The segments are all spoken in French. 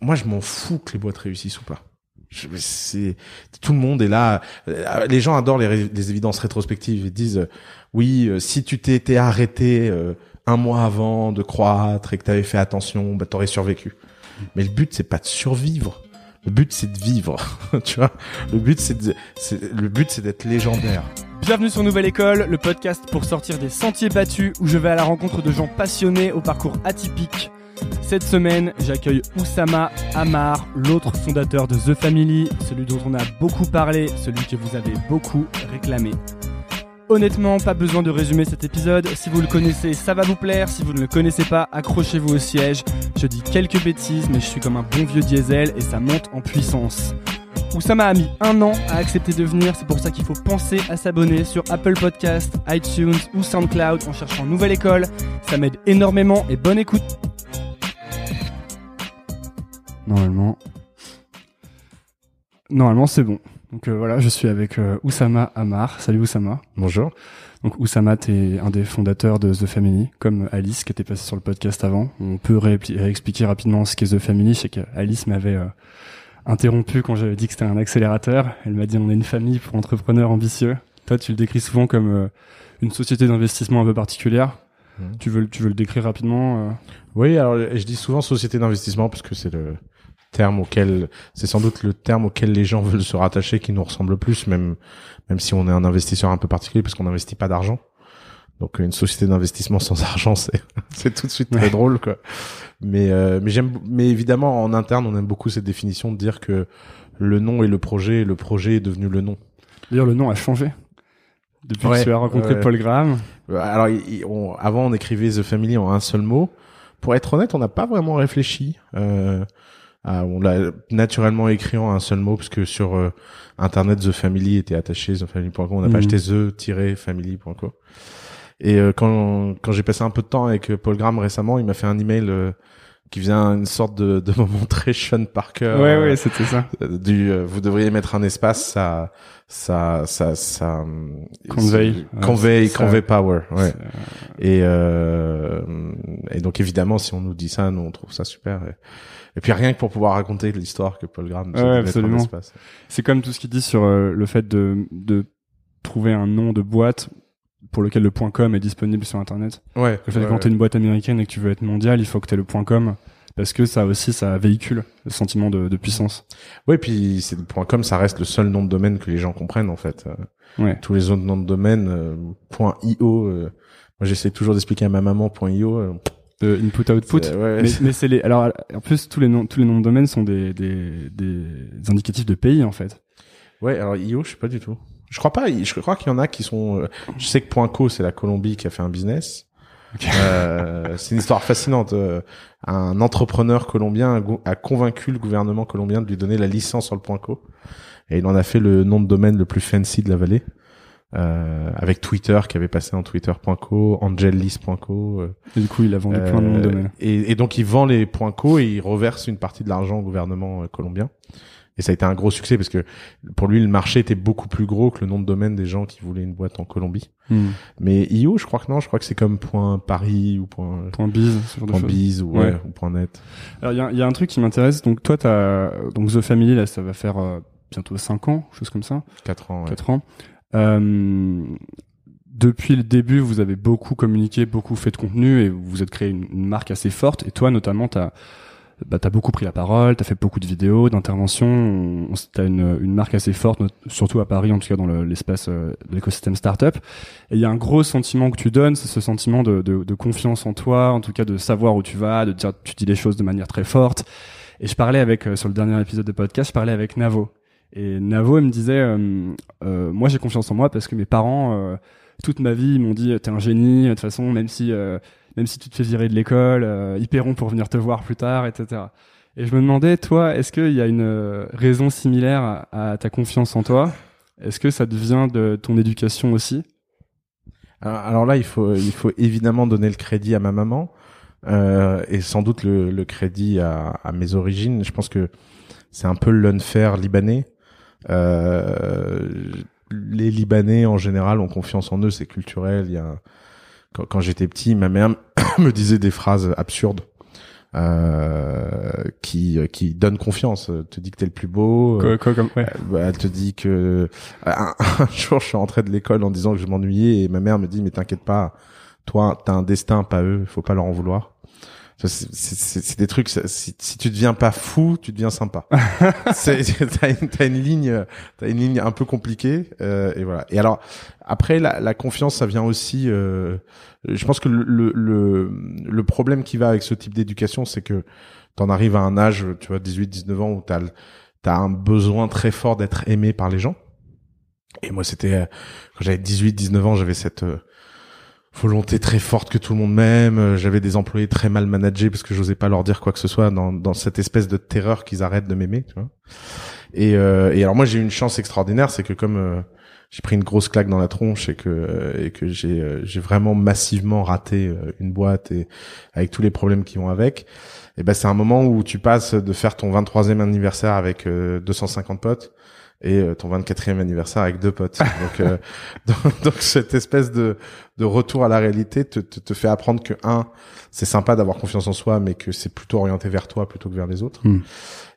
moi, je m'en fous que les boîtes réussissent ou pas. C'est tout le monde est là. Euh, Les gens adorent les, les évidences rétrospectives. Ils disent euh, oui, euh, si tu t'étais arrêté euh, un mois avant de croître et que t'avais fait attention, bah t'aurais survécu. Mais le but c'est pas de survivre. Le but c'est de vivre. tu vois? Le but c'est le but c'est d'être légendaire. Bienvenue sur Nouvelle École, le podcast pour sortir des sentiers battus où je vais à la rencontre de gens passionnés au parcours atypique. Cette semaine, j'accueille Oussama Amar, l'autre fondateur de The Family, celui dont on a beaucoup parlé, celui que vous avez beaucoup réclamé. Honnêtement, pas besoin de résumer cet épisode. Si vous le connaissez, ça va vous plaire. Si vous ne le connaissez pas, accrochez-vous au siège. Je dis quelques bêtises, mais je suis comme un bon vieux diesel et ça monte en puissance. Oussama a mis un an à accepter de venir, c'est pour ça qu'il faut penser à s'abonner sur Apple Podcast, iTunes ou SoundCloud en cherchant Nouvelle École. Ça m'aide énormément et bonne écoute. Normalement, normalement c'est bon. Donc euh, voilà, je suis avec euh, Oussama Amar. Salut Oussama. Bonjour. Donc Oussama, t'es un des fondateurs de The Family, comme Alice qui était passée sur le podcast avant. On peut réexpliquer rapidement ce qu'est The Family. Je sais qu'Alice m'avait euh, interrompu quand j'avais dit que c'était un accélérateur. Elle m'a dit on est une famille pour entrepreneurs ambitieux. Toi, tu le décris souvent comme euh, une société d'investissement un peu particulière. Mhm. Tu veux, tu veux le décrire rapidement euh? Oui, alors je dis souvent société d'investissement parce que c'est le terme auquel c'est sans doute le terme auquel les gens veulent se rattacher qui nous ressemble le plus même même si on est un investisseur un peu particulier parce qu'on n'investit pas d'argent. Donc une société d'investissement sans argent c'est c'est tout de suite très Ouais. drôle quoi. Mais euh, mais j'aime mais évidemment en interne on aime beaucoup cette définition de dire que le nom est le projet et le projet est devenu le nom. D'ailleurs, le nom a changé depuis Ouais, que tu as rencontré ouais. Paul Graham. Euh, Alors, on- avant, on écrivait The Family en un seul mot. Pour être honnête, on n'a pas vraiment réfléchi. Euh, à- on l'a naturellement écrit en un seul mot, parce que sur euh, Internet, The Family était attaché, TheFamily.com. On n'a pas Mhm. acheté The-Family.com. Et euh, quand, quand j'ai passé un peu de temps avec euh, Paul Graham récemment, il m'a fait un email euh, qui faisait un- une sorte de, de moment très Sean Parker. ouais, euh, ouais, c'était ça. euh, du euh, vous devriez mettre un espace ça ça ça ça Convey. convey convey power ouais euh, et euh, et donc évidemment si on nous dit ça nous on trouve ça super et, et puis rien que pour pouvoir raconter l'histoire que Paul Graham Ouais, absolument. C'est comme tout ce qu'il dit sur euh, le fait de, de trouver un nom de boîte pour lequel le .com est disponible sur Internet. ouais Le fait que quand t'es une boîte américaine et que tu veux être mondial, il faut que t'aies le .com parce que ça aussi, ça véhicule le sentiment de, de puissance. ouais puis c'est le point .com ça reste le seul nom de domaine que les gens comprennent en fait Euh, Ouais. tous les autres noms de domaine euh, point .io euh, moi j'essaie toujours d'expliquer à ma maman point .io euh, De input output. ouais, Mais, mais c'est les. Alors, en plus, tous les noms, tous les noms de domaine sont des, des, des indicatifs de pays en fait. Ouais, alors IO, je sais pas du tout. Je crois pas. Je crois qu'il y en a qui sont. euh, Je sais que .co, c'est la Colombie qui a fait un business. Euh, c'est une histoire fascinante. Euh, Un entrepreneur colombien a convaincu le gouvernement colombien de lui donner la licence sur le .co, et il en a fait le nom de domaine le plus fancy de la vallée. Euh, avec Twitter qui avait passé en twitter.co, angelis.co. euh, Et du coup, il a vendu plein de noms de euh. Et, et donc il vend les points co et il reverse une partie de l'argent au gouvernement euh, colombien. Et ça a été un gros succès parce que pour lui le marché était beaucoup plus gros que le nom de domaine des gens qui voulaient une boîte en Colombie. Hmm. Mais IO, je crois que non, je crois que c'est comme point Paris ou point, Point biz, ce genre point biz ou, Ouais. ouais, ou point net. Alors, il y a, y a un truc qui m'intéresse. Donc, toi, t'as donc The Family là, ça va faire euh, bientôt 5 ans, chose comme ça. Quatre ans. ouais. 4 ans. Euh, depuis le début, vous avez beaucoup communiqué, beaucoup fait de contenu et vous êtes créé une, marque assez forte. Et toi, notamment, t'as bah, t'as beaucoup pris la parole, t'as fait beaucoup de vidéos, d'interventions. On- T'as une, une marque assez forte, surtout à Paris, en tout cas dans le- l'espace euh, de l'écosystème startup. Et il y a un gros sentiment que tu donnes, c'est ce sentiment de, de, de confiance en toi, en tout cas de savoir où tu vas, de dire tu dis les choses de manière très forte. Et je parlais avec euh, sur le dernier épisode de podcast, je parlais avec Navo. Et Navo, il me disait, euh, euh, moi j'ai confiance en moi parce que mes parents, euh, toute ma vie, ils m'ont dit, t'es un génie, de toute façon, même si, euh, même si tu te fais virer de l'école, euh, ils paieront pour venir te voir plus tard, etc. Et je me demandais, toi, est-ce qu'il y a une euh, raison similaire à, ta confiance en toi? Est-ce que ça devient de ton éducation aussi? Alors, alors là, il faut, il faut évidemment donner le crédit à ma maman et sans doute le, le crédit à, à mes origines. Je pense que c'est un peu l'unfair libanais. Euh, les Libanais en général ont confiance en eux, c'est culturel. Il y a quand, quand j'étais petit, ma mère me disait des phrases absurdes. euh, qui qui donne confiance, te dit que t'es le plus beau. Quoi, quoi, comme, ouais. bah, elle te dit que un, un jour je suis rentré de l'école en disant que je m'ennuyais et ma mère me dit mais t'inquiète pas, toi t'as un destin pas eux, faut pas leur en vouloir. C'est des trucs. Si, si tu deviens pas fou, tu deviens sympa. t'as une, as une ligne, t'as une ligne un peu compliquée euh, et voilà. Et alors après la, la confiance, ça vient aussi. Euh, je pense que le, le, le problème qui va avec ce type d'éducation, c'est que t'en arrives à un âge, tu vois, 18, 19 ans où t'as t'as un besoin très fort d'être aimé par les gens. Et moi, c'était euh, quand j'avais 18, 19 ans, j'avais cette euh, volonté très forte que tout le monde m'aime. Euh, j'avais des employés très mal managés parce que j'osais pas leur dire quoi que ce soit dans, dans cette espèce de terreur qu'ils arrêtent de m'aimer. Tu vois et, euh, et alors moi j'ai eu une chance extraordinaire, c'est que comme euh, j'ai pris une grosse claque dans la tronche et que et que j'ai j'ai vraiment massivement raté une boîte et avec tous les problèmes qui vont avec. Et ben c'est un moment où tu passes de faire ton 23e anniversaire avec 250 potes et euh, ton 24e anniversaire avec deux potes. donc, euh, donc, donc, cette espèce de, de retour à la réalité te, te, te fait apprendre que un, c'est sympa d'avoir confiance en soi, mais que c'est plutôt orienté vers toi plutôt que vers les autres. Hmm.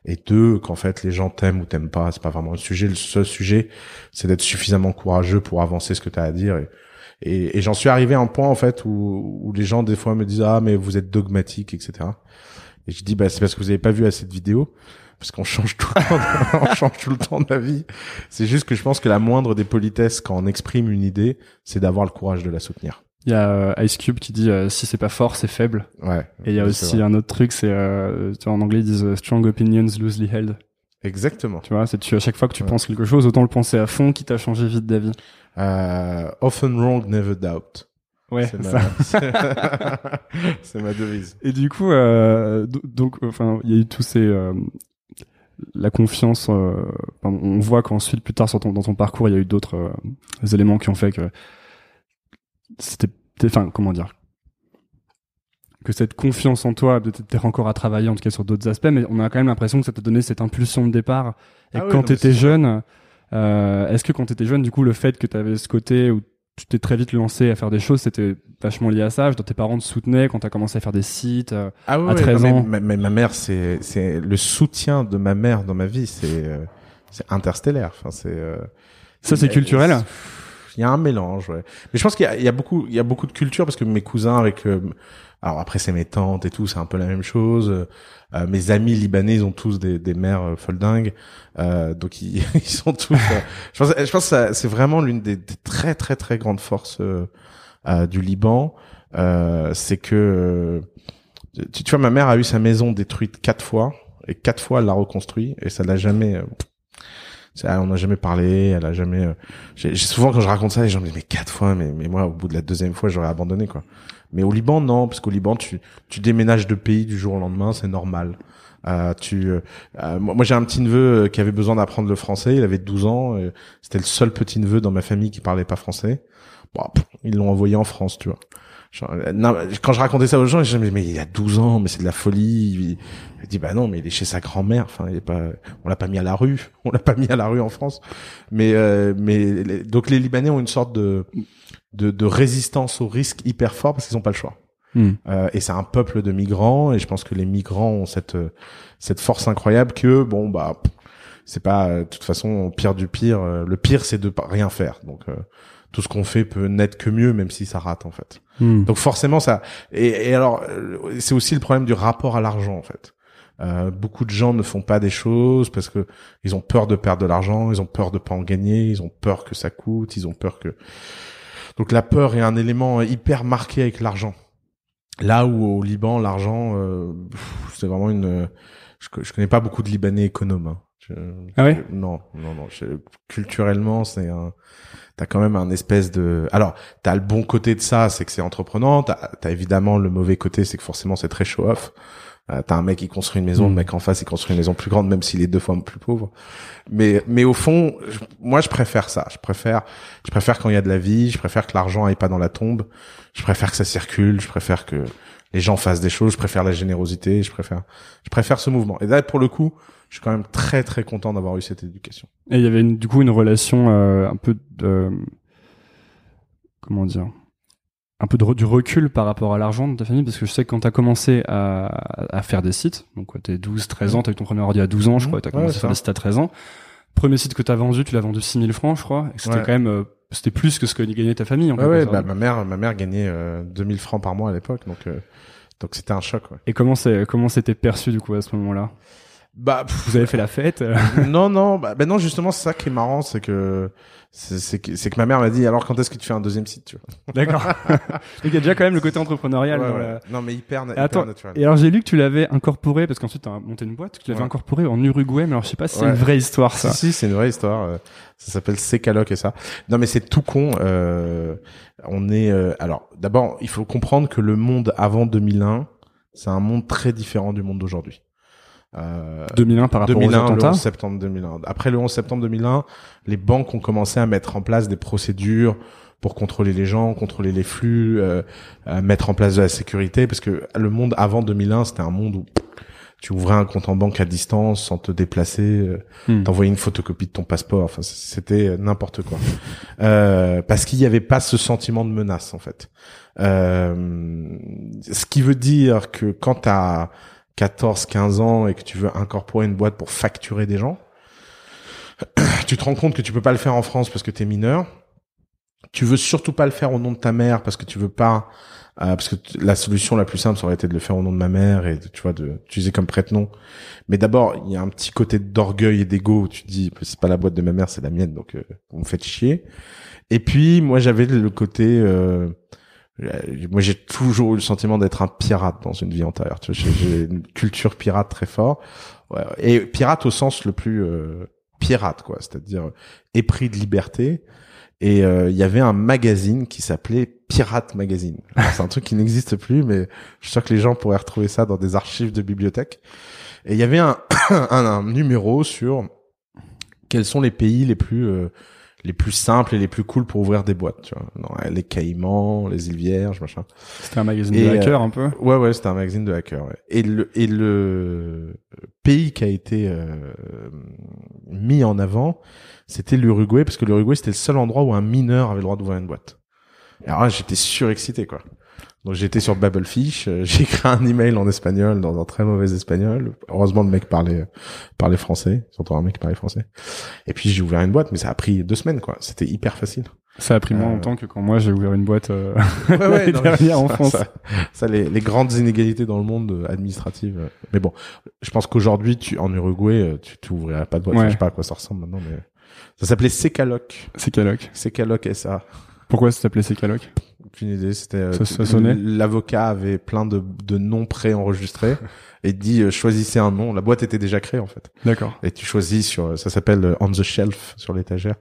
Et deux, qu'en fait les gens t'aiment ou t'aiment pas, c'est pas vraiment le sujet. Le seul sujet, c'est d'être suffisamment courageux pour avancer ce que tu as à dire. Et, et, et j'en suis arrivé à un point en fait où, où les gens des fois me disent ah mais vous êtes dogmatique, etc. Et je dis bah c'est parce que vous avez pas vu assez de vidéos parce qu'on change tout le temps, on change tout le temps vie. C'est juste que je pense que la moindre des politesses quand on exprime une idée, c'est d'avoir le courage de la soutenir. Il y a euh, Ice Cube qui dit euh, si c'est pas fort, c'est faible. Ouais. Et il y a aussi un autre truc, c'est euh, en anglais ils disent strong opinions loosely held. Exactement. Tu vois, c'est tu à chaque fois que tu penses quelque chose, autant le penser à fond, qui t'a changé vite d'avis. often wrong, never doubt. Ouais, c'est ma... c'est ma devise. Et du coup, donc, enfin, il y a eu tous ces la confiance, euh, on voit qu'ensuite, plus tard dans ton parcours, il y a eu d'autres euh, éléments qui ont fait que c'était, enfin, comment dire, que cette confiance en toi, peut-être encore à travailler, en tout cas sur d'autres aspects, mais on a quand même l'impression que ça t'a donné cette impulsion de départ. Et Ah oui, quand mais t'étais jeune, euh, est-ce que quand t'étais jeune, du coup, le fait que t'avais ce côté où tu t'es très vite lancé à faire des choses, c'était vachement lié à ça. Je tes parents te soutenaient quand t'as commencé à faire des sites. euh, Ah ouais, à 13 non, mais ans. Ma, mère, c'est c'est le soutien de ma mère dans ma vie, c'est euh, c'est interstellaire. Enfin, c'est euh, Ça, c'est culturel? Il y a un mélange, ouais. Mais je pense qu'il y y a beaucoup, il y a beaucoup de culture parce que mes cousins avec, alors après c'est mes tantes et tout, c'est un peu la même chose. Euh, mes amis libanais, ils ont tous des, des mères euh, folles dingues, euh, donc ils, ils sont tous. euh, je pense, je pense que c'est vraiment l'une des, des très très très grandes forces du Liban, c'est que tu, tu vois, ma mère a eu sa maison détruite quatre fois et quatre fois elle l'a reconstruit et ça l'a jamais. on n'a jamais parlé, elle a jamais. j'ai- souvent quand je raconte ça, les gens me disent mais quatre fois, mais mais moi au bout de la deuxième fois j'aurais abandonné quoi. Mais au Liban non, parce qu'au Liban tu tu déménages de pays du jour au lendemain, c'est normal. Euh, tu, euh, euh, moi j'ai un petit neveu euh, qui avait besoin d'apprendre le français, il avait 12 ans, et c'était le seul petit neveu dans ma famille qui parlait pas français. Bon, ils l'ont envoyé en France, tu vois. Euh, non, quand je racontais ça aux gens, je disais, mais il a 12 ans, mais c'est de la folie. Il, dit, bah non, mais il est chez sa grand-mère. Enfin, il est pas, on l'a pas mis à la rue. On l'a pas mis à la rue en France. Mais, euh, mais donc les Libanais ont une sorte de, de, de résistance au risque hyper fort parce qu'ils ont pas le choix. Hmm. Euh, et c'est un peuple de migrants et je pense que les migrants ont cette euh, cette force incroyable que bon bah c'est pas euh, de toute façon au pire du pire euh, le pire c'est de pas rien faire donc euh, tout ce qu'on fait peut n'être que mieux même si ça rate en fait Hmm. donc forcément ça et, et alors c'est aussi le problème du rapport à l'argent en fait euh, beaucoup de gens ne font pas des choses parce que ils ont peur de perdre de l'argent ils ont peur de pas en gagner ils ont peur que ça coûte ils ont peur que donc la peur est un élément hyper marqué avec l'argent Là où au Liban, l'argent, euh, c'est vraiment une. Je, co- je connais pas beaucoup de Libanais économes. hein. Je- Ah ouais? je- Non, non, non. culturellement, c'est un. T'as quand même un espèce de. Alors, t'as le bon côté de ça, c'est que c'est entreprenant. T'as as évidemment le mauvais côté, c'est que forcément c'est très show off. Euh, t'as un mec qui construit une maison, Mm. le mec en face il construit une maison plus grande, même s'il est deux fois plus pauvre. Mais mais au fond, je- moi je préfère ça. Je préfère je préfère quand il y a de la vie. Je préfère que l'argent aille pas dans la tombe. Je préfère que ça circule. Je préfère que les gens fassent des choses. Je préfère la générosité. Je préfère je préfère ce mouvement. Et là pour le coup, je suis quand même très très content d'avoir eu cette éducation. Et il y avait une- du coup une relation euh, un peu de comment dire? Un peu de, du recul par rapport à l'argent de ta famille Parce que je sais que quand tu as commencé à, à faire des sites, donc tu es 12, 13 ans, tu as eu ton premier ordi à 12 ans, je crois, tu as commencé à faire des sites à 13 ans. Premier site que tu as vendu, tu l'as vendu 6000 francs, je crois. C'était quand même euh, c'était plus que ce que gagnait ta famille. En ouais, ouais bah, ma mère, ma mère gagnait euh, 2000 francs par mois à l'époque, donc euh, donc c'était un choc. Ouais. Et comment c'est comment c'était perçu du coup à ce moment-là? Bah, vous avez fait la fête Non, non, bah, bah non, justement, c'est ça qui est marrant, c'est que c'est que, c'est que ma mère m'a dit alors quand est-ce que tu fais un deuxième site tu vois? D'accord. Donc il y a déjà quand même le côté entrepreneurial. Non mais hyper, hyper Attends, naturel. Et alors j'ai lu que tu l'avais incorporé parce qu'ensuite tu as monté une boîte, que tu l'avais incorporé en Uruguay, mais alors je sais pas si c'est une vraie histoire ça. Si, si c'est une vraie histoire. Euh, ça s'appelle Secaloc et ça. Non mais c'est tout con. Euh, on est euh, alors d'abord il faut comprendre que le monde avant 2001 c'est un monde très différent du monde d'aujourd'hui. Euh, 2001 par rapport 2001, aux attentats. Le 11 septembre 2001. Après le 11 septembre 2001, les banques ont commencé à mettre en place des procédures pour contrôler les gens, contrôler les flux, euh, mettre en place de la sécurité, parce que le monde avant 2001, c'était un monde où tu ouvrais un compte en banque à distance sans te déplacer, euh, hmm. t'envoyais une photocopie de ton passeport, enfin c'était n'importe quoi. Euh, parce qu'il n'y avait pas ce sentiment de menace en fait. Euh, ce qui veut dire que quand t'as 14, 15 ans et que tu veux incorporer une boîte pour facturer des gens, tu te rends compte que tu peux pas le faire en France parce que tu es mineur. Tu veux surtout pas le faire au nom de ta mère parce que tu veux pas euh, parce que la solution la plus simple ça aurait été de le faire au nom de ma mère et tu vois de d'utiliser comme prête-nom. Mais d'abord, il y a un petit côté d'orgueil et d'ego où tu te dis c'est pas la boîte de ma mère, c'est la mienne donc euh, vous me faites chier. Et puis moi j'avais le côté euh, moi j'ai toujours eu le sentiment d'être un pirate dans une vie antérieure. J'ai une culture pirate très fort ouais, et pirate au sens le plus euh, pirate quoi, c'est-à-dire épris de liberté. Et euh, il y avait un magazine qui s'appelait Pirate Magazine. C'est un truc qui n'existe plus, mais je suis sûr que les gens pourraient retrouver ça dans des archives de bibliothèque. Et il y avait un, un, un, numéro sur quels sont les pays les plus les plus simples et les plus cool pour ouvrir des boîtes, tu vois. Non, les Caïmans, les îles Vierges, machin. C'était un magazine de hacker euh, un peu? Ouais, ouais, c'était un magazine de hacker. Ouais. Et le et le pays qui a été euh, mis en avant, c'était l'Uruguay parce que l'Uruguay c'était le seul endroit où un mineur avait le droit d'ouvrir une boîte. Et alors là, j'étais surexcité quoi. Donc j'étais sur Babelfish, euh, j'ai écrit un email en espagnol dans un très mauvais espagnol. Heureusement le mec parlait parlait français, surtout un mec qui parlait français. Et puis j'ai ouvert une boîte, mais ça a pris deux semaines quoi. C'était hyper facile. Ça a pris moins euh... longtemps que quand moi j'ai ouvert une boîte euh, ouais, ouais, en France. Ça, les, les, grandes inégalités dans le monde euh, administratives. Mais bon, je pense qu'aujourd'hui, tu en Uruguay, tu, tu ouvrirais pas de boîte. je sais pas à quoi ça ressemble maintenant, mais ça s'appelait Secaloc. Secaloc. Secaloc SA. Pourquoi ça s'appelait Secaloc? Aucune idée. C'était euh, l'avocat avait plein de, de noms préenregistrés et dit euh, choisissez un nom. La boîte était déjà créée en fait. D'accord. Et tu choisis sur ça s'appelle euh, on the shelf sur l'étagère.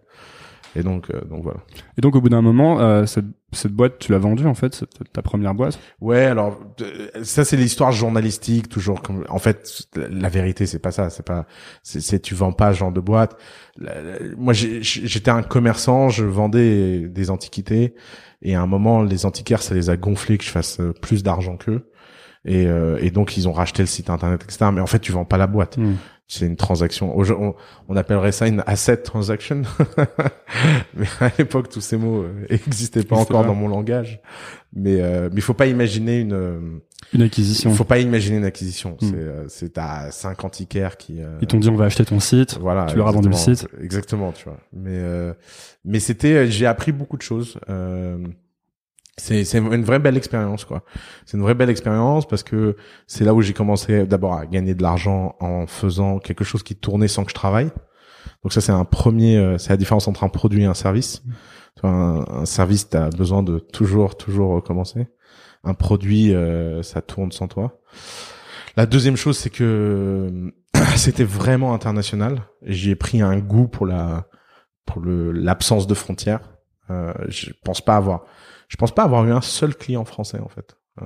Et donc, euh, donc voilà. Et donc au bout d'un moment, euh, cette, cette boîte, tu l'as vendue en fait, ta première boîte? Ouais, alors ça c'est l'histoire journalistique toujours. Comme, en fait, la vérité c'est pas ça, c'est pas, c'est tu vends pas ce genre de boîte. moi j'étais un commerçant, je vendais des antiquités et à un moment les antiquaires ça les a gonflés que je fasse euh, plus d'argent qu'eux. Et, et, donc ils ont racheté le site internet etc mais en fait tu vends pas la boîte hmm c'est une transaction. On, on, appellerait ça une asset transaction. mais à l'époque, tous ces mots n'existaient euh, pas encore dans mon langage. Mais euh, mais il faut pas imaginer une euh, une acquisition. Il faut pas imaginer une acquisition. Hmm. C'est euh, c'est à cinq antiquaires qui. Ils t'ont dit on va acheter ton site. Voilà. Tu leur as vendu le site. Exactement, tu vois. Mais mais c'était j'ai appris beaucoup de choses. Euh, c'est c'est une vraie belle expérience quoi. C'est une vraie belle expérience parce que c'est là où j'ai commencé d'abord à gagner de l'argent en faisant quelque chose qui tournait sans que je travaille. Donc ça c'est un premier euh, c'est la différence entre un produit et un service. Un, un service tu as besoin de toujours toujours recommencer. Un produit euh, ça tourne sans toi. La deuxième chose c'est que c'était vraiment international. J'y ai pris un goût pour la pour le l'absence de frontières. Euh, je pense pas avoir je pense pas avoir eu un seul client français en fait. Euh,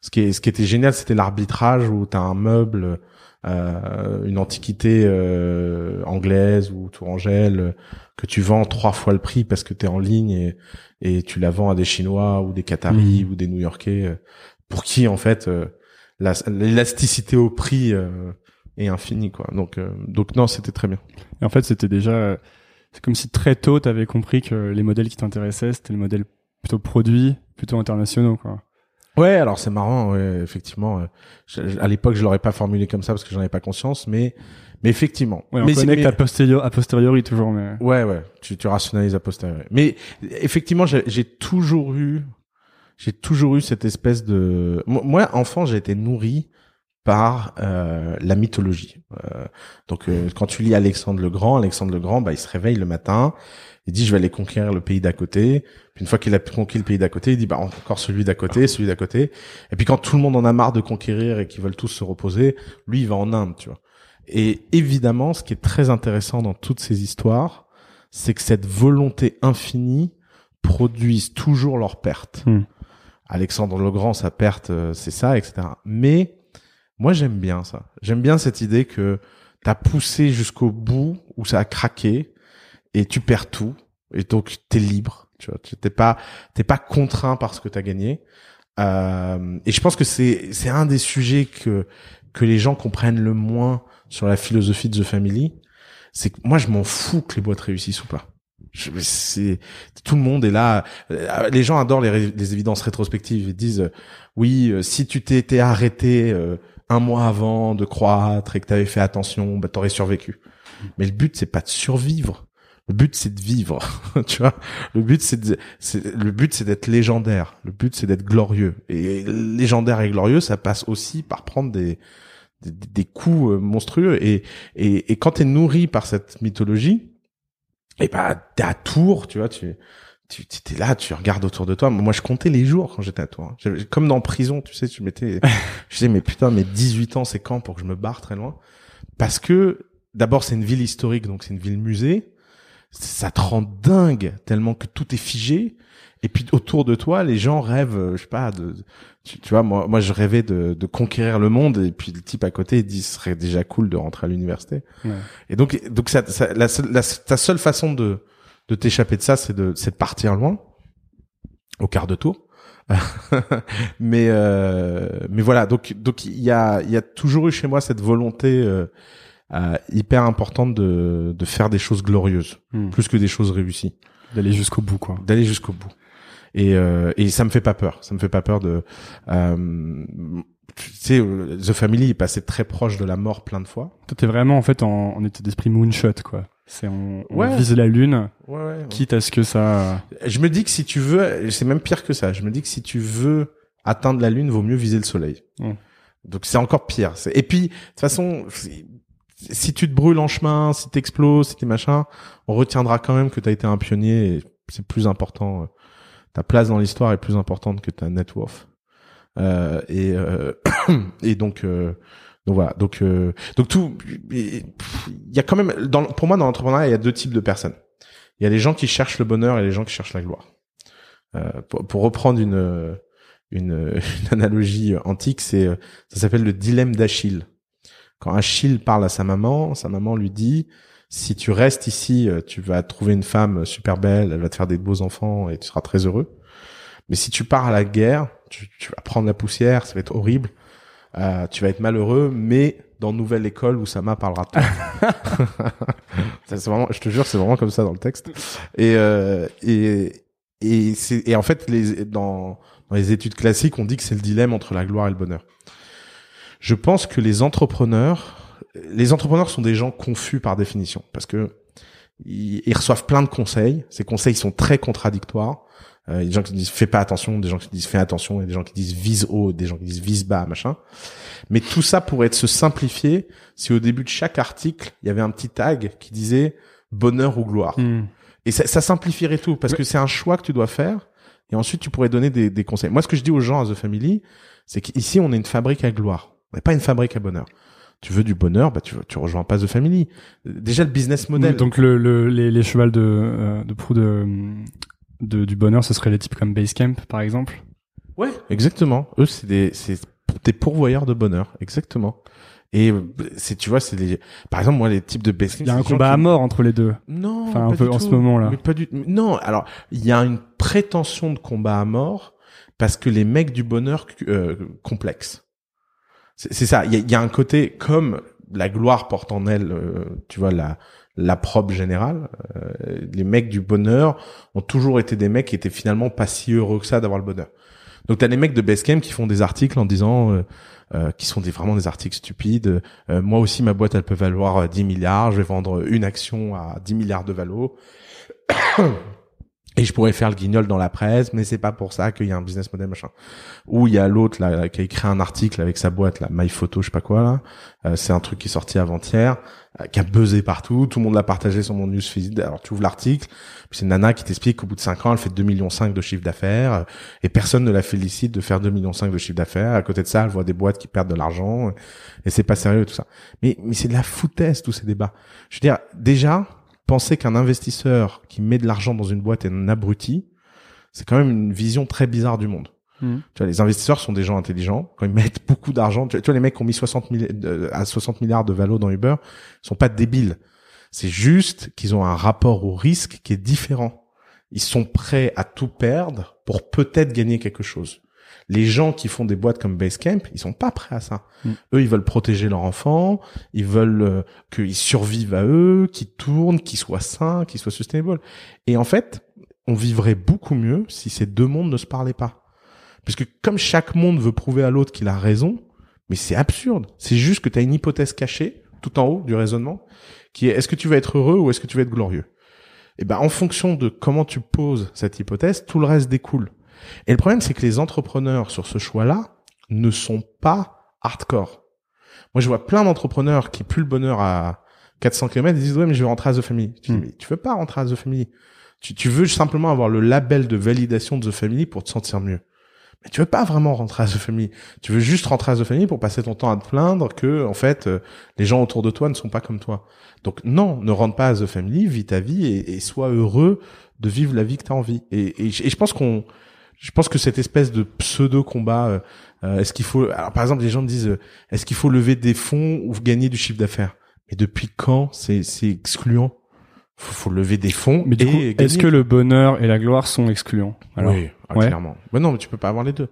ce qui est, ce qui était génial, c'était l'arbitrage où tu as un meuble, euh, une antiquité euh, anglaise ou tourangelle que tu vends trois fois le prix parce que tu es en ligne et, et tu la vends à des Chinois ou des Qataris mmh. ou des New-Yorkais euh, pour qui en fait euh, l'élasticité au prix euh, est infinie quoi. Donc donc non, c'était très bien. Et en fait, c'était déjà c'est comme si très tôt tu avais compris que les modèles qui t'intéressaient, c'était le modèle plutôt produits, plutôt internationaux, quoi. Ouais, alors c'est marrant, ouais, effectivement. euh, je- à l'époque, je l'aurais pas formulé comme ça parce que j'en avais pas conscience, mais mais effectivement. Ouais, on mais c'est- connecte mais- a posteriori, a posteriori toujours, mais. Ouais, ouais, tu, tu rationalises a posteriori. Mais effectivement, j'ai toujours eu, j'ai toujours eu cette espèce de. Moi, enfant, j'ai été nourri par euh, la mythologie. Euh, donc, euh, quand tu lis Alexandre le Grand, Alexandre le Grand, bah, il se réveille le matin, il dit je vais aller conquérir le pays d'à côté. Puis une fois qu'il a conquis le pays d'à côté, il dit bah encore celui d'à côté, celui d'à côté. Et puis quand tout le monde en a marre de conquérir et qu'ils veulent tous se reposer, lui il va en Inde, tu vois. Et évidemment, ce qui est très intéressant dans toutes ces histoires, c'est que cette volonté infinie produise toujours leur perte. Hmm. Alexandre le Grand, sa perte, euh, c'est ça, etc. Mais moi, j'aime bien ça. J'aime bien cette idée que t'as poussé jusqu'au bout où ça a craqué et tu perds tout et donc t'es libre. Tu vois, t'es pas t'es pas contraint par ce que t'as gagné. Euh, et je pense que c'est c'est un des sujets que que les gens comprennent le moins sur la philosophie de The Family. C'est que moi, je m'en fous que les boîtes réussissent ou pas. C'est tout le monde est là. Euh, Les gens adorent les, les évidences rétrospectives. Ils disent oui, euh, si tu t'étais arrêté euh, un mois avant de croître et que t'avais fait attention, bah t'aurais survécu. Mais le but c'est pas de survivre. Le but c'est de vivre. tu vois? Le but c'est de, c'est le but c'est d'être légendaire. Le but c'est d'être glorieux. Et légendaire et glorieux, ça passe aussi par prendre des des, des coups euh, monstrueux. Et et, et quand t'es nourri par cette mythologie, et bah t'es à Tours, tu vois, tu tu t'es là, tu regardes autour de toi. Moi, je comptais les jours quand j'étais à. J'avais- Comme dans prison, tu sais, tu mettais, je disais, mais putain, mes 18 ans, c'est quand pour que je me barre très loin? Parce que, d'abord, c'est une ville historique, donc c'est une ville musée. Ça te rend dingue tellement que tout est figé. Et puis, autour de toi, les gens rêvent, euh, je sais pas, de, tu, tu vois, moi, moi, je rêvais de, de conquérir le monde. Et puis, le type à côté, il dit, ce serait déjà cool de rentrer à l'université. Ouais. Et donc, donc ça, ça- la, la- ta seule façon de, de t'échapper de ça, c'est de, c'est de partir loin, au quart de tour. mais, euh, mais voilà. Donc, donc il y a, il y a toujours eu chez moi cette volonté euh, euh, hyper importante de, de faire des choses glorieuses, Hmm. plus que des choses réussies, D'aller jusqu'au bout, quoi. d'aller jusqu'au bout. Et, euh, et ça me fait pas peur. Ça me fait pas peur de. Euh, tu sais, The Family est passé très proche de la mort plein de fois. Toi, t'es vraiment, en fait, en, en état d'esprit moonshot, quoi. C'est, on, on Ouais. vise la lune, Ouais, ouais. quitte à ce que ça, Je me dis que si tu veux, c'est même pire que ça. Je me dis que si tu veux atteindre la lune, vaut mieux viser le soleil. Donc c'est encore pire. Et puis de toute façon, si tu te brûles en chemin, si t'exploses, si t'es machin, on retiendra quand même que t'as été un pionnier. Et c'est plus important. euh, Ta place dans l'histoire est plus importante que ta net worth. Euh, et euh, et donc euh, donc voilà. Donc euh, donc tout. Il y a quand même dans, pour moi dans l'entrepreneuriat il y a deux types de personnes. Il y a les gens qui cherchent le bonheur et les gens qui cherchent la gloire. Euh, pour, pour reprendre une, une, une analogie antique, c'est euh, ça s'appelle le dilemme d'Achille. Quand Achille parle à sa maman, sa maman lui dit si tu restes ici, euh, tu vas trouver une femme super belle, elle va te faire des beaux enfants et tu seras très heureux. Mais si tu pars à la guerre, tu, tu vas prendre la poussière, ça va être horrible. Euh, tu vas être malheureux, mais dans nouvelle école où Sama parlera de toi. Ça, c'est vraiment, je te jure, c'est vraiment comme ça dans le texte. Et euh, et et c'est et en fait les dans dans les études classiques, on dit que c'est le dilemme entre la gloire et le bonheur. Je pense que les entrepreneurs, les entrepreneurs sont des gens confus par définition parce que ils, ils reçoivent plein de conseils. Ces conseils sont très contradictoires. Euh, des gens qui disent fais pas attention, des gens qui disent fais attention, et des gens qui disent vise haut, des gens qui disent vise bas, machin. Mais tout ça pourrait être se simplifier si au début de chaque article, il y avait un petit tag qui disait bonheur ou gloire. Hmm. Et ça, ça simplifierait tout parce que c'est un choix que tu dois faire. Et ensuite, tu pourrais donner des, des conseils. Moi, ce que je dis aux gens à The Family, c'est qu'ici, on est une fabrique à gloire. On n'est pas une fabrique à bonheur. Tu veux du bonheur, bah tu, tu rejoins pas The Family. Déjà, le business model. Donc le, le, les, les chevals de, euh, de proue de, de, du bonheur, ce serait les types comme Basecamp, par exemple. Ouais, exactement. Eux, c'est des, c'est des pourvoyeurs de bonheur, exactement. Et c'est, tu vois, c'est des, par exemple, moi, les types de best Il y a un combat à mort entre les deux. Non, Enfin, un peu en tout. ce moment-là. Mais pas du. Non, alors il y a une prétention de combat à mort parce que les mecs du bonheur euh, complexes. C'est c'est ça. Il y a, il y a un côté comme la gloire porte en elle, euh, tu vois, la la probe générale. Euh, les mecs du bonheur ont toujours été des mecs qui étaient finalement pas si heureux que ça d'avoir le bonheur. Donc t'as des mecs de Basecamp qui font des articles en disant, euh, euh, qui sont des vraiment des articles stupides. Euh, moi aussi ma boîte elle peut valoir euh, 10 milliards, je vais vendre une action à 10 milliards de valo. Et je pourrais faire le guignol dans la presse, mais c'est pas pour ça qu'il y a un business model machin. Ou il y a l'autre là qui a écrit un article avec sa boîte là, MyPhoto, je sais pas quoi là. Euh, c'est un truc qui est sorti avant-hier, euh, qui a buzzé partout. Tout le monde l'a partagé sur mon newsfeed. Alors tu ouvres l'article, puis c'est nana qui t'explique qu'au bout de 5 ans, elle fait 2 millions 5 de chiffre d'affaires euh, et personne ne la félicite de faire 2 millions 5 de chiffre d'affaires. À côté de ça, elle voit des boîtes qui perdent de l'argent euh, et c'est pas sérieux tout ça. Mais mais c'est de la foutaise tous ces débats. Je veux dire déjà penser qu'un investisseur qui met de l'argent dans une boîte est un abruti, c'est quand même une vision très bizarre du monde. Mhm. Tu vois, les investisseurs sont des gens intelligents. Quand ils mettent beaucoup d'argent, tu vois, les mecs qui ont mis 60 milli- euh, à 60 milliards de valo dans Uber, ils sont pas débiles. C'est juste qu'ils ont un rapport au risque qui est différent. Ils sont prêts à tout perdre pour peut-être gagner quelque chose. Les gens qui font des boîtes comme Basecamp, ils sont pas prêts à ça. Mm. Eux, ils veulent protéger leur enfant, ils veulent euh, qu'ils survivent à eux, qu'ils tournent, qu'ils soient sains, qu'ils soient sustainable. Et en fait, on vivrait beaucoup mieux si ces deux mondes ne se parlaient pas. Puisque comme chaque monde veut prouver à l'autre qu'il a raison, mais c'est absurde. C'est juste que tu as une hypothèse cachée, tout en haut du raisonnement, qui est est-ce que tu vas être heureux ou est-ce que tu vas être glorieux? Et ben en fonction de comment tu poses cette hypothèse, tout le reste découle. Et le problème, c'est que les entrepreneurs sur ce choix-là ne sont pas hardcore. Moi, je vois plein d'entrepreneurs qui puent le bonheur à 400 km et disent ouais mais je vais rentrer à The Family. Tu dis Hmm. mais tu veux pas rentrer à The Family. Tu, tu veux simplement avoir le label de validation de The Family pour te sentir mieux. Mais tu veux pas vraiment rentrer à The Family. Tu veux juste rentrer à The Family pour passer ton temps à te plaindre que en fait euh, les gens autour de toi ne sont pas comme toi. Donc non, ne rentre pas à The Family, vis ta vie et, et sois heureux de vivre la vie que tu as envie. Et, et, je- pense qu'on je pense que cette espèce de pseudo combat est-ce qu'il faut alors par exemple les gens me disent euh, est-ce qu'il faut lever des fonds ou gagner du chiffre d'affaires? Mais depuis quand c'est c'est excluant? Faut, faut lever des fonds Mais du coup, est-ce que le bonheur et la gloire sont excluants Alors, oui ah, ouais. clairement. Mais non mais tu peux pas avoir les deux.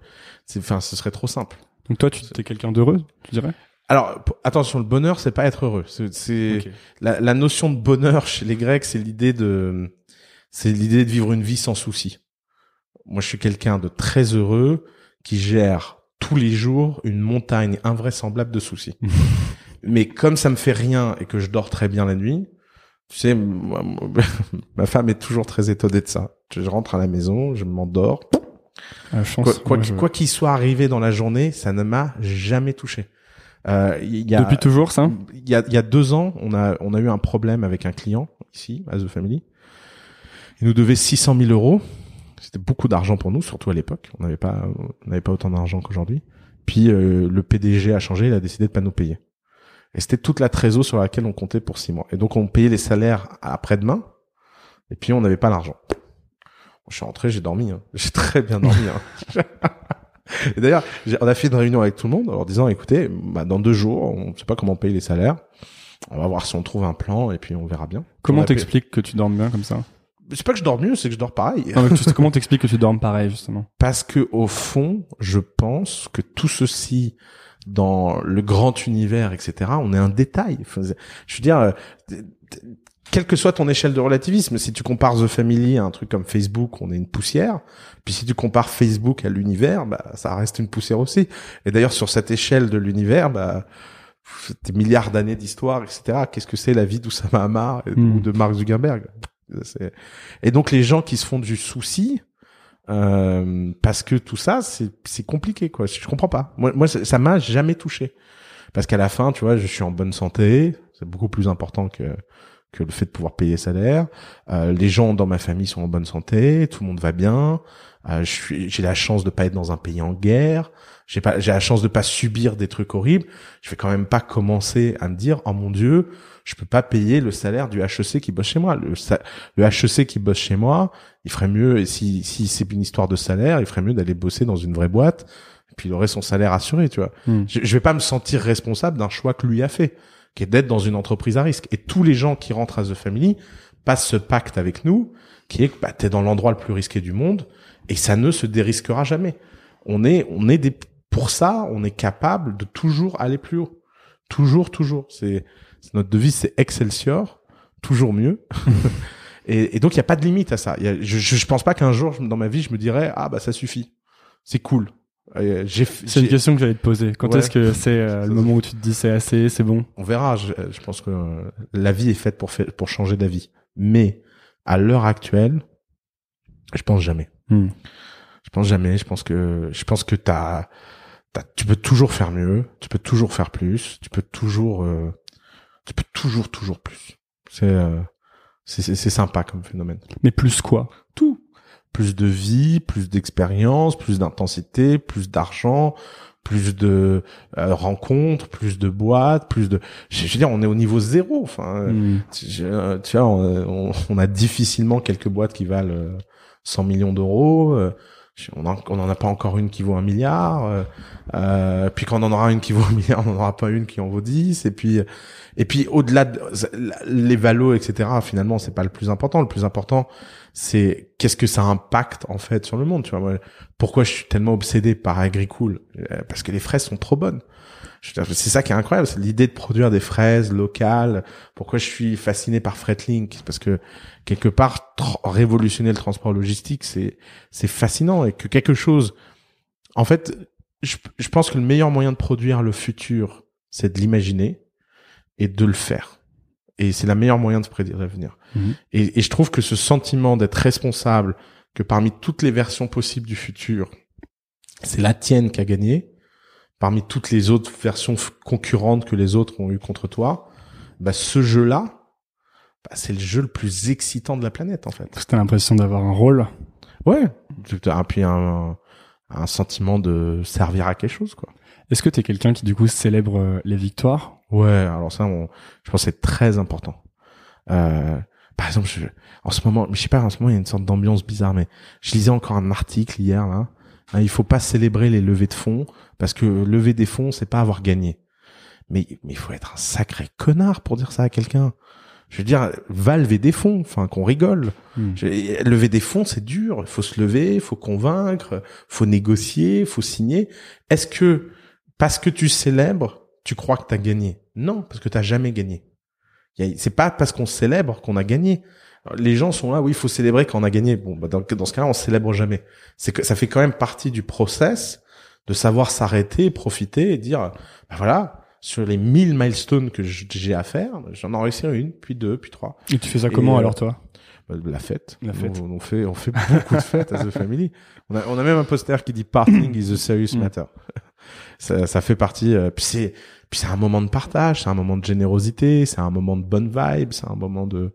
C'est enfin ce serait trop simple. Donc toi, tu es quelqu'un d'heureux, tu dirais? Alors attention le bonheur c'est pas être heureux. C'est la, la notion de bonheur chez les Grecs, c'est l'idée de, c'est l'idée de vivre une vie sans souci. Moi, je suis quelqu'un de très heureux qui gère tous les jours une montagne invraisemblable de soucis. Mais comme ça me fait rien et que je dors très bien la nuit, tu sais, ma femme est toujours très étonnée de ça. Je rentre à la maison, je m'endors. Quoi qu'il je- quoi qu'il soit arrivé dans la journée, ça ne m'a jamais touché. Euh, il y a, Depuis toujours, ça? il y a, il y a deux ans, on a, on a eu un problème avec un client ici, à The Family. Il nous devait 600 000 euros. C'était beaucoup d'argent pour nous, surtout à l'époque. On n'avait pas, on n'avait pas autant d'argent qu'aujourd'hui. Puis euh, le PDG a changé, il a décidé de pas nous payer. Et c'était toute la trésor sur laquelle on comptait pour six mois. Et donc on payait les salaires après-demain. Et puis on n'avait pas l'argent. Je suis rentré, j'ai dormi. hein. J'ai très bien dormi. hein. Et d'ailleurs, on a fait une réunion avec tout le monde en leur disant, écoutez, bah, dans deux jours, on ne sait pas comment payer les salaires. On va voir si on trouve un plan et puis on verra bien. Comment t'expliques que tu dormes bien comme ça? C'est pas que je dors mieux, c'est que je dors pareil. Non, mais tu- Comment t'expliques que tu dormes pareil, justement? Parce que au fond, je pense que tout ceci dans le grand univers, etc., on est un détail. Je veux dire, quelle que soit ton échelle de relativisme, si tu compares The Family à un truc comme Facebook, on est une poussière. Puis si tu compares Facebook à l'univers, bah ça reste une poussière aussi. Et d'ailleurs, sur cette échelle de l'univers, bah des milliards d'années d'histoire, etc. Qu'est-ce que c'est la vie d'Oussama Hamar ou de Mark Zuckerberg? Et donc les gens qui se font du souci, euh, parce que tout ça, c'est compliqué quoi. Je comprends pas. Moi, moi ça m'a jamais touché. Parce qu'à la fin, tu vois, je suis en bonne santé. C'est beaucoup plus important que que le fait de pouvoir payer salaire. Euh, les gens dans ma famille sont en bonne santé. Tout le monde va bien. Euh, j'ai la chance de pas être dans un pays en guerre. J'ai pas, j'ai la chance de pas subir des trucs horribles. Je vais quand même pas commencer à me dire, oh mon dieu, je peux pas payer le salaire du HEC qui bosse chez moi. Le, HEC qui bosse chez moi, il ferait mieux, et si, si c'est une histoire de salaire, il ferait mieux d'aller bosser dans une vraie boîte, et puis il aurait son salaire assuré, tu vois. Hmm. Je, je vais pas me sentir responsable d'un choix que lui a fait, qui est d'être dans une entreprise à risque. Et tous les gens qui rentrent à The Family passent ce pacte avec nous, qui est que bah, t'es dans l'endroit le plus risqué du monde, et ça ne se dérisquera jamais. On est, on est des, pour ça, on est capable de toujours aller plus haut. Toujours, toujours. C'est notre devise, c'est Excelsior, toujours mieux. et, et donc il y a pas de limite à ça. Il y a, je, je pense pas qu'un jour dans ma vie je me dirais ah bah ça suffit, c'est cool. C'est une question que j'allais te poser. Quand Ouais. est-ce que c'est euh, le moment où tu te dis c'est assez, c'est bon? On verra. Je, je pense que euh, la vie est faite pour changer d'avis. Mais à l'heure actuelle, je pense jamais. Hmm. Je pense jamais. Je pense que je pense que t'as, t'as, tu peux toujours faire mieux. Tu peux toujours faire plus. Tu peux toujours, euh, tu peux toujours toujours plus. C'est, euh, c'est, sympa comme phénomène. Mais plus quoi? Tout. Plus de vie, plus d'expérience, plus d'intensité, plus d'argent, plus de euh, rencontres, plus de boîtes, plus de. Je je veux dire, on est au niveau zéro. Enfin, euh, Hmm. tu euh, tu vois, on, on- on a difficilement quelques boîtes qui valent euh, 100 millions d'euros. euh, On en, on en a pas encore une qui vaut un milliard. euh, euh, puis quand on en aura une qui vaut un milliard, on n'en aura pas une qui en vaut 10. Et puis, et puis au-delà de les valos, etc. Finalement, c'est pas le plus important. Le plus important, c'est qu'est-ce que ça impacte en fait sur le monde. Tu vois, pourquoi je suis tellement obsédé par Agricool Euh, Parce que les fraises sont trop bonnes. C'est ça qui est incroyable, c'est l'idée de produire des fraises locales. Pourquoi je suis fasciné par Fretlink Parce que quelque part, révolutionner le transport logistique, c'est c'est fascinant et que quelque chose. En fait, je, je pense que le meilleur moyen de produire le futur, c'est de l'imaginer et de le faire. Et c'est la meilleure moyen de prédire l'avenir. Mhm. Et, et je trouve que ce sentiment d'être responsable, que parmi toutes les versions possibles du futur, c'est la tienne qui a gagné, parmi toutes les autres versions concurrentes que les autres ont eu contre toi, bah ce jeu-là, bah, c'est le jeu le plus excitant de la planète en fait. Parce que t'as l'impression d'avoir un rôle. Ouais. Et puis un, un sentiment de servir à quelque chose quoi. Est-ce que t'es quelqu'un qui du coup célèbre euh, les victoires? Ouais, alors ça, on, je pense que c'est très important. Euh, par exemple, je, en ce moment, je sais pas, en ce moment, il y a une sorte d'ambiance bizarre, mais je lisais encore un article hier, là. Hein, il faut pas célébrer les levées de fonds, parce que lever des fonds, c'est pas avoir gagné. Mais, mais il faut être un sacré connard pour dire ça à quelqu'un. Je veux dire, va lever des fonds, enfin, qu'on rigole. Hmm. Je- lever des fonds, c'est dur. Il faut se lever, il faut convaincre, faut négocier, faut signer. Est-ce que, parce que tu célèbres, tu crois que tu as gagné? Non, parce que tu jamais gagné. C'est pas parce qu'on célèbre qu'on a gagné. Les gens sont là, oui, il faut célébrer quand on a gagné. Bon, bah dans, dans ce cas-là, on célèbre jamais. C'est que ça fait quand même partie du process de savoir s'arrêter, profiter et dire, bah voilà, sur les 1000 milestones que j'ai à faire, j'en ai réussi une, puis deux, puis trois. Et tu fais ça Et, comment euh, alors toi? Bah, La fête. La fête. On, on fait, on fait beaucoup de fêtes à The Family. On a, on a même un poster qui dit Parting is a serious Mm. matter. Ça, ça fait partie. euh, puis c'est, puis c'est un moment de partage, c'est un moment de générosité, c'est un moment de bonne vibe, c'est un moment de.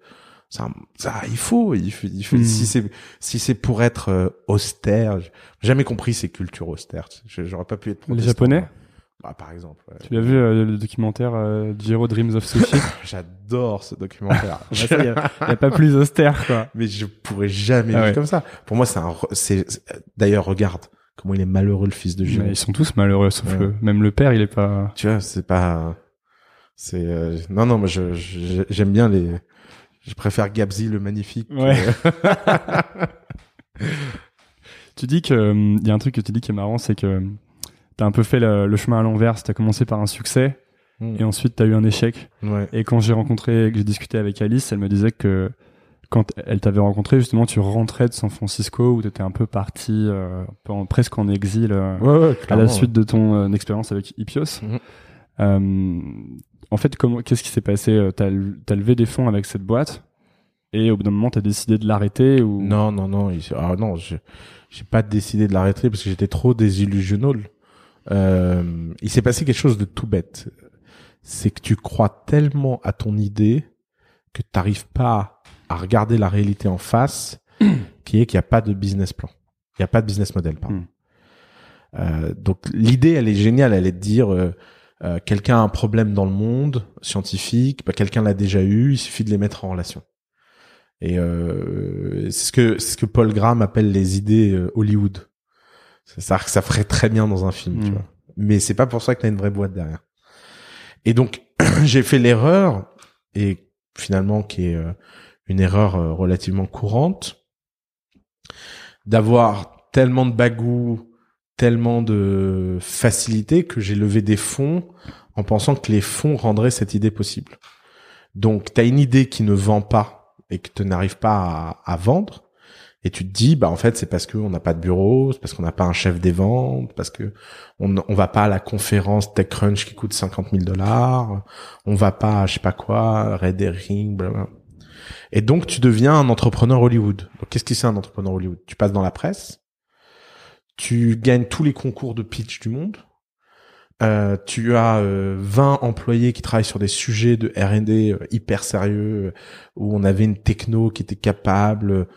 Un- ça, il faut, il faut, il faut- si c'est, si c'est pour être euh, austère, j'ai jamais compris ces cultures austères. J'aurais pas pu être. Les. Japonais Bah, par exemple. ouais. Tu l'as vu euh, le documentaire euh, Jiro Dreams of Sushi J'adore ce documentaire. Bah, ça, y a, a pas plus austère quoi. mais je pourrais jamais Ah vivre ouais. comme ça. Pour moi, c'est un, c'est, d'ailleurs, regarde comment il est malheureux le fils de. Mais ils sont tous malheureux sauf Ouais. que même le père il est pas. Tu vois, c'est pas, c'est, euh, non, non, moi, je- j'aime bien les, je préfère Gabzi le magnifique. que- Ouais. Tu dis que hum, il y a un truc que tu dis qui est marrant, c'est que hum, t'as un peu fait le, le chemin à l'envers. T'as commencé par un succès Mm. et ensuite t'as eu un échec. ouais. Et quand j'ai rencontré, que j'ai discuté avec Alice, elle me disait que quand elle t'avait rencontré, justement, tu rentrais de San Francisco où t'étais un peu parti, euh, en- presque en exil euh, Ouais, ouais, à la suite de ton euh, expérience avec Hippios. Mhm. En fait, comment, qu'est-ce qui s'est passé Euh, T'as as levé des fonds avec cette boîte et au bout d'un moment, t'as décidé de l'arrêter ou? Non, non, non, il- ah non, je, j'ai pas décidé de l'arrêter parce que j'étais trop désillusionnel. Euh, il s'est passé quelque chose de tout bête. C'est que tu crois tellement à ton idée que t'arrives pas à regarder la réalité en face, qui est qu'il n'y a pas de business plan. Il n'y a pas de business model, pardon. Hmm. Euh, donc l'idée, elle est géniale, elle est de dire euh, euh, quelqu'un a un problème dans le monde scientifique, bah, quelqu'un l'a déjà eu, il suffit de les mettre en relation. Et euh, c'est ce que c'est ce que Paul Graham appelle les idées euh, Hollywood. Ça, ça ferait très bien dans un film, tu Mm. vois. Mais c'est pas pour ça que t'as une vraie boîte derrière. Et donc j'ai fait l'erreur et finalement qui est euh, une erreur euh, relativement courante d'avoir tellement de bagou, tellement de facilité que j'ai levé des fonds en pensant que les fonds rendraient cette idée possible. Donc, tu as une idée qui ne vend pas et que tu n'arrives pas à, vendre, et tu te dis, bah en fait, c'est parce qu'on n'a pas de bureau, c'est parce qu'on n'a pas un chef des ventes, parce que on, on va pas à la conférence TechCrunch qui coûte 50 000 dollars, on va pas, à, je sais pas quoi, Red Herring, blablabla. Et donc, tu deviens un entrepreneur Hollywood. Donc, qu'est-ce que c'est un entrepreneur Hollywood? Tu passes dans la presse, tu gagnes tous les concours de pitch du monde, euh, tu as euh, 20 employés qui travaillent sur des sujets de R&D euh, hyper sérieux, euh, où on avait une techno qui était capable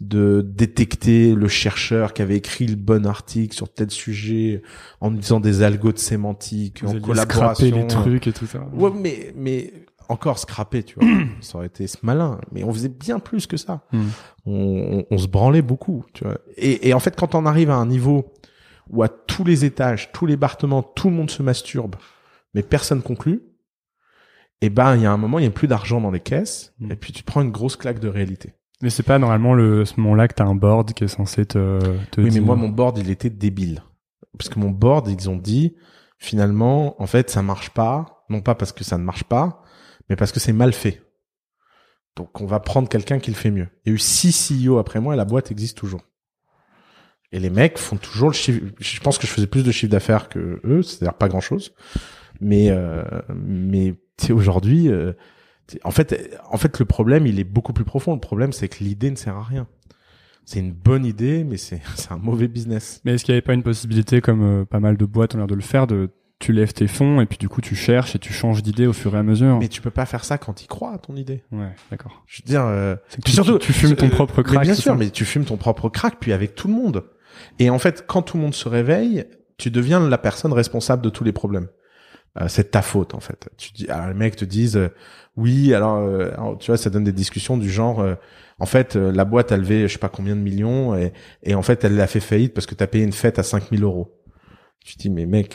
de détecter le chercheur qui avait écrit le bon article sur tel sujet en utilisant des algos de sémantique, Vous en collaboration. les trucs et tout ça. Ouais, mais mais encore scraper, tu vois, ça aurait été malin. Mais on faisait bien plus que ça. Hmm. On, on, on se branlait beaucoup, tu vois. Et, et en fait, quand on arrive à un niveau où à tous les étages, tous les bâtiments, tout le monde se masturbe, mais personne conclut, et ben il y a un moment, il y a plus d'argent dans les caisses, Hmm. et puis tu prends une grosse claque de réalité. Mais c'est pas normalement le ce moment-là que t'as un board qui est censé te, te Oui, mais moi, mon board, il était débile. Parce que mon board, ils ont dit, finalement, en fait, ça marche pas. Non pas parce que ça ne marche pas, mais parce que c'est mal fait. Donc, on va prendre quelqu'un qui le fait mieux. Il y a eu six CEO après moi et la boîte existe toujours. Et les mecs font toujours le chiffre. Je pense que je faisais plus de chiffre d'affaires que eux, c'est-à-dire pas grand-chose. Mais, euh, mais aujourd'hui, euh, en fait, en fait, le problème, il est beaucoup plus profond. Le problème, c'est que l'idée ne sert à rien. C'est une bonne idée, mais c'est un mauvais business. Mais est-ce qu'il y avait pas une possibilité, comme euh, pas mal de boîtes ont l'air de le faire, de tu lèves tes fonds et puis du coup tu cherches et tu changes d'idée au fur et à mesure. Mais tu peux pas faire ça quand il croit à ton idée. Ouais, d'accord. Je veux dire, euh, tu, surtout, tu, tu fumes ton euh, propre mais crack. bien c'est sûr, ça mais tu fumes ton propre crack, puis avec tout le monde. Et en fait, quand tout le monde se réveille, tu deviens la personne responsable de tous les problèmes. Euh, c'est ta faute en fait. Tu dis, alors les mecs te disent, euh, oui, alors, euh, alors, tu vois, ça donne des discussions du genre, euh, en fait, euh, la boîte a levé, je sais pas combien de millions, et, et en fait, elle l'a fait faillite parce que t'as payé une fête à 5000 euros. Tu te dis, mais mec,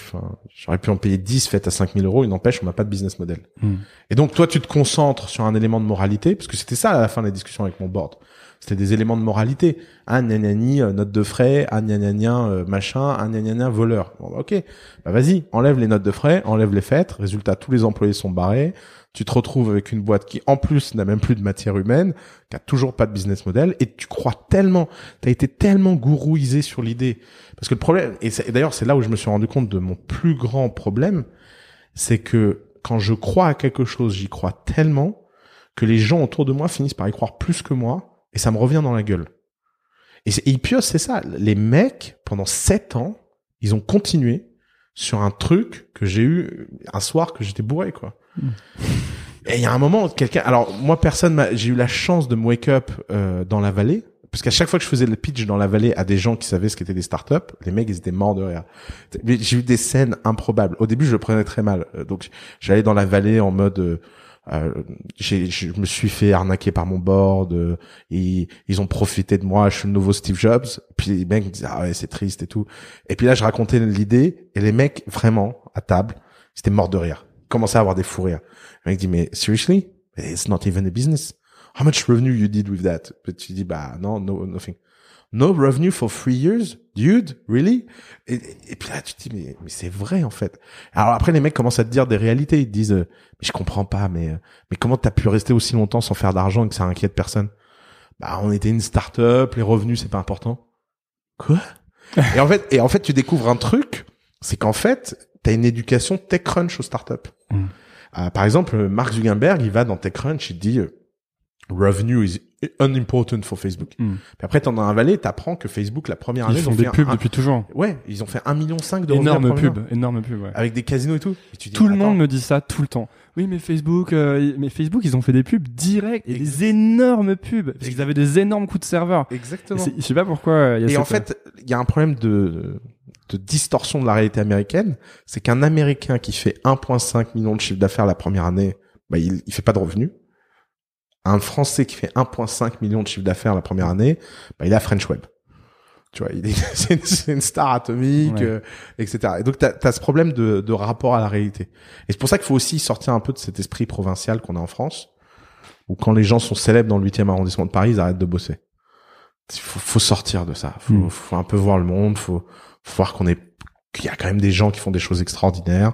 j'aurais pu en payer 10 fêtes à 5000 euros, il n'empêche, on n'a pas de business model. Hmm. Et donc, toi, tu te concentres sur un élément de moralité, parce que c'était ça à la fin des discussions avec mon board. C'était des éléments de moralité. Ah, gna euh, note de frais, ah, gna gna gna, euh, machin, ah, gna gna gna, voleur. Bon, bah, ok. Bah, vas-y, enlève les notes de frais, enlève les fêtes. Résultat, tous les employés sont barrés. Tu te retrouves avec une boîte qui, en plus, n'a même plus de matière humaine, qui a toujours pas de business model, et tu crois tellement, t'as été tellement gourouisé sur l'idée. Parce que le problème, et, d'ailleurs, c'est là où je me suis rendu compte de mon plus grand problème, c'est que quand je crois à quelque chose, j'y crois tellement que les gens autour de moi finissent par y croire plus que moi, et ça me revient dans la gueule. Et, et Ipios, c'est ça. Les mecs, pendant sept ans, ils ont continué sur un truc que j'ai eu un soir que j'étais bourré, quoi. Et il y a un moment, quelqu'un, alors moi personne, j'ai eu la chance de me wake up euh, dans la vallée, parce qu'à chaque fois que je faisais le pitch dans la vallée à des gens qui savaient ce qu'étaient des startups, les mecs ils étaient morts de rire. J'ai eu des scènes improbables. Au début, je le prenais très mal, Euh, donc j'allais dans la vallée en mode. euh, euh, je me suis fait arnaquer par mon board, euh, et ils ont profité de moi, je suis le nouveau Steve Jobs. Puis les mecs me disaient ah ouais c'est triste et tout. Et puis là je racontais l'idée et les mecs vraiment à table, ils étaient morts de rire, ils commençaient à avoir des fous rires. Le mec dit mais seriously, it's not even a business. How much revenue you did with that? Puis tu dis bah non no nothing. No revenue for three years, dude, really? Et, et puis là, tu te dis, mais, mais c'est vrai, en fait. Alors après, les mecs commencent à te dire des réalités. Ils te disent, euh, mais je comprends pas, mais, euh, mais comment t'as pu rester aussi longtemps sans faire d'argent et que ça inquiète personne? Bah, on était une start-up, les revenus, c'est pas important. Quoi? et en fait, et en fait, tu découvres un truc, c'est qu'en fait, t'as une éducation TechCrunch aux startups. Mm. Euh, par exemple, Mark Zuckerberg, il va dans TechCrunch, il dit, euh, revenue is unimportant for Facebook. Mm. Puis après, t'en as un valet, t'apprends que Facebook, la première année, Ils font ont des pubs un- depuis toujours. Ouais, ils ont fait un million cinq de Énorme pub, énorme pub, ouais. Avec des casinos et tout. Et tu dis, Tout le monde me dit ça tout le temps. Oui, mais Facebook, euh, mais Facebook, ils ont fait des pubs directs et des énormes pubs parce qu'ils avaient des énormes coûts de serveur. Exactement. c'est- Je sais pas pourquoi. euh, y a Et cette- en fait, il y a un problème de, de distorsion de la réalité américaine. C'est qu'un Américain qui fait 1,5 million de chiffre d'affaires la première année, bah, il, il fait pas de revenus. Un Français qui fait 1,5 million de chiffre d'affaires la première année, bah, il a French Web. Tu vois, il est, c'est une, c'est une star atomique, Ouais. euh, etc. Et donc, t'as as ce problème de, de rapport à la réalité. Et c'est pour ça qu'il faut aussi sortir un peu de cet esprit provincial qu'on a en France, où quand les gens sont célèbres dans le 8e arrondissement de Paris, ils arrêtent de bosser. Il faut, faut sortir de ça. Faut, Mm. faut un peu voir le monde. Faut, faut voir qu'on est, qu'il y a quand même des gens qui font des choses extraordinaires.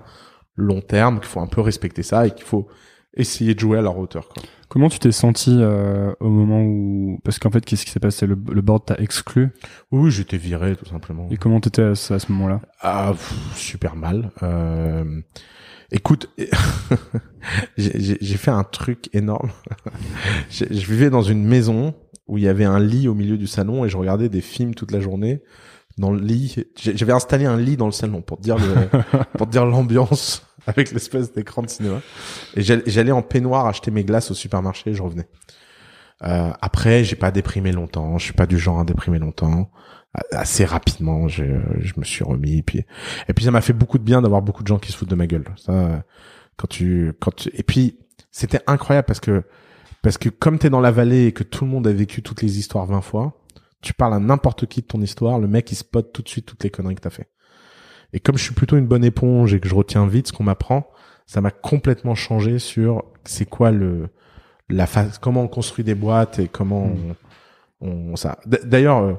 long terme, qu'il faut un peu respecter ça et qu'il faut essayer de jouer à leur hauteur. Quoi. Comment tu t'es senti euh, au moment où parce qu'en fait qu'est-ce qui s'est passé? Le, le board t'a exclu? Oui, j'étais viré tout simplement. Et comment t'étais à, ce- à ce moment-là? Ah, pff, super mal. Euh, écoute, j'ai fait un truc énorme. je, je vivais dans une maison où il y avait un lit au milieu du salon et je regardais des films toute la journée dans le lit. J'avais installé un lit dans le salon pour te dire le, pour te dire l'ambiance avec l'espèce d'écran de cinéma. Et j'allais en peignoir acheter mes glaces au supermarché et je revenais. Euh, après, j'ai pas déprimé longtemps. Je suis pas du genre à déprimer longtemps. Assez rapidement, je, je me suis remis. Et puis, et puis ça m'a fait beaucoup de bien d'avoir beaucoup de gens qui se foutent de ma gueule. Ça, quand tu, quand tu, et puis c'était incroyable parce que parce que comme t'es dans la vallée et que tout le monde a vécu toutes les histoires 20 fois, tu parles à n'importe qui de ton histoire, le mec il spot tout de suite toutes les conneries que t'as fait. Et comme je suis plutôt une bonne éponge et que je retiens vite ce qu'on m'apprend, ça m'a complètement changé sur c'est quoi le la phase, comment on construit des boîtes et comment on, on- ça. D'ailleurs, euh,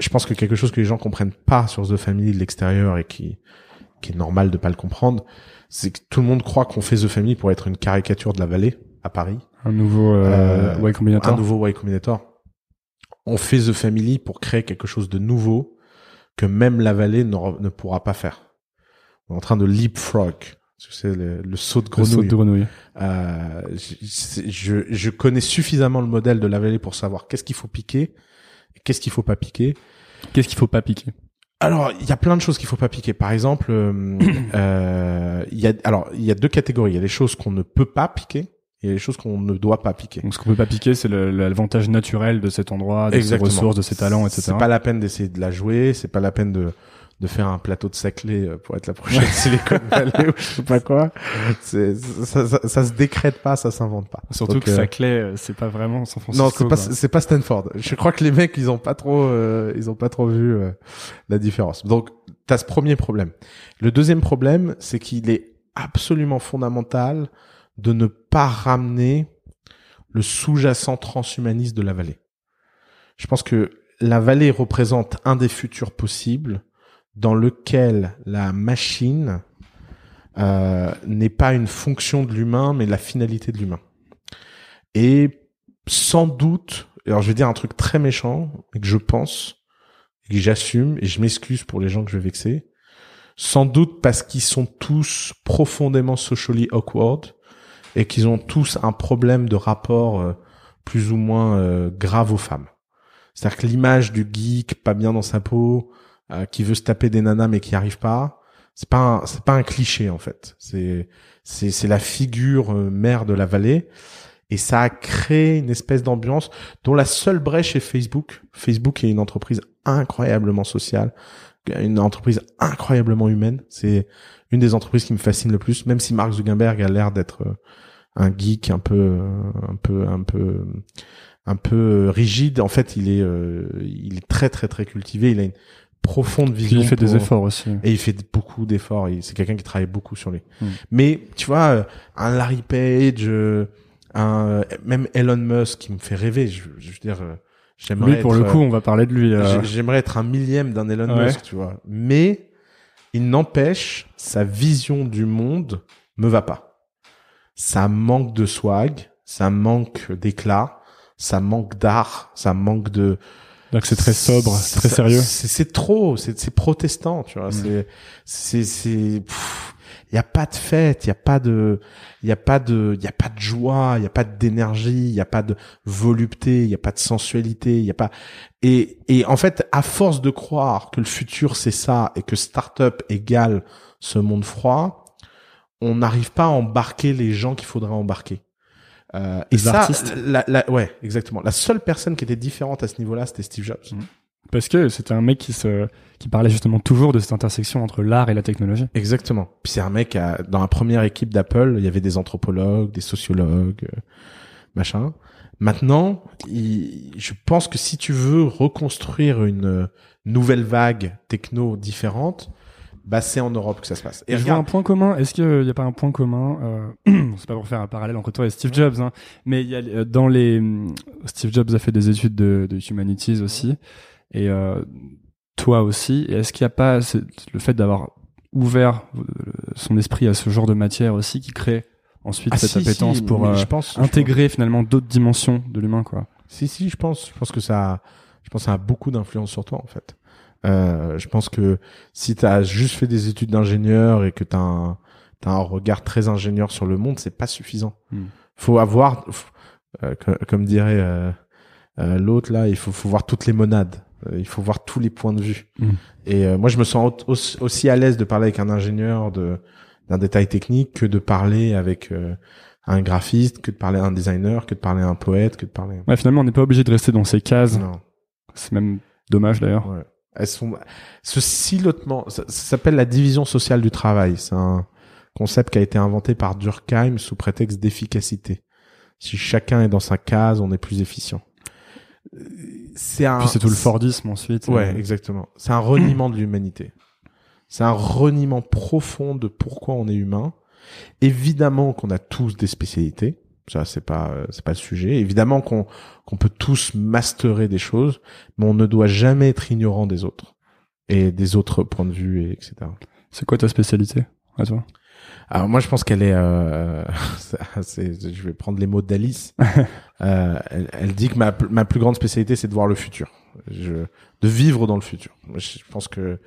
je pense que quelque chose que les gens comprennent pas sur The Family de l'extérieur et qui qui est normal de pas le comprendre, c'est que tout le monde croit qu'on fait The Family pour être une caricature de la vallée à Paris Un nouveau euh, Euh, Y Combinator un nouveau Y Combinator. On fait The Family pour créer quelque chose de nouveau que même la vallée ne, pourra pas faire. On est en train de leapfrog. C'est le, le saut de Le grenouille. saut de grenouille. Euh, je, je, connais suffisamment le modèle de la vallée pour savoir qu'est-ce qu'il faut piquer et qu'est-ce qu'il faut pas piquer. Qu'est-ce qu'il faut pas piquer? Alors, il y a plein de choses qu'il faut pas piquer. Par exemple, euh, euh, il y a alors il y a deux catégories. Il y a les choses qu'on ne peut pas piquer et les choses qu'on ne doit pas piquer. Donc ce qu'on peut pas piquer, c'est le- l'avantage naturel de cet endroit, de ses ressources, de ses talents, etc. C'est pas la peine d'essayer de la jouer, c'est pas la peine de de faire un plateau de saclé euh, pour être la prochaine Silicon Valley ou je sais pas quoi. C'est ça, ça, ça se décrète pas, ça s'invente pas. Surtout Donc, que euh, Saclay, euh, c'est pas vraiment San Francisco. non, c'est pas c'est pas Stanford. Je crois que les mecs ils ont pas trop euh, ils ont pas trop vu euh, la différence. Donc t'as ce premier problème. Le deuxième problème, c'est qu'il est absolument fondamental de ne pas ramener le sous-jacent transhumaniste de la vallée. Je pense que la vallée représente un des futurs possibles dans lequel la machine euh, n'est pas une fonction de l'humain, mais la finalité de l'humain. Et sans doute, alors je vais dire un truc très méchant, mais que je pense, et que j'assume, et je m'excuse pour les gens que je vais vexer, sans doute parce qu'ils sont tous profondément socially awkward, et qu'ils ont tous un problème de rapport euh, plus ou moins euh, grave aux femmes. C'est-à-dire que l'image du geek pas bien dans sa peau, euh, qui veut se taper des nanas mais qui arrive pas, c'est pas c'est pas un cliché en fait. C'est c'est c'est la figure euh, mère de la vallée et ça a créé une espèce d'ambiance dont la seule brèche est Facebook. Facebook est une entreprise incroyablement sociale, une entreprise incroyablement humaine. C'est une des entreprises qui me fascine le plus, même si Mark Zuckerberg a l'air d'être euh, un geek un peu, euh, un peu, un peu, un peu rigide. En fait, il est, euh, il est très, très, très cultivé. Il a une profonde vision. il fait des efforts aussi. et il fait beaucoup d'efforts. C'est quelqu'un qui travaille beaucoup sur lui. Mm. Mais tu vois, euh, un Larry Page, un même Elon Musk qui me fait rêver. Je, je veux dire, j'aimerais. Lui, pour être, le coup, on va parler de lui. euh, j'ai- j'aimerais être un millième d'un Elon Ouais. Musk, tu vois. Mais il n'empêche, sa vision du monde me va pas. Ça manque de swag, ça manque d'éclat, ça manque d'art, ça manque de Donc c'est très sobre, c'est- très sérieux. C'est trop, c'est protestant, tu vois. Mm. C'est c'est c'est il y a pas de fête, il y a pas de il y a pas de il y a pas de joie, il y a pas d'énergie, il y a pas de volupté, il y a pas de sensualité, il y a pas et et en fait à force de croire que le futur c'est ça et que startup égale ce monde froid, on n'arrive pas à embarquer les gens qu'il faudrait embarquer. Euh, et Les ça, la, la- ouais, exactement. La seule personne qui était différente à ce niveau-là, c'était Steve Jobs. Parce que c'était un mec qui se, qui parlait justement toujours de cette intersection entre l'art et la technologie. Exactement. Puis c'est un mec à- dans la première équipe d'Apple, il y avait des anthropologues, des sociologues, euh, machin. Maintenant, il- je pense que si tu veux reconstruire une euh, nouvelle vague techno différente, bah c'est en Europe que ça se passe. Et Et je vois un regarde, point commun. Est-ce qu'il n'y a pas un point commun euh, C'est pas pour faire un parallèle entre toi et Steve Jobs, hein, mais il y a euh, dans les Steve Jobs a fait des études de, de humanities aussi, et euh, toi aussi. Est-ce qu'il n'y a pas le fait d'avoir ouvert euh, son esprit à ce genre de matière aussi qui crée ensuite Ah, cette si, appétence si, pour euh, je pense, intégrer finalement d'autres dimensions de l'humain quoi? Si, si, je pense. Je pense que ça, je pense que ça a beaucoup d'influence sur toi, en fait. Euh, je pense que si tu as juste fait des études d'ingénieur et que tu as un, t'as un regard très ingénieur sur le monde, c'est pas suffisant. Hmm. Faut avoir, euh, comme dirait l'autre là, il faut, faut voir toutes les monades. Euh, il faut voir tous les points de vue. Hmm. Et euh, moi, je me sens au- aussi, à l'aise de parler avec un ingénieur de d'un détail technique que de parler avec euh, un graphiste, que de parler à un designer, que de parler à un poète, que de parler. Ouais, finalement on n'est pas obligé de rester dans ces cases. C'est même dommage d'ailleurs. Ouais. Elles sont ce silotement, ça, ça s'appelle la division sociale du travail. C'est un concept qui a été inventé par Durkheim sous prétexte d'efficacité. Si chacun est dans sa case, on est plus efficient. C'est un. Puis c'est tout le Fordisme ensuite. Ouais, Euh, exactement. C'est un reniement de l'humanité. C'est un reniement profond de pourquoi on est humain. Évidemment qu'on a tous des spécialités. Ça, c'est pas, euh, c'est pas le sujet. Évidemment qu'on, qu'on peut tous masterer des choses, mais on ne doit jamais être ignorant des autres. Et des autres points de vue, et etc. C'est quoi ta spécialité à toi? Alors moi, je pense qu'elle est, euh, c'est- je vais prendre les mots d'Alice. Euh, elle, elle dit que ma, ma plus grande spécialité, c'est de voir le futur, je, de vivre dans le futur. Je pense que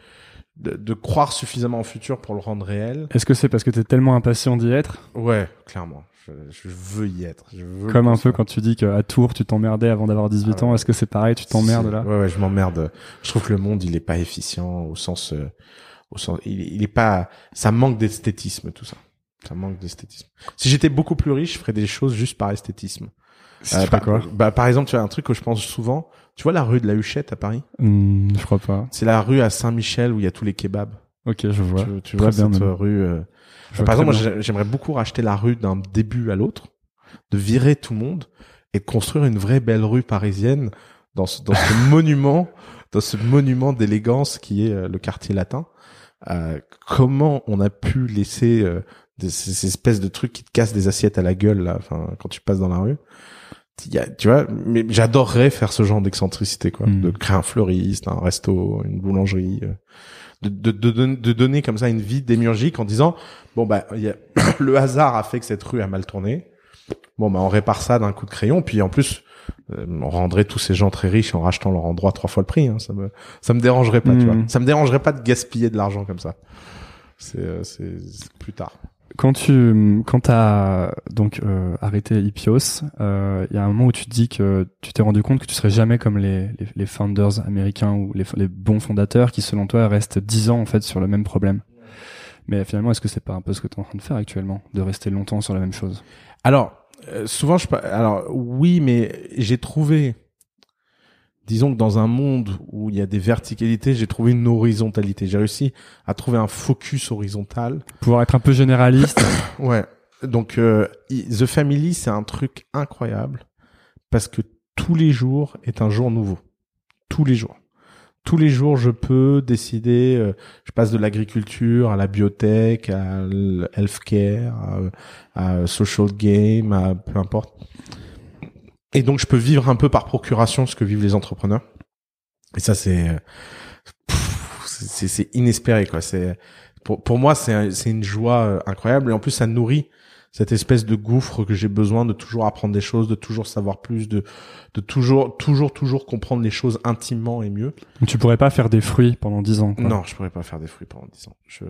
de, de croire suffisamment au futur pour le rendre réel. Est-ce que c'est parce que t'es tellement impatient d'y être? Ouais, clairement. Je, je veux y être. Je veux Comme un peu quand tu dis qu'à Tours tu t'emmerdais avant d'avoir 18 Ah ans, est-ce que c'est pareil, tu t'emmerdes là? Ouais, ouais, je m'emmerde. Je trouve que le monde, il est pas efficient au sens, euh, au sens, il, est- il est pas, ça manque d'esthétisme, tout ça. Ça manque d'esthétisme. Si j'étais beaucoup plus riche, je ferais des choses juste par esthétisme. Euh, par, quoi bah, par exemple, tu vois, un truc que je pense souvent. Tu vois la rue de la Huchette à Paris? Hmm, Je crois pas. C'est la rue à Saint-Michel où il y a tous les kebabs. Ok, je vois. Tu, vois bien cette même. rue, euh, par exemple, moi, j'aimerais beaucoup racheter la rue d'un début à l'autre, de virer tout le monde et de construire une vraie belle rue parisienne dans ce, dans ce monument, dans ce monument d'élégance qui est euh, le quartier latin. Euh, comment on a pu laisser euh, des, ces, ces espèces de trucs qui te cassent des assiettes à la gueule là, enfin quand tu passes dans la rue? Il y a- tu vois, mais j'adorerais faire ce genre d'excentricité quoi, Mm. de créer un fleuriste, un resto, une boulangerie. euh, de, de, de, de donner comme ça une vie démiurgique en disant bon bah il y a, le hasard a fait que cette rue a mal tourné bon bah on répare ça d'un coup de crayon puis en plus on rendrait tous ces gens très riches en rachetant leur endroit trois fois le prix hein, ça me ça me dérangerait pas tu Mm. vois. Ça me dérangerait pas de gaspiller de l'argent comme ça. C'est euh, c'est plus tard. Quand tu quand t'as donc euh, arrêté Ipios, euh, il y a un moment où tu te dis que tu t'es rendu compte que tu serais jamais comme les, les, les founders américains ou les, les bons fondateurs qui selon toi restent 10 ans en fait sur le même problème. Mais finalement, est-ce que c'est pas un peu ce que tu es en train de faire actuellement, de rester longtemps sur la même chose? Alors, euh, souvent, je, alors oui, mais j'ai trouvé, disons que dans un monde où il y a des verticalités, j'ai trouvé une horizontalité. J'ai réussi à trouver un focus horizontal. Pouvoir être un peu généraliste. Ouais. Donc, euh, The Family, c'est un truc incroyable parce que tous les jours est un jour nouveau. Tous les jours. Tous les jours, je peux décider. euh, je passe de l'agriculture à la biotech, à l- healthcare, à, à social game, à peu importe. Et donc, je peux vivre un peu par procuration ce que vivent les entrepreneurs. Et ça, c'est c'est inespéré quoi. C'est pour pour moi, c'est une joie euh, incroyable et en plus, ça nourrit cette espèce de gouffre que j'ai besoin de toujours apprendre des choses, de toujours savoir plus, de de toujours toujours toujours comprendre les choses intimement et mieux. Donc, tu pourrais pas faire des fruits pendant 10 ans. Quoi. Non, je pourrais pas faire des fruits pendant 10 ans. Je...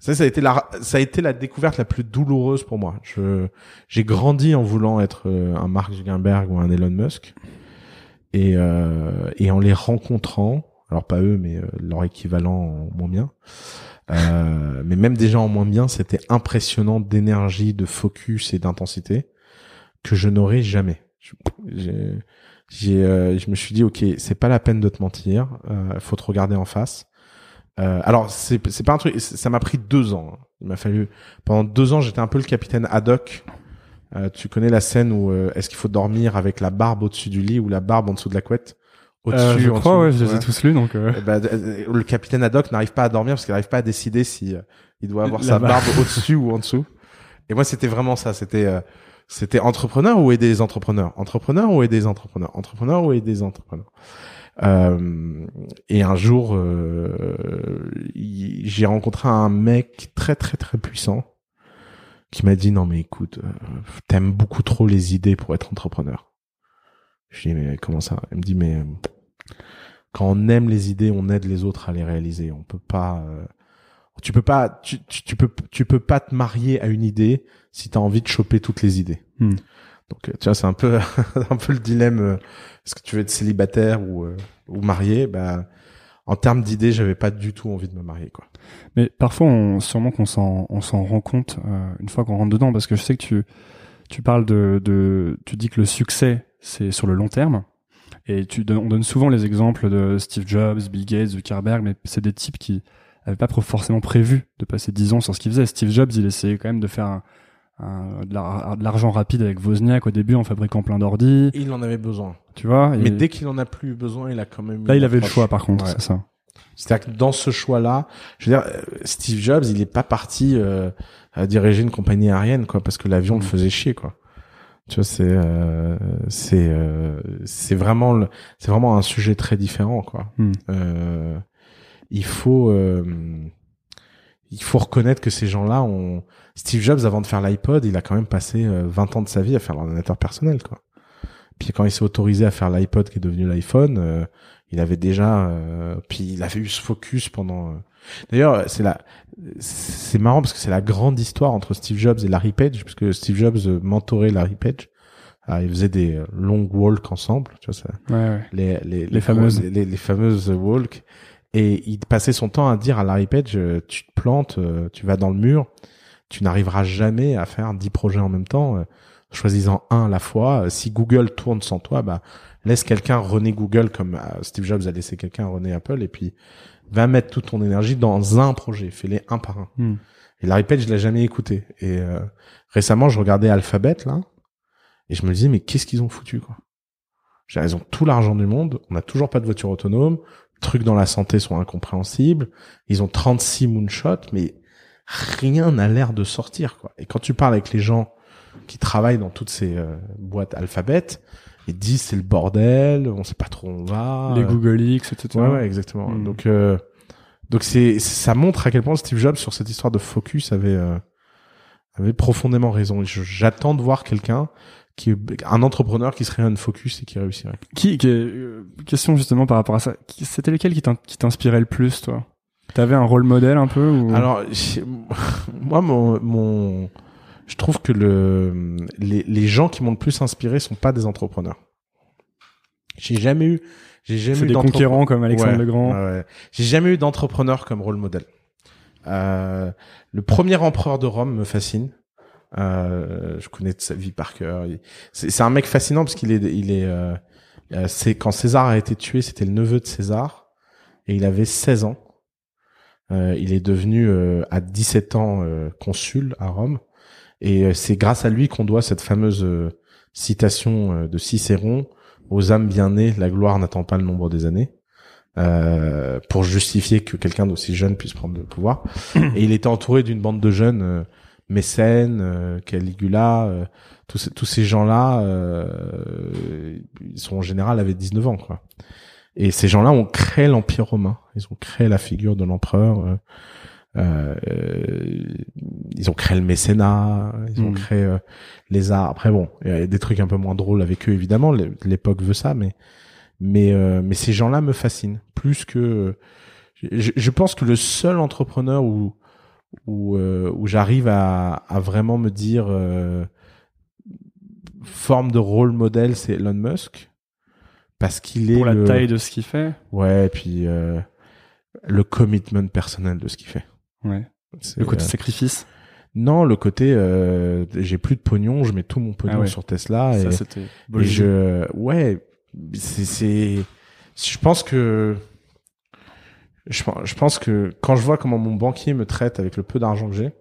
Ça, ça a été la, ça a été la découverte la plus douloureuse pour moi. Je, j'ai grandi en voulant être euh, un Mark Zuckerberg ou un Elon Musk. Et, euh, et en les rencontrant, alors pas eux, mais euh, leur équivalent en moins bien. Euh, mais même déjà en moins bien, c'était impressionnant d'énergie, de focus et d'intensité que je n'aurais jamais. J'ai, j'ai, euh, je me suis dit, ok, c'est pas la peine de te mentir, euh, faut te regarder en face. Euh, alors c'est c'est pas un truc, ça m'a pris deux ans. hein. Il m'a fallu pendant deux ans, j'étais un peu le capitaine Haddock. Euh, tu connais la scène où euh, est-ce qu'il faut dormir avec la barbe au-dessus du lit ou la barbe en dessous de la couette? Euh, je en crois, ouais, je les ai tous lus, donc. euh, le capitaine Haddock n'arrive pas à dormir parce qu'il n'arrive pas à décider si il doit avoir La sa barbe. au-dessus ou en dessous. Et moi, c'était vraiment ça. C'était euh, c'était entrepreneur ou aider les entrepreneurs, entrepreneur ou aider les entrepreneurs, entrepreneur ou aider les entrepreneurs? Euh, et un jour, euh, j'ai rencontré un mec très très très puissant qui m'a dit non mais écoute, euh, t'aimes beaucoup trop les idées pour être entrepreneur. Je lui dis mais comment ça? Il me dit mais quand on aime les idées, on aide les autres à les réaliser. On peut pas, euh, tu peux pas, tu, tu, tu peux, tu peux pas te marier à une idée si t'as envie de choper toutes les idées. Hmm. Donc euh, tu vois, c'est un peu, un peu le dilemme. euh, Est-ce que tu veux être célibataire ou euh, ou marié? Bah, en termes d'idées, j'avais pas du tout envie de me marier quoi. Mais parfois, on, sûrement qu'on s'en, on s'en rend compte euh, une fois qu'on rentre dedans, parce que je sais que tu, tu parles de, de, tu dis que le succès, c'est sur le long terme. Et tu on donne souvent les exemples de Steve Jobs, Bill Gates, Zuckerberg, mais c'est des types qui avaient pas forcément prévu de passer 10 ans sur ce qu'ils faisaient. Steve Jobs, il essayait quand même de faire un, un- de la- de l'argent rapide avec Wozniak au début en fabriquant plein d'ordi, il en avait besoin. tu vois. Mais et dès qu'il en a plus besoin, il a quand même. là, il avait le choix, par contre, Ouais. c'est ça. C'est-à-dire que dans ce choix-là, je veux dire, euh, Steve Jobs, il est pas parti euh, à diriger une compagnie aérienne, quoi, parce que l'avion le faisait chier, quoi. Tu vois, c'est euh, c'est euh, c'est vraiment c'est vraiment un sujet très différent, quoi. Hmm. Euh, il faut euh, il faut reconnaître que ces gens-là ont Steve Jobs avant de faire l'iPod, il a quand même passé euh, 20 ans de sa vie à faire l'ordinateur personnel, quoi. Puis quand il s'est autorisé à faire l'iPod qui est devenu l'iPhone, euh, il avait déjà euh, puis il avait eu ce focus pendant euh, D'ailleurs, c'est la c'est marrant parce que c'est la grande histoire entre Steve Jobs et Larry Page parce que Steve Jobs euh, mentorait Larry Page. Alors, ils faisaient des euh, long walks ensemble, tu vois ça Ouais, ouais. les les, Les fameuses. les, les fameuses walks et il passait son temps à dire à Larry Page euh, tu te plantes, tu vas dans le mur, tu n'arriveras jamais à faire 10 projets en même temps. choisis-en un à la fois. Si Google tourne sans toi, bah laisse quelqu'un rené Google comme Steve Jobs a laissé quelqu'un rené Apple et puis va mettre toute ton énergie dans un projet, fais-les un par un. Hmm. Et Larry Page, je l'ai jamais écouté. Et euh, récemment, je regardais Alphabet là, et je me disais mais qu'est-ce qu'ils ont foutu quoi? J'ai Ils ont tout l'argent du monde, on n'a toujours pas de voiture autonome, trucs dans la santé sont incompréhensibles, ils ont 36 moonshots, mais rien n'a l'air de sortir quoi. Et quand tu parles avec les gens qui travaillent dans toutes ces euh, boîtes Alphabet, ils disent c'est le bordel, on sait pas trop où on va. Les Google X, etc. Ouais, ouais, exactement. Mm. Donc, euh, donc c'est, ça montre à quel point Steve Jobs sur cette histoire de focus avait, euh, avait profondément raison. J'attends de voir quelqu'un qui, un entrepreneur qui serait un focus et qui réussirait. Qui, qui- euh, question justement par rapport à ça. C'était lequel qui t'in- qui t'inspirait le plus, toi? T'avais un rôle modèle un peu ou... Alors, moi, mon, mon, je trouve que le, les, les gens qui m'ont le plus inspiré sont pas des entrepreneurs. J'ai jamais eu, j'ai jamais eu des conquérants comme Alexandre Ouais, Legrand. ouais, ouais. J'ai jamais eu d'entrepreneur comme rôle modèle. Euh, le premier empereur de Rome me fascine. Euh, je connais de sa vie par cœur. C'est un mec fascinant parce qu'il est, il est, euh, euh, c'est quand César a été tué, c'était le neveu de César et il avait 16 ans. Euh, il est devenu euh, à 17 ans euh, consul à Rome et euh, c'est grâce à lui qu'on doit cette fameuse euh, citation euh, de Cicéron aux âmes bien nées, la gloire n'attend pas le nombre des années. Euh, pour justifier que quelqu'un d'aussi jeune puisse prendre le pouvoir. Et il était entouré d'une bande de jeunes, euh, Mécène, euh, Caligula, euh, tous, ces- tous ces gens-là, euh, ils sont en général avaient 19 ans, quoi. Et ces gens-là ont créé l'Empire romain. Ils ont créé la figure de l'empereur. Euh, euh, ils ont créé le mécénat. Ils ont Mm. créé euh, les arts. Après, bon, il y a des trucs un peu moins drôles avec eux, évidemment. L'é- L'époque veut ça, mais mais euh, mais ces gens-là me fascinent plus que je, je pense que le seul entrepreneur où où euh, où j'arrive à à vraiment me dire euh, forme de rôle modèle c'est Elon Musk parce qu'il est Pour la le- taille de ce qu'il fait. ouais et puis euh, le commitment personnel de ce qu'il fait Ouais. Le côté euh, sacrifice. non le côté euh, j'ai plus de pognon je mets tout mon pognon Ah ouais. sur Tesla ça, et, je, ouais, c'est, c'est, je pense que, je, pense- je pense que quand je vois comment mon banquier me traite avec le peu d'argent que j'ai,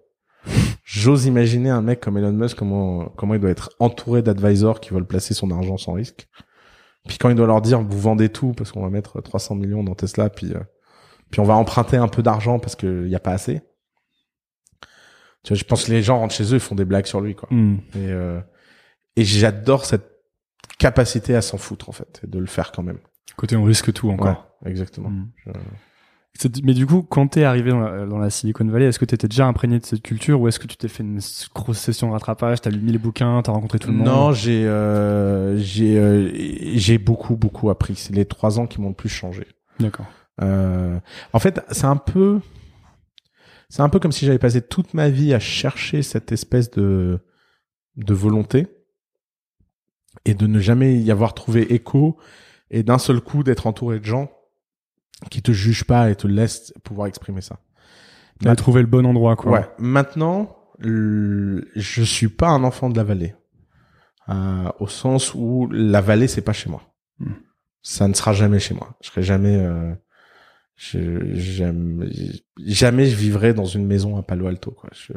j'ose imaginer un mec comme Elon Musk comment comment il doit être entouré d'advisors qui veulent placer son argent sans risque. Puis quand il doit leur dire vous vendez tout parce qu'on va mettre 300 millions dans Tesla, puis euh, puis on va emprunter un peu d'argent parce qu'il y a pas assez. Tu vois, je pense que les gens rentrent chez eux, ils font des blagues sur lui, quoi. Hmm. Et, euh, et j'adore cette capacité à s'en foutre en fait, et de le faire quand même. Côté on risque tout encore. Ouais, exactement. Mm. Je- C'est- Mais du coup, quand t'es arrivé dans la, dans la Silicon Valley, est-ce que t'étais déjà imprégné de cette culture ou est-ce que tu t'es fait une grosse session de rattrapage, t'as lu mille bouquins, t'as rencontré tout le monde? Non, j'ai euh, j'ai euh, j'ai beaucoup beaucoup appris. C'est les trois ans qui m'ont le plus changé. D'accord. Euh, en fait, c'est un peu, c'est un peu comme si j'avais passé toute ma vie à chercher cette espèce de de volonté et de ne jamais y avoir trouvé écho et d'un seul coup d'être entouré de gens qui te jugent pas et te laissent pouvoir exprimer ça. T'as trouvé le bon endroit, quoi. Ouais. Maintenant, le- je suis pas un enfant de la vallée, Euh, au sens où la vallée c'est pas chez moi. Hmm. Ça ne sera jamais chez moi. Je serai jamais. Euh, j'aime, jamais je vivrai dans une maison à Palo Alto. Quoi. Je,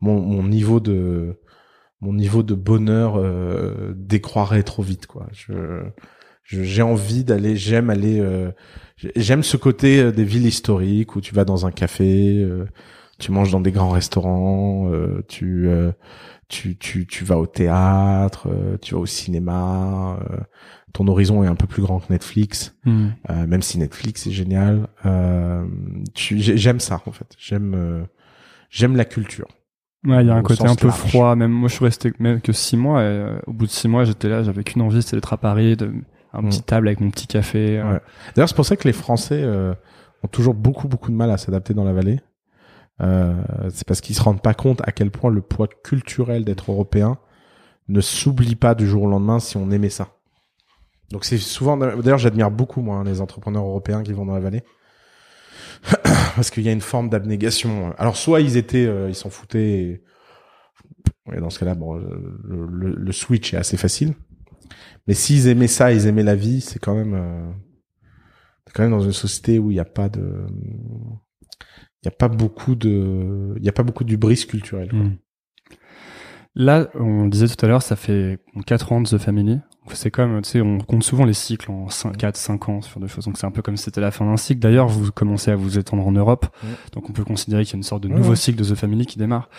mon, mon niveau de mon niveau de bonheur euh, décroîtrait trop vite. Quoi. Je, je- j'ai envie d'aller. J'aime aller. euh, j'aime ce côté euh, des villes historiques où tu vas dans un café. euh, tu manges dans des grands restaurants, euh, tu, euh, tu, tu, tu vas au théâtre, tu vas au cinéma. Ton horizon est un peu plus grand que Netflix, Hmm. euh, même si Netflix est génial. Euh, j'aime ça en fait. J'aime, euh, j'aime la culture. Ouais, il y a un côté un peu large. froid. Même moi, je suis resté même que six mois. Et, au bout de six mois, j'étais là, j'avais qu'une envie, c'était d'être à Paris, de un Mm. petit table avec mon petit café. Ouais. D'ailleurs, c'est pour ça que les Français ont toujours beaucoup beaucoup de mal à s'adapter dans la vallée. C'est parce qu'ils se rendent pas compte à quel point le poids culturel d'être européen ne s'oublie pas du jour au lendemain si on aimait ça. Donc c'est souvent, d'ailleurs, j'admire beaucoup moi hein, les entrepreneurs européens qui vont dans la vallée parce qu'il y a une forme d'abnégation. Alors soit ils étaient, euh, ils s'en foutaient. Et... Dans ce cas-là, bon, le, le- le switch est assez facile. Mais s'ils aimaient ça, ils aimaient la vie, c'est quand même, euh, quand même dans une société où il n'y a pas de, il y a pas beaucoup de, il y a pas beaucoup d'ubris culturel. quoi. Hmm. Là, on disait tout à l'heure, ça fait 4 ans de The Family. C'est comme, tu sais, on compte souvent les cycles en 5, 4, 5 ans sur des choses. Donc c'est un peu comme si c'était la fin d'un cycle. D'ailleurs, vous commencez à vous étendre en Europe. Ouais. Donc on peut considérer qu'il y a une sorte de nouveau ouais. cycle de The Family qui démarre.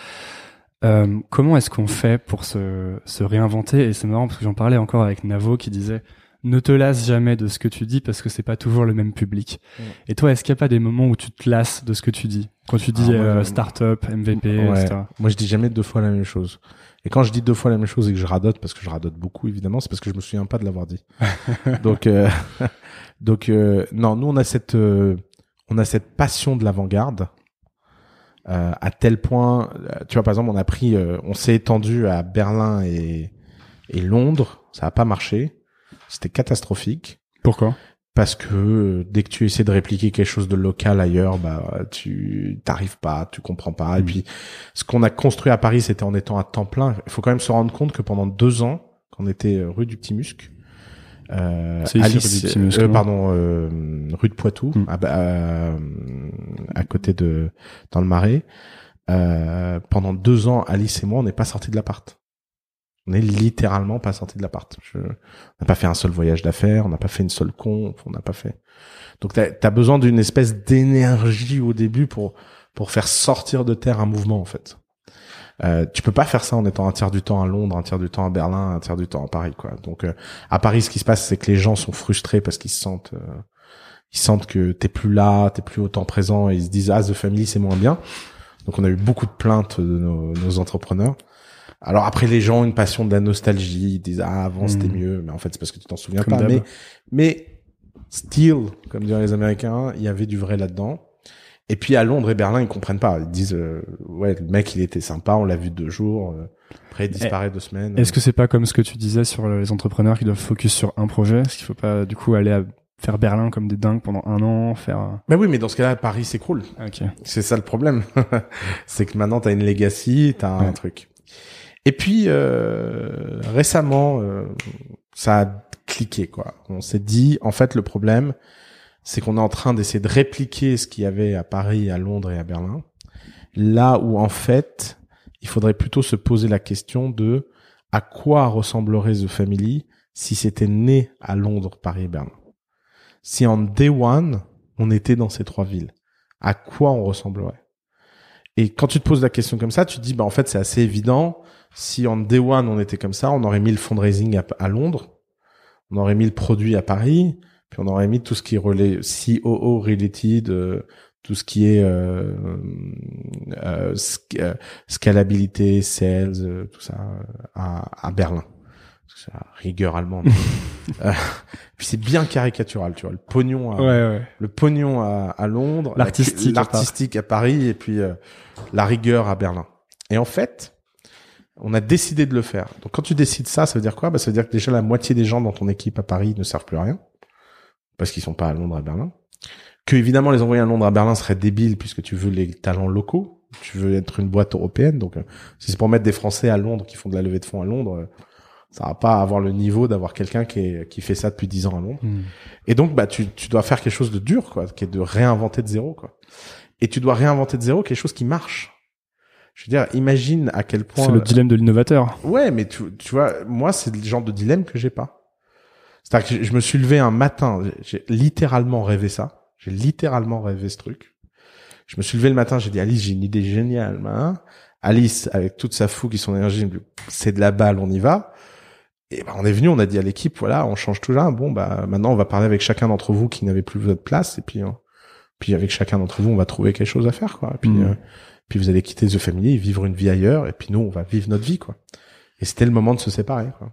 Euh, comment est-ce qu'on fait pour se, se réinventer? Et c'est marrant parce que j'en parlais encore avec Navo qui disait ne te lasse jamais de ce que tu dis parce que c'est pas toujours le même public. Ouais. Et toi, est-ce qu'il n'y a pas des moments où tu te lasses de ce que tu dis? Quand tu dis Ah, moi, euh, start-up, MVP, Ouais. etc. Moi, je dis jamais deux fois la même chose. Et quand je dis deux fois la même chose et que je radote, parce que je radote beaucoup, évidemment, c'est parce que je me souviens pas de l'avoir dit. donc, euh, donc, euh, non, nous, on a cette, euh, on a cette passion de l'avant-garde. euh, à tel point, euh, tu vois, par exemple, on a pris, euh, on s'est étendu à Berlin et, et Londres. Ça a pas marché. C'était catastrophique. Pourquoi? Parce que euh, dès que tu essaies de répliquer quelque chose de local ailleurs, bah tu t'arrives pas, tu comprends pas. Et Mm. puis ce qu'on a construit à Paris, c'était en étant à temps plein. Il faut quand même se rendre compte que pendant deux ans, qu'on était euh, rue du Petit Musc, euh, ici, Alice, rue du Petit Musc, euh, pardon, euh, rue de Poitou, Mm. à, à, à côté de dans le Marais. Euh, pendant deux ans, Alice et moi, on n'est pas sortis de l'appart. On est littéralement pas sortis de l'appart. Je- On n'a pas fait un seul voyage d'affaires, on n'a pas fait une seule conf, on n'a pas fait. Donc t'as as besoin d'une espèce d'énergie au début pour pour faire sortir de terre un mouvement en fait. Euh, tu peux pas faire ça en étant un tiers du temps à Londres, un tiers du temps à Berlin, un tiers du temps à Paris quoi. Donc euh, à Paris, ce qui se passe, c'est que les gens sont frustrés parce qu'ils se sentent euh, ils sentent que t'es plus là, t'es plus autant présent et ils se disent ah The Family c'est moins bien. Donc on a eu beaucoup de plaintes de nos, nos entrepreneurs. Alors après les gens ont une passion de la nostalgie, ils disent ah avant c'était Mhm. mieux, mais en fait c'est parce que tu t'en souviens Comme pas. Mais mais still, comme diraient les Américains, il y avait du vrai là-dedans. Et puis à Londres et Berlin, ils comprennent pas. Ils disent euh, ouais le mec il était sympa, on l'a vu deux jours, euh, après il disparaît deux semaines. Est-ce que c'est pas comme ce que tu disais sur les entrepreneurs qui doivent focus sur un projet? Est-ce qu'il faut pas du coup aller à faire Berlin comme des dingues pendant un an, faire Bah oui, mais dans ce cas-là, Paris cool. Ok. C'est ça le problème. c'est que maintenant t'as une legacy, t'as un truc. Et puis euh, récemment, euh, ça a cliqué quoi. On s'est dit, en fait, le problème, c'est qu'on est en train d'essayer de répliquer ce qu'il y avait à Paris, à Londres et à Berlin. Là où en fait, il faudrait plutôt se poser la question de à quoi ressemblerait The Family si c'était né à Londres, Paris et Berlin. Si en day one, on était dans ces trois villes, à quoi on ressemblerait? Et quand tu te poses la question comme ça, tu te dis, bah en fait, c'est assez évident. Si en day one, on était comme ça, on aurait mis le fundraising à, à Londres, on aurait mis le produit à Paris, puis on aurait mis tout ce qui relait COO related, euh, tout ce qui est euh, euh, sc- euh, scalabilité, sales, euh, tout ça à, à Berlin. C'est la rigueur allemande. Euh, puis c'est bien caricatural, tu vois. Le pognon à, Ouais, ouais. le pognon à, à Londres, la- L'artistique à l'artistique à Paris et puis euh, la rigueur à Berlin. Et en fait, on a décidé de le faire. Donc quand tu décides ça, ça veut dire quoi? Bah, Ça veut dire que déjà la moitié des gens dans ton équipe à Paris ne servent plus à rien parce qu'ils sont pas à Londres, à Berlin. Que évidemment les envoyer à Londres, à Berlin serait débile puisque tu veux les talents locaux. Tu veux être une boîte européenne. Donc euh, si c'est pour mettre des Français à Londres qui font de la levée de fonds à Londres, euh, ça va pas avoir le niveau d'avoir quelqu'un qui, est, qui fait ça depuis 10 ans à Londres. Hmm. Et donc, bah, tu, tu dois faire quelque chose de dur, quoi, qui est de réinventer de zéro, quoi. Et tu dois réinventer de zéro quelque chose qui marche. Je veux dire, imagine à quel point. C'est le dilemme de l'innovateur. Ouais, mais tu, tu vois, moi, c'est le genre de dilemme que j'ai pas. C'est-à-dire que je- me suis levé un matin, j'ai littéralement rêvé ça. J'ai littéralement rêvé ce truc. Je me suis levé le matin, j'ai dit Alice, j'ai une idée géniale, hein. Alice, avec toute sa fougue et son énergie, c'est de la balle, on y va. Et ben, on est venu, on a dit à l'équipe, voilà, on change tout là. Bon, bah, maintenant, on va parler avec chacun d'entre vous qui n'avait plus votre place, et puis, euh, puis avec chacun d'entre vous, on va trouver quelque chose à faire, quoi. Et puis, Mhm. euh, puis vous allez quitter The Family, vivre une vie ailleurs, et puis nous, on va vivre notre vie, quoi. Et c'était le moment de se séparer, quoi.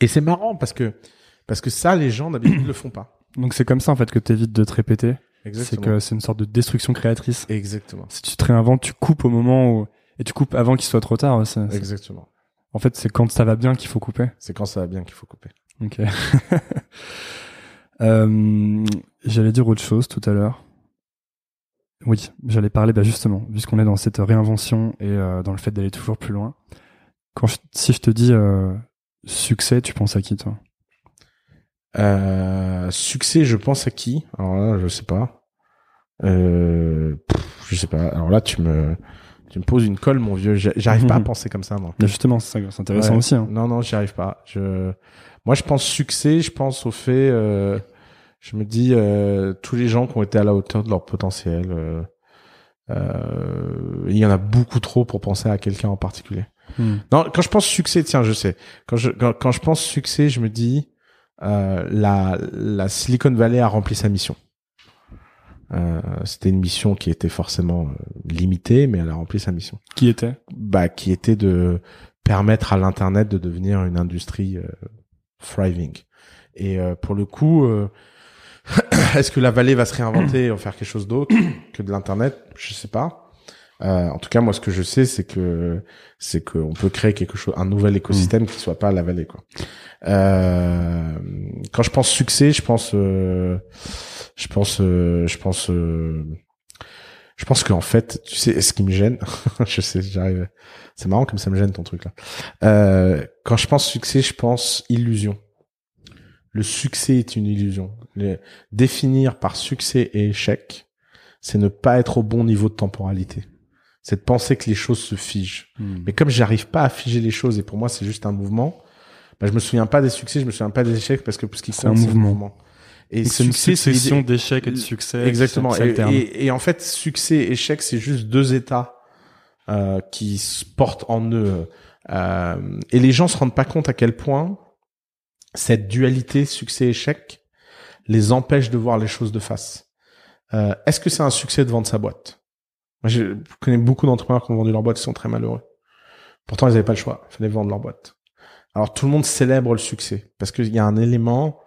Et c'est marrant parce que, parce que ça, les gens d'habitude le font pas. Donc c'est comme ça en fait que t'évites de te répéter. C'est Exactement. que c'est une sorte de destruction créatrice. Exactement. Si tu te réinventes, tu coupes au moment où et tu coupes avant qu'il soit trop tard. c'est- c'est- Exactement. En fait, c'est quand ça va bien qu'il faut couper. C'est quand ça va bien qu'il faut couper. Ok. Euh, j'allais dire autre chose tout à l'heure. Oui, j'allais parler bah justement, puisqu'on est dans cette réinvention et euh, dans le fait d'aller toujours plus loin. Quand je- si je te dis euh, succès, tu penses à qui toi? Euh, succès, je pense à qui? Alors là, je sais pas. Pff, je sais pas. Alors là, tu me, tu me poses une colle, mon vieux. J'a- J'arrive pas à Mhm. penser comme ça, moi. Mais justement, c'est intéressant Ouais. aussi. Hein. Non, non, j'y arrive pas. Je, moi, je pense succès. Je pense au fait. Je me dis euh, tous les gens qui ont été à la hauteur de leur potentiel. euh, euh, il y en a beaucoup trop pour penser à quelqu'un en particulier. Hmm. Non, quand je pense succès, tiens, je sais. Quand je quand, quand je pense succès, je me dis euh, la la Silicon Valley a rempli sa mission. Euh, C'était une mission qui était forcément euh, limitée, mais elle a rempli sa mission. Qui était? Bah, qui était de permettre à l'internet de devenir une industrie thriving. Et euh, pour le coup, euh, est-ce que la vallée va se réinventer et en faire quelque chose d'autre que de l'internet? Je sais pas. Euh, en tout cas, moi, ce que je sais, c'est que c'est qu'on peut créer quelque chose, un nouvel écosystème qui soit pas la vallée, quoi. Euh, quand je pense succès, je pense, euh, je pense, euh, je pense, euh, je pense qu'en fait, tu sais, ce qui me gêne, je sais, j'arrive. C'est marrant comme ça me gêne ton truc là. Euh, quand je pense succès, je pense illusion. Le succès est une illusion. Définir par succès et échec, c'est ne pas être au bon niveau de temporalité. C'est de penser que les choses se figent. Hmm. Mais comme j'arrive pas à figer les choses et pour moi c'est juste un mouvement, bah, je me souviens pas des succès, je me souviens pas des échecs parce que ce qui compte, un c'est mouvement. Et C'est une succession d'échecs et de succès. Exactement. Et, et- et en fait, succès, échec, c'est juste deux états euh, qui se portent en eux. Euh, et les gens se rendent pas compte à quel point cette dualité succès-échec les empêche de voir les choses de face. Euh, Est-ce que c'est un succès de vendre sa boîte? Moi, je connais beaucoup d'entrepreneurs qui ont vendu leur boîte, ils sont très malheureux. Pourtant, ils n'avaient pas le choix. Il fallait vendre leur boîte. Alors, tout le monde célèbre le succès parce qu'il y a un élément,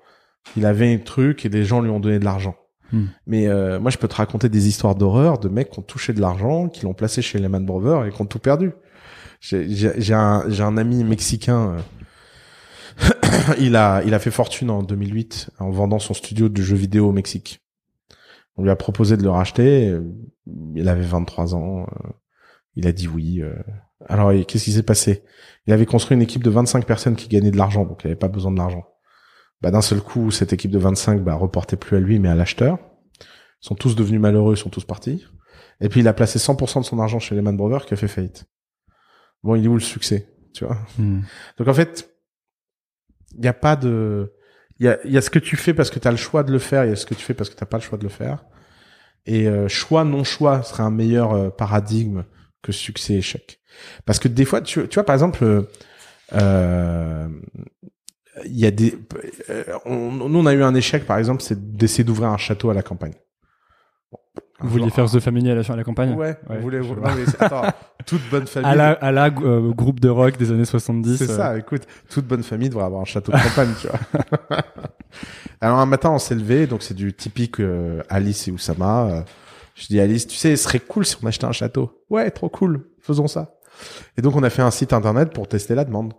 il avait un truc et des gens lui ont donné de l'argent. Hmm. Mais euh, moi, je peux te raconter des histoires d'horreur de mecs qui ont touché de l'argent, qui l'ont placé chez Lehman Brothers et qui ont tout perdu. J'ai un, j'ai un ami mexicain. il a, il a fait fortune en 2008 en vendant son studio de jeux vidéo au Mexique. On lui a proposé de le racheter. euh, Il avait 23 ans. euh, Il a dit oui. euh. Alors, qu'est-ce qui s'est passé? Il avait construit une équipe de 25 personnes qui gagnaient de l'argent, donc il avait pas besoin de l'argent. Bah, d'un seul coup, cette équipe de 25 bah, reportait plus à lui, mais à l'acheteur. Ils sont tous devenus malheureux, ils sont tous partis. Et puis il a placé 100% de son argent chez Lehman Brothers qui a fait faillite. Bon, il est où le succès, tu vois? Hmm. Donc en fait, il n'y a pas de... Il y a, y a ce que tu fais parce que tu as le choix de le faire, il y a ce que tu fais parce que tu pas le choix de le faire. Et euh, choix, non-choix serait un meilleur euh, paradigme que succès-échec. Parce que des fois, tu, tu vois, par exemple, euh, euh, y a des euh, on, nous on a eu un échec par exemple, c'est d'essayer d'ouvrir un château à la campagne. Vous vouliez faire The Family à la, à la campagne Ouais, on Ouais, voulait. je non, vois. mais attends, toute bonne famille. À la, à la euh, groupe de rock des années 70. C'est euh, ça, écoute, toute bonne famille devrait avoir un château de campagne, tu vois. Alors un matin, on s'est levé, donc c'est du typique euh, Alice et Oussama. Euh, je dis Alice, tu sais, ce serait cool si on achetait un château. Ouais, trop cool, faisons ça. Et donc on a fait un site internet pour tester la demande.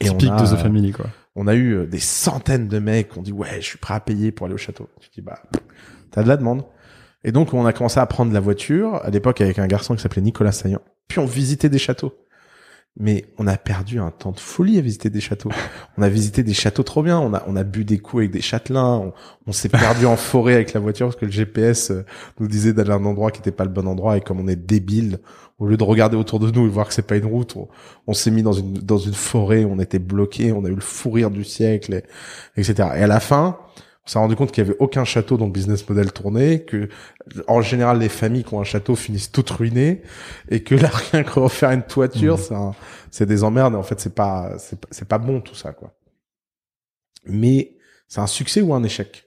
Et typique on a, de The euh, Family, quoi. on a eu euh, des centaines de mecs qui ont dit ouais, je suis prêt à payer pour aller au château. Je dis bah, t'as de la demande. Et donc on a commencé à prendre la voiture à l'époque avec un garçon qui s'appelait Nicolas Saillant. Puis on visitait des châteaux. Mais on a perdu un temps de folie à visiter des châteaux. On a visité des châteaux trop bien. On a on a bu des coups avec des châtelains. On, on s'est perdu en forêt avec la voiture parce que le GPS euh, nous disait d'aller à un endroit qui n'était pas le bon endroit. Et comme on est débile, au lieu de regarder autour de nous et voir que c'est pas une route, on, on s'est mis dans une dans une forêt. On était bloqué. On a eu le fou rire du siècle, et, etc. Et à la fin, on s'est rendu compte qu'il y avait aucun château dont le business model tournait, que en général les familles qui ont un château finissent toutes ruinées et que là rien que refaire une toiture, Mhm. c'est un- c'est des emmerdes. Et en fait, c'est pas c'est pas- c'est pas bon tout ça quoi. Mais c'est un succès ou un échec.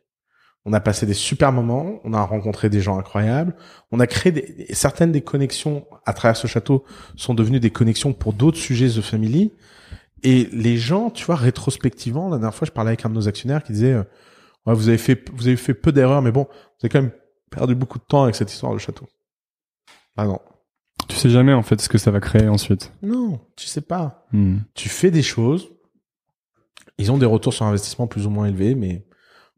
On a passé des super moments, on a rencontré des gens incroyables, on a créé des, certaines des connexions à travers ce château sont devenues des connexions pour d'autres sujets The Family. Et les gens, tu vois, rétrospectivement, la dernière fois, je parlais avec un de nos actionnaires qui disait, euh, ouais, vous avez fait, vous avez fait peu d'erreurs, mais bon, vous avez quand même perdu beaucoup de temps avec cette histoire de château. Ah non. Tu sais jamais, en fait, ce que ça va créer ensuite. Non, tu sais pas. Hmm. Tu fais des choses, ils ont des retours sur investissement plus ou moins élevés, mais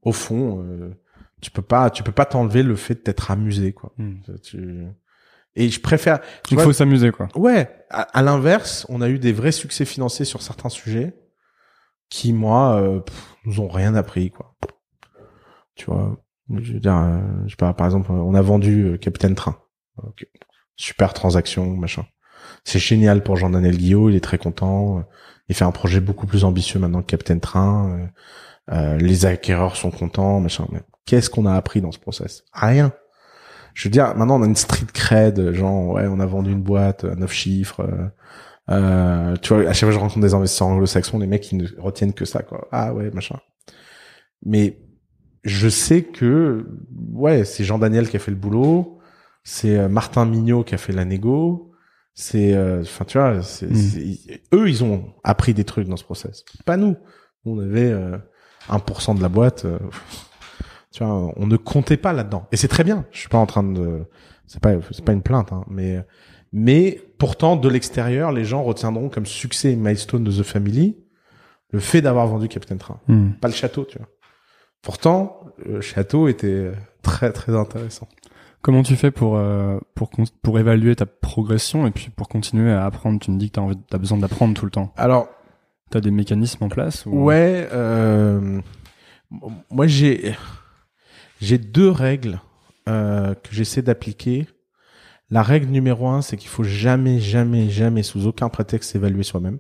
au fond, euh, tu peux pas, tu peux pas t'enlever le fait de t'être amusé, quoi. Hmm. Tu- Et je préfère, tu Il faut s'amuser, quoi. Ouais, à, à l'inverse, on a eu des vrais succès financiers sur certains sujets qui, moi, euh, pff, nous ont rien appris, quoi. Tu vois, je veux dire, euh, je sais pas, par exemple, on a vendu euh, Capitaine Train. Super transaction, machin. C'est génial pour Jean-Daniel Guillot, il est très content. Il fait un projet beaucoup plus ambitieux maintenant que Capitaine Train. Euh, euh, les acquéreurs sont contents, machin. Mais qu'est-ce qu'on a appris dans ce process? Rien. Je veux dire, maintenant on a une street cred, genre ouais, on a vendu une boîte à neuf chiffres. euh, euh, tu vois, à chaque fois que je rencontre des investisseurs anglo-saxons, les mecs ils ne retiennent que ça, quoi. Ah ouais, machin. Mais je sais que ouais, c'est Jean Daniel qui a fait le boulot, c'est euh, Martin Mignot qui a fait la négo, c'est, euh, enfin tu vois, c'est, Mm. c'est- eux ils ont appris des trucs dans ce process, pas nous. On avait euh, 1% de la boîte. euh, tu vois, on ne comptait pas là-dedans. Et c'est très bien. Je suis pas en train de, c'est pas, c'est pas une plainte, hein, mais, mais pourtant de l'extérieur, les gens retiendront comme succès et milestone de The Family le fait d'avoir vendu Captain Train, Hmm. pas le château, tu vois. Pourtant, le château était très très intéressant. Comment tu fais pour euh, pour pour évaluer ta progression et puis pour continuer à apprendre? Tu me dis que t'as envie, t'as besoin d'apprendre tout le temps. Alors T'as des mécanismes en place ou... ouais, euh, moi j'ai j'ai deux règles euh, que j'essaie d'appliquer. La règle numéro un, c'est qu'il faut jamais, jamais, jamais, sous aucun prétexte, s'évaluer soi-même.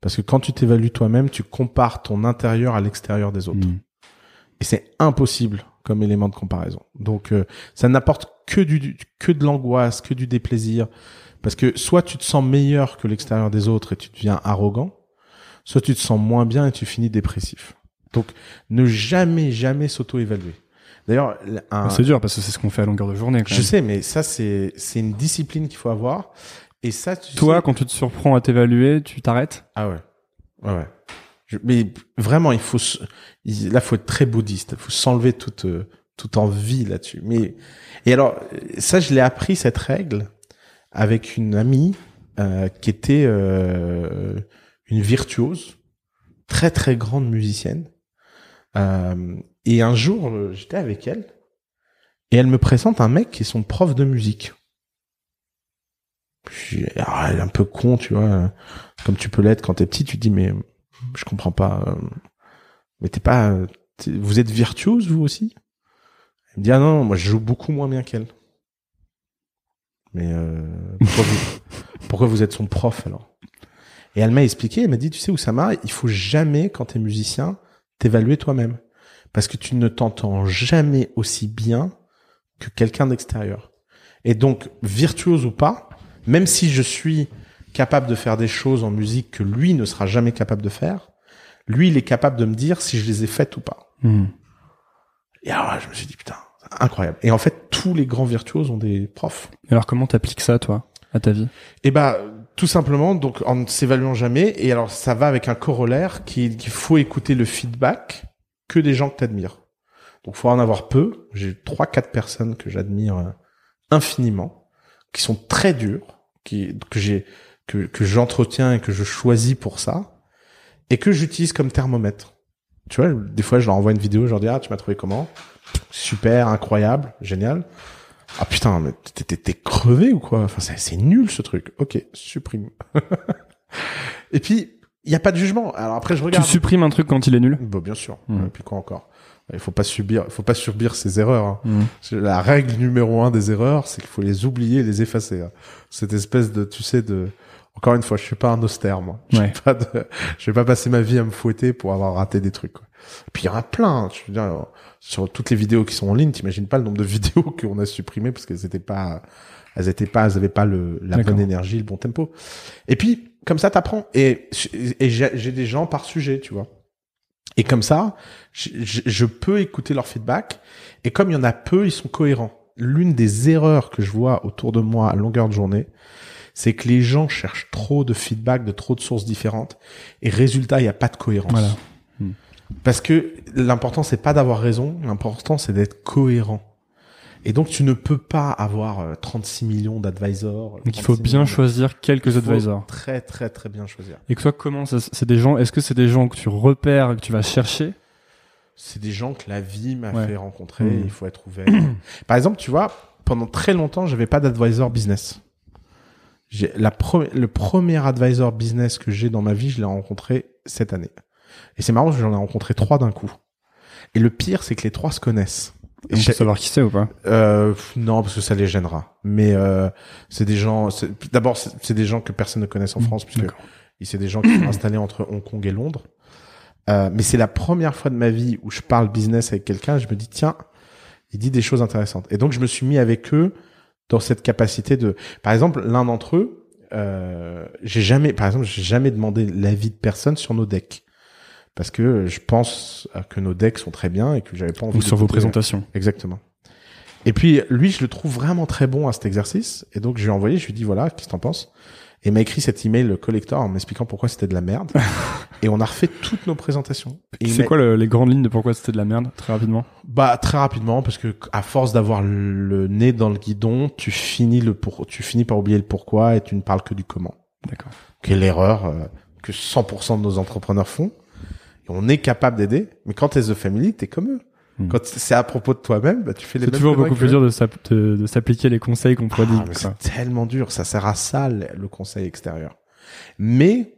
Parce que quand tu t'évalues toi-même, tu compares ton intérieur à l'extérieur des autres. Hmm. Et c'est impossible comme élément de comparaison. Donc euh, ça n'apporte que du, que de l'angoisse, que du déplaisir. Parce que soit tu te sens meilleur que l'extérieur des autres et tu deviens arrogant, soit tu te sens moins bien et tu finis dépressif. Donc ne jamais, jamais s'auto-évaluer. D'ailleurs, un, Bah, C'est dur parce que c'est ce qu'on fait à longueur de journée. Quand je même. sais, mais ça c'est c'est une discipline qu'il faut avoir. Et ça, tu Toi, sais- quand tu te surprends à t'évaluer, tu t'arrêtes? Ah ouais, ouais, ouais. Mais vraiment, il faut il- là, faut être très bouddhiste. Il faut s'enlever toute euh, toute envie là-dessus. Mais et alors ça, je l'ai appris cette règle avec une amie euh, qui était euh, une virtuose, très très grande musicienne. Euh, et un jour, euh, j'étais avec elle et elle me présente un mec qui est son prof de musique. Puis, alors, elle est un peu con, tu vois, euh, comme tu peux l'être quand t'es petit. Tu dis mais je comprends pas. euh, mais t'es pas, t'es- vous êtes virtuose vous aussi? Elle me dit ah non, moi je joue beaucoup moins bien qu'elle. Mais euh, pourquoi, vous, pourquoi vous êtes son prof alors? Et elle m'a expliqué, elle m'a dit tu sais Oussama, il faut jamais quand t'es musicien t'évaluer toi-même parce que tu ne t'entends jamais aussi bien que quelqu'un d'extérieur. Et donc virtuose ou pas, même si je suis capable de faire des choses en musique que lui ne sera jamais capable de faire, lui, il est capable de me dire si je les ai faites ou pas. Hmm. Et alors là, je me suis dit, putain, incroyable. Et en fait, tous les grands virtuoses ont des profs. Alors comment t'appliques ça, toi, à ta vie? Et bah, tout simplement, donc en ne s'évaluant jamais. Et alors, ça va avec un corollaire qui qu'il faut écouter le feedback que des gens que t'admires. Donc, faut en avoir peu. J'ai trois, quatre personnes que j'admire euh, infiniment, qui sont très dures, qui que j'ai que que j'entretiens et que je choisis pour ça, et que j'utilise comme thermomètre. Tu vois, des fois, je leur envoie une vidéo, je leur dis ah, tu m'as trouvé comment? Super, incroyable, génial. Ah putain, mais t'es- crevé ou quoi? Enfin, c'est c'est nul ce truc. Ok, supprime. et puis, il y a pas de jugement. Alors après, je Tu regarde. supprimes un truc quand il est nul? Bon, bien sûr. Mm. Et puis quoi encore? Il faut pas subir, il faut pas subir ses erreurs. hein. C'est La règle numéro un des erreurs, c'est qu'il faut les oublier, et les effacer. hein. Cette espèce de, tu sais, de. Encore une fois, je suis pas un austère, moi. Je Ouais. pas de... je vais pas passer ma vie à me fouetter pour avoir raté des trucs. Quoi. Puis il y en a plein. Je veux dire, sur toutes les vidéos qui sont en ligne, t'imagines pas le nombre de vidéos qu'on a supprimées parce qu'elles étaient pas, elles étaient pas, elles avaient pas le, la bonne énergie, le bon tempo. Et puis, comme ça, t'apprends. Et, et j'ai j'ai des gens par sujet, tu vois. Et comme ça, je, je- je peux écouter leur feedback. Et comme il y en a peu, ils sont cohérents. L'une des erreurs que je vois autour de moi à longueur de journée, c'est que les gens cherchent trop de feedback de trop de sources différentes. Et résultat, il n'y a pas de cohérence. Voilà. Parce que l'important, c'est pas d'avoir raison. L'important, c'est d'être cohérent. Et donc, tu ne peux pas avoir euh, 36 millions d'advisors. Donc il faut 36 bien choisir quelques Il faut advisors. Très, très, très bien choisir. Et que toi, comment ça, c'est des gens, est-ce que c'est des gens que tu repères, que tu vas chercher? C'est des gens que la vie m'a Ouais. fait rencontrer. Mmh. Il faut être ouvert. Par exemple, tu vois, pendant très longtemps, j'avais pas d'advisor business. J'ai la pre- le premier advisor business que j'ai dans ma vie, je l'ai rencontré cette année. Et c'est marrant, j'en ai rencontré trois d'un coup. Et le pire, c'est que les trois se connaissent. Et On peut savoir qui c'est ou pas euh, non, parce que ça les gênera. Mais euh, c'est des gens. D'abord, c'est des gens que personne ne connaisse en France, puisque D'accord. c'est des gens qui sont installés entre Hong Kong et Londres. Euh, mais c'est la première fois de ma vie où je parle business avec quelqu'un. Je me dis tiens, il dit des choses intéressantes. Et donc je me suis mis avec eux dans cette capacité de. Par exemple, l'un d'entre eux, euh, j'ai jamais, par exemple, j'ai jamais demandé l'avis de personne sur nos decks. Parce que je pense que nos decks sont très bien et que j'avais pas envie Ou de sur vos présentations Exactement. Et puis lui, je le trouve vraiment très bon à cet exercice. Et donc je lui ai envoyé, je lui ai dit voilà, qu'est-ce que t'en penses? Et m'a écrit cet email collector en m'expliquant pourquoi c'était de la merde. et on a refait toutes nos présentations. Et C'est quoi le- les grandes lignes de pourquoi c'était de la merde, très rapidement? Bah très rapidement parce que à force d'avoir le nez dans le guidon, tu finis le pour, tu finis par oublier le pourquoi et tu ne parles que du comment. D'accord. Qui est l'erreur euh, que 100% de nos entrepreneurs font. Et on est capable d'aider, mais quand t'es the family, t'es comme eux. Hmm. Quand c'est à propos de toi-même, bah, tu fais les C'est toujours beaucoup plus dur de s'app- de- de s'appliquer les conseils qu'on Ah, mais quoi. c'est tellement dur, ça sert à ça le conseil extérieur. Mais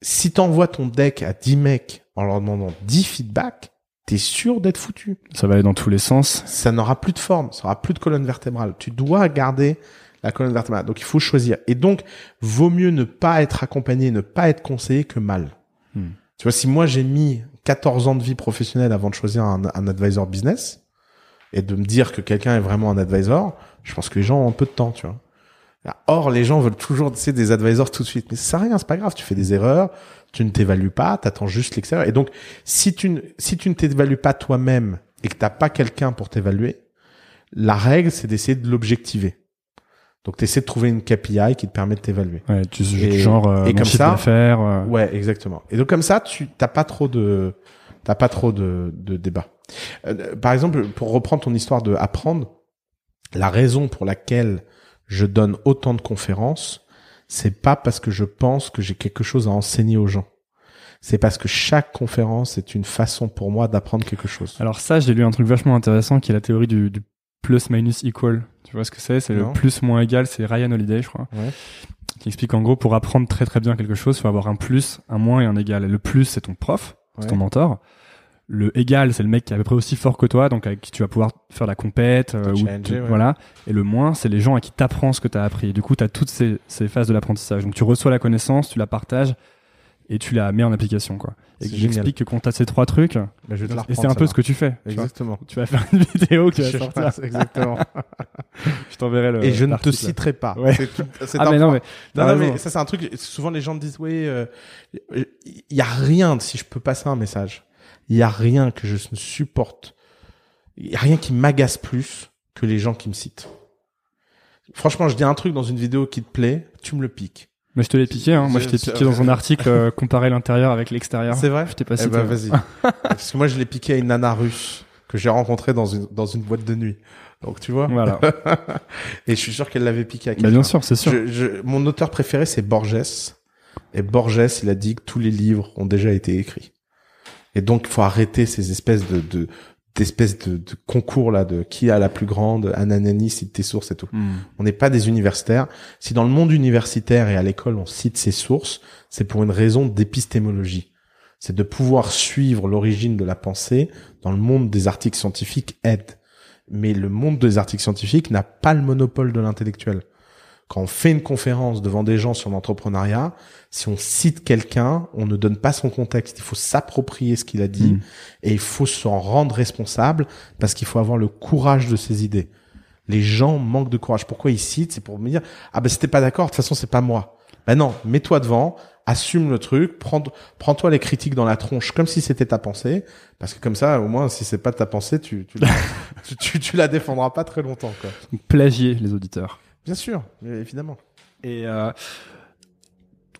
si t'envoies ton deck à 10 mecs en leur demandant 10 feedbacks, t'es sûr d'être foutu. Ça va aller dans tous les sens. Ça n'aura plus de forme, ça aura plus de colonne vertébrale. Tu dois garder la colonne vertébrale. Donc il faut choisir. Et donc, vaut mieux ne pas être accompagné, ne pas être conseillé que mal. Hmm. Tu vois, si moi j'ai mis 14 ans de vie professionnelle avant de choisir un, advisor business et de me dire que quelqu'un est vraiment un advisor, je pense que les gens ont un peu de temps, tu vois. Or, les gens veulent toujours tu sais, des advisors tout de suite. Mais ça rien, c'est pas grave. Tu fais des erreurs, tu ne t'évalues pas, t'attends juste l'extérieur. Et donc, si tu ne, si tu ne t'évalues pas toi-même et que t'as pas quelqu'un pour t'évaluer, la règle, c'est d'essayer de l'objectiver. Donc, t'essaies de trouver une KPI qui te permet de t'évaluer. Ouais, tu, Et- genre euh, et mon comme ça- d'affaires. euh, Ouais, exactement. Et donc comme ça, tu t'as pas trop de t'as pas trop de, de débat. Euh, par exemple, pour reprendre ton histoire de apprendre, la raison pour laquelle je donne autant de conférences, c'est pas parce que je pense que j'ai quelque chose à enseigner aux gens. C'est parce que chaque conférence est une façon pour moi d'apprendre quelque chose. Alors ça, j'ai lu un truc vachement intéressant qui est la théorie du, du plus minus equal. Tu vois ce que c'est? C'est le plus moins égal. C'est Ryan Holiday, je crois, Ouais. qui explique en gros pour apprendre très très bien quelque chose, il faut avoir un plus, un moins et un égal. Et le plus, c'est ton prof, c'est ton mentor. Le égal, c'est le mec qui est à peu près aussi fort que toi, donc avec qui tu vas pouvoir faire la compète, euh, ou ouais. voilà. Et le moins, c'est les gens à qui t'apprends ce que t'as appris. Et du coup, t'as toutes ces, ces phases de l'apprentissage. Donc tu reçois la connaissance, tu la partages, et tu la mets en application quoi. Et que j'explique que quand t'as ces trois trucs, Bah, je vais te et c'est un peu ce que tu fais. tu. Exactement. Tu vas faire une vidéo qui va Je- sortir. Exactement. Je t'enverrai le. Et je ne te citerai pas. Ouais. Tout- Ah mais non mais Non, non, mais ça c'est un truc. Souvent les gens me disent oui, euh, il y a rien si je peux passer un message. Il y a rien que je ne supporte. Il y a rien qui m'agace plus que les gens qui me citent. Franchement, je dis un truc dans une vidéo qui te plaît, tu me le piques. Mais je te l'ai piqué, hein. Moi, je t'ai piqué dans un article euh, comparer l'intérieur avec l'extérieur. C'est vrai Je t'ai pas Eh ben vas-y. Parce que moi je l'ai piqué à une nana russe que j'ai rencontrée dans une dans une boîte de nuit. Donc tu vois. Voilà. Et je suis sûr qu'elle l'avait piqué à bah, quelqu'un. bien sûr, c'est sûr. Je, je- mon auteur préféré, c'est Borges. Et Borges, il a dit que tous les livres ont déjà été écrits. Et donc, il faut arrêter ces espèces de, de d'espèces de, de concours là de qui a la plus grande Ananani cite tes sources et tout. Hmm. On n'est pas des universitaires. Si dans le monde universitaire et à l'école on cite ses sources, c'est pour une raison d'épistémologie. C'est de pouvoir suivre l'origine de la pensée dans le monde des articles scientifiques aide. Mais le monde des articles scientifiques n'a pas le monopole de l'intellectuel. Quand on fait une conférence devant des gens sur l'entrepreneuriat, si on cite quelqu'un, on ne donne pas son contexte. Il faut s'approprier ce qu'il a dit Mm. et il faut s'en rendre responsable parce qu'il faut avoir le courage de ses idées. Les gens manquent de courage. Pourquoi ils citent? C'est pour me dire ah ben t'es pas d'accord, de toute façon c'est pas moi. Ben non, mets-toi devant, assume le truc, prends prends-toi les critiques dans la tronche comme si c'était ta pensée, parce que comme ça au moins si c'est pas ta pensée, tu tu, la- tu, tu, tu la défendras pas très longtemps quoi. Plagier les auditeurs. Bien sûr, évidemment. Et euh,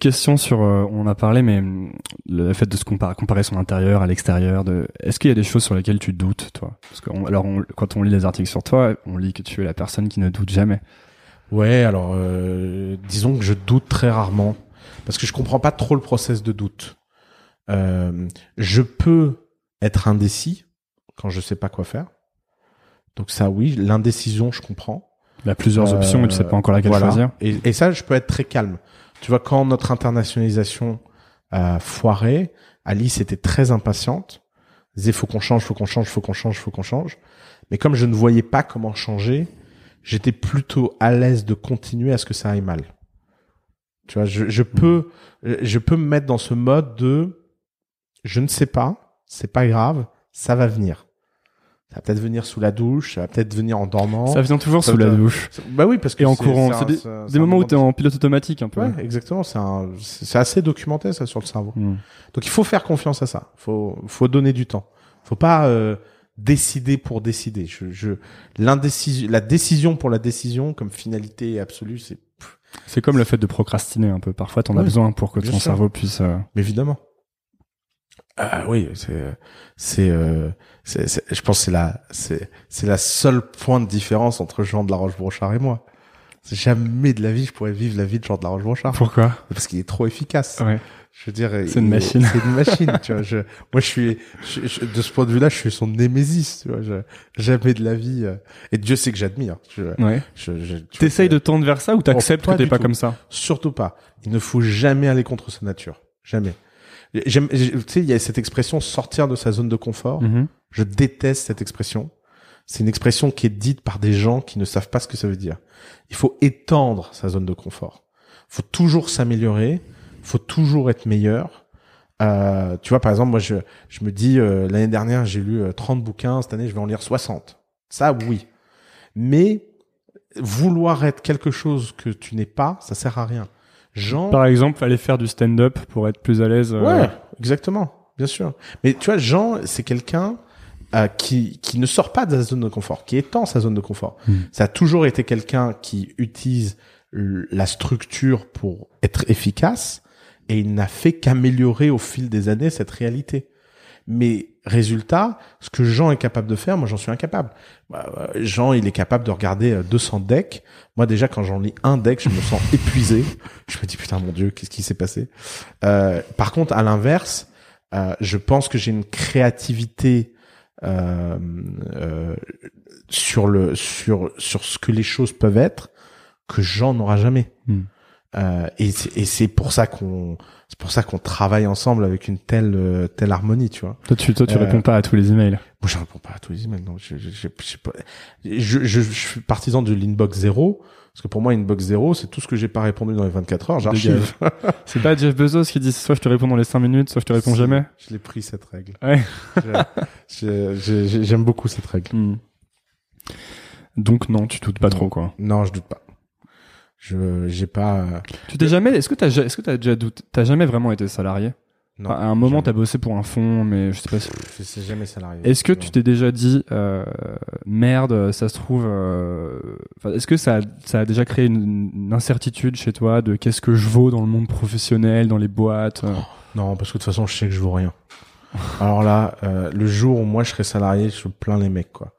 question sur, euh, on a parlé, mais hum, le fait de se comparer, comparer son intérieur à l'extérieur. De, est-ce qu'il y a des choses sur lesquelles tu doutes, toi? Parce que on- alors, on- quand on lit les articles sur toi, on lit que tu es la personne qui ne doute jamais. Ouais, alors euh, disons que je doute très rarement parce que je comprends pas trop le process de doute. Euh, je peux être indécis quand je sais pas quoi faire. Donc ça, oui, l'indécision, je comprends. Il y a plusieurs Euh, options et tu sais pas encore laquelle voilà. choisir. Et, et ça, je peux être très calme. Tu vois, quand notre internationalisation a foiré, Alice était très impatiente. Elle disait, faut qu'on change, faut qu'on change, faut qu'on change, faut qu'on change. Mais comme je ne voyais pas comment changer, j'étais plutôt à l'aise de continuer à ce que ça aille mal. Tu vois, je, je peux, je peux me mettre dans ce mode de, je ne sais pas, c'est pas grave, ça va venir. Ça va peut-être venir sous la douche, ça va peut-être venir en dormant. Ça vient toujours Ça sous la douche. Bah oui, parce que Et en courant. c'est des, moments où moment t'es en pilote automatique un peu. Ouais, exactement. C'est un, assez documenté ça sur le cerveau. Hmm. Donc il faut faire confiance à ça. Faut, faut donner du temps. Faut pas euh, décider pour décider. Je, je, l'indécision, la décision pour la décision comme finalité absolue, c'est C'est comme le fait de procrastiner un peu. Parfois, t'en as Ouais, besoin pour que ton sûr. cerveau puisse. euh, mais évidemment. Ah oui, c'est, c'est, euh, c'est, c'est- je pense que c'est la, c'est, c'est la seule point de différence entre Jean de la Roche-Brochard et moi. Jamais de la vie je pourrais vivre la vie de Jean de la Roche-Brochard Pourquoi? Parce qu'il est trop efficace. Ouais. Je veux dire, C'est une il machine. C'est une machine, tu vois. Je, moi, je suis, je- je- de ce point de vue-là, je suis son némésis, tu vois. Je, jamais de la vie. euh, et Dieu sait que j'admire. Je, Ouais. je, je, tu T'essayes vois, de tendre vers ça ou t'acceptes Oh, que t'es pas tout. comme ça? Surtout pas. Il ne faut jamais aller contre sa nature. Jamais. J'aime, j'ai- tu sais, il y a cette expression sortir de sa zone de confort. Mhm. Je déteste cette expression. C'est une expression qui est dite par des gens qui ne savent pas ce que ça veut dire. Il faut étendre sa zone de confort. Il faut toujours s'améliorer. Il faut toujours être meilleur. Euh, tu vois, par exemple, moi, je, je me dis, euh, l'année dernière, j'ai lu euh, 30 bouquins. Cette année, je vais en lire 60. Ça, oui. Mais vouloir être quelque chose que tu n'es pas, ça sert à rien. Jean, Par exemple, aller faire du stand-up pour être plus à l'aise. euh, Ouais, exactement, bien sûr. Mais tu vois, Jean, c'est quelqu'un euh, qui qui ne sort pas de sa zone de confort, qui étend sa zone de confort. Mm. Ça a toujours été quelqu'un qui utilise la structure pour être efficace, et il n'a fait qu'améliorer au fil des années cette réalité. Mais résultat, ce que Jean est capable de faire, moi j'en suis incapable. Bah, euh, Jean, il est capable de regarder euh, 200 decks. Moi déjà, quand j'en lis un deck, je me sens épuisé. Je me dis putain mon dieu, qu'est-ce qui s'est passé? Euh, Par contre, à l'inverse, euh, je pense que j'ai une créativité euh, euh, sur le sur sur ce que les choses peuvent être que Jean n'aura jamais. Hmm. Euh, et c'est et c'est pour ça qu'on c'est pour ça qu'on travaille ensemble avec une telle euh, telle harmonie, tu vois. Toi, tu, toi, tu réponds pas à tous les emails. Moi, je réponds pas à tous les emails. Non. Je, je, je suis partisan de l'inbox zéro parce que pour moi, inbox zéro, c'est tout ce que j'ai pas répondu dans les 24 heures, j'archive. C'est pas Jeff Bezos qui dit soit je te réponds dans les 5 minutes, soit je te réponds jamais. Je l'ai pris cette règle. Ouais. J'aime beaucoup cette règle. Hmm. Donc non, tu doutes pas Non. trop quoi. Non, je doute pas. Je j'ai pas. Tu t'es jamais, est-ce que t'as, est-ce que t'as déjà douté, t'as jamais vraiment été salarié? Non. À un moment, jamais. t'as bossé pour un fonds, mais je sais pas si. Je sais jamais salarié. Est-ce que tu t'es déjà dit euh, merde, ça se trouve, euh, enfin, est-ce que ça, a- ça a déjà créé une, une incertitude chez toi de qu'est-ce que je vaux dans le monde professionnel, dans les boîtes euh Non, parce que de toute façon, je sais que je vaux rien. Alors là, euh, le jour où moi je serai salarié, je plains les mecs, quoi.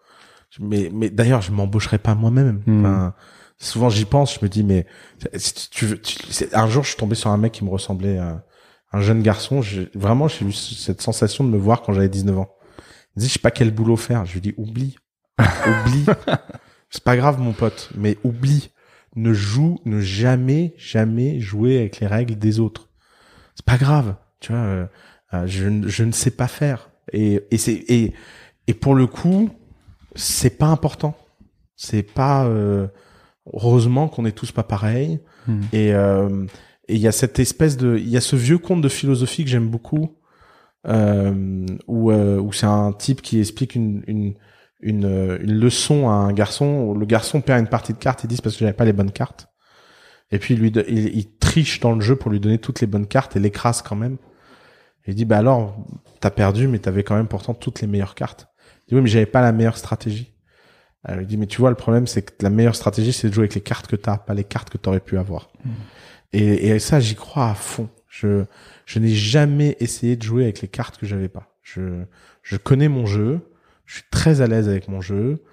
Mais, mais d'ailleurs, je m'embaucherai pas moi-même. Hmm. Enfin, souvent j'y pense, je me dis, mais si tu veux, tu- c'est- un jour, je suis tombé sur un mec qui me ressemblait à un jeune garçon. J'ai- Vraiment, j'ai eu cette sensation de me voir quand j'avais 19 ans. Il me dit, je sais pas quel boulot faire. Je lui dis, oublie, oublie. c'est pas grave, mon pote, mais oublie. Ne joue, ne jamais, jamais jouer avec les règles des autres. C'est pas grave, tu vois. euh, euh, je, ne- je ne sais pas faire. Et, et c'est et, et pour le coup, c'est pas important. C'est pas euh, heureusement qu'on est tous pas pareils. Hmm. Et euh, et il y a cette espèce de, il y a ce vieux conte de philosophie que j'aime beaucoup, euh, où euh, où c'est un type qui explique une une une, euh, une leçon à un garçon. Où le garçon perd une partie de cartes, il dit parce que j'avais pas les bonnes cartes. Et puis lui, il, il triche dans le jeu pour lui donner toutes les bonnes cartes et l'écrase quand même. Et il dit bah alors t'as perdu, mais t'avais quand même pourtant toutes les meilleures cartes. Il dit oui mais j'avais pas la meilleure stratégie. Alors, il dit mais tu vois le problème c'est que la meilleure stratégie c'est de jouer avec les cartes que t'as, pas les cartes que t'aurais pu avoir. Et, et ça j'y crois à fond. Je je n'ai jamais essayé de jouer avec les cartes que j'avais pas. Je je connais mon jeu, je suis très à l'aise avec mon jeu,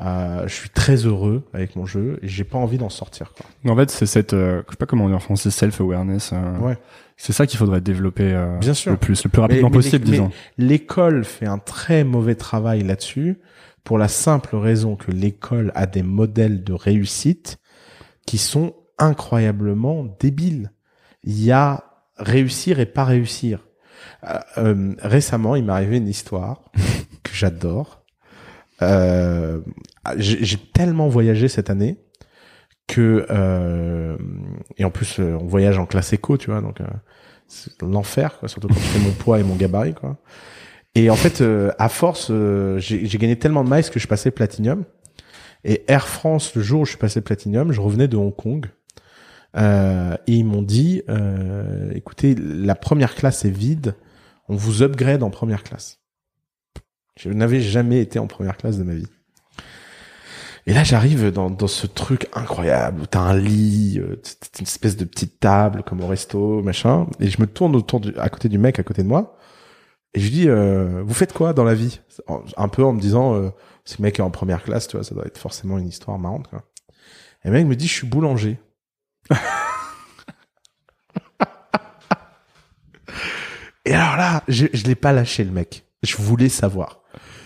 euh, je suis très heureux avec mon jeu et j'ai pas envie d'en sortir quoi. En fait, c'est cette, euh, je sais pas comment on dit en français, self-awareness. euh, Ouais. C'est ça qu'il faudrait développer euh, Bien sûr. le plus, le plus rapidement Mais- mais possible, disons. L'école fait un très mauvais travail là-dessus pour la simple raison que l'école a des modèles de réussite qui sont incroyablement débiles. Il y a réussir et pas réussir. Euh, euh, récemment, il m'est arrivé une histoire que j'adore. Euh, j'ai tellement voyagé cette année que euh, et en plus euh, on voyage en classe éco, tu vois, donc c'est l'enfer, surtout quand tu fais mon poids et mon gabarit, quoi. Et en fait, à force, j'ai gagné tellement de miles que je passé Platinum. Et Air France, le jour où je suis passé Platinum, je revenais de Hong Kong. Euh, et ils m'ont dit, euh, écoutez, la première classe est vide, on vous upgrade en première classe. Je n'avais jamais été en première classe de ma vie. Et là, j'arrive dans, dans ce truc incroyable où t'as un lit, euh, une espèce de petite table comme au resto, machin. Et je me tourne autour du, à côté du mec à côté de moi. Et je lui dis, euh, vous faites quoi dans la vie? Un peu en me disant, euh, ce mec est en première classe, tu vois, ça doit être forcément une histoire marrante. Quoi. Et le mec me dit, je suis boulanger. Et alors là, je, je l'ai pas lâché le mec. Je voulais savoir.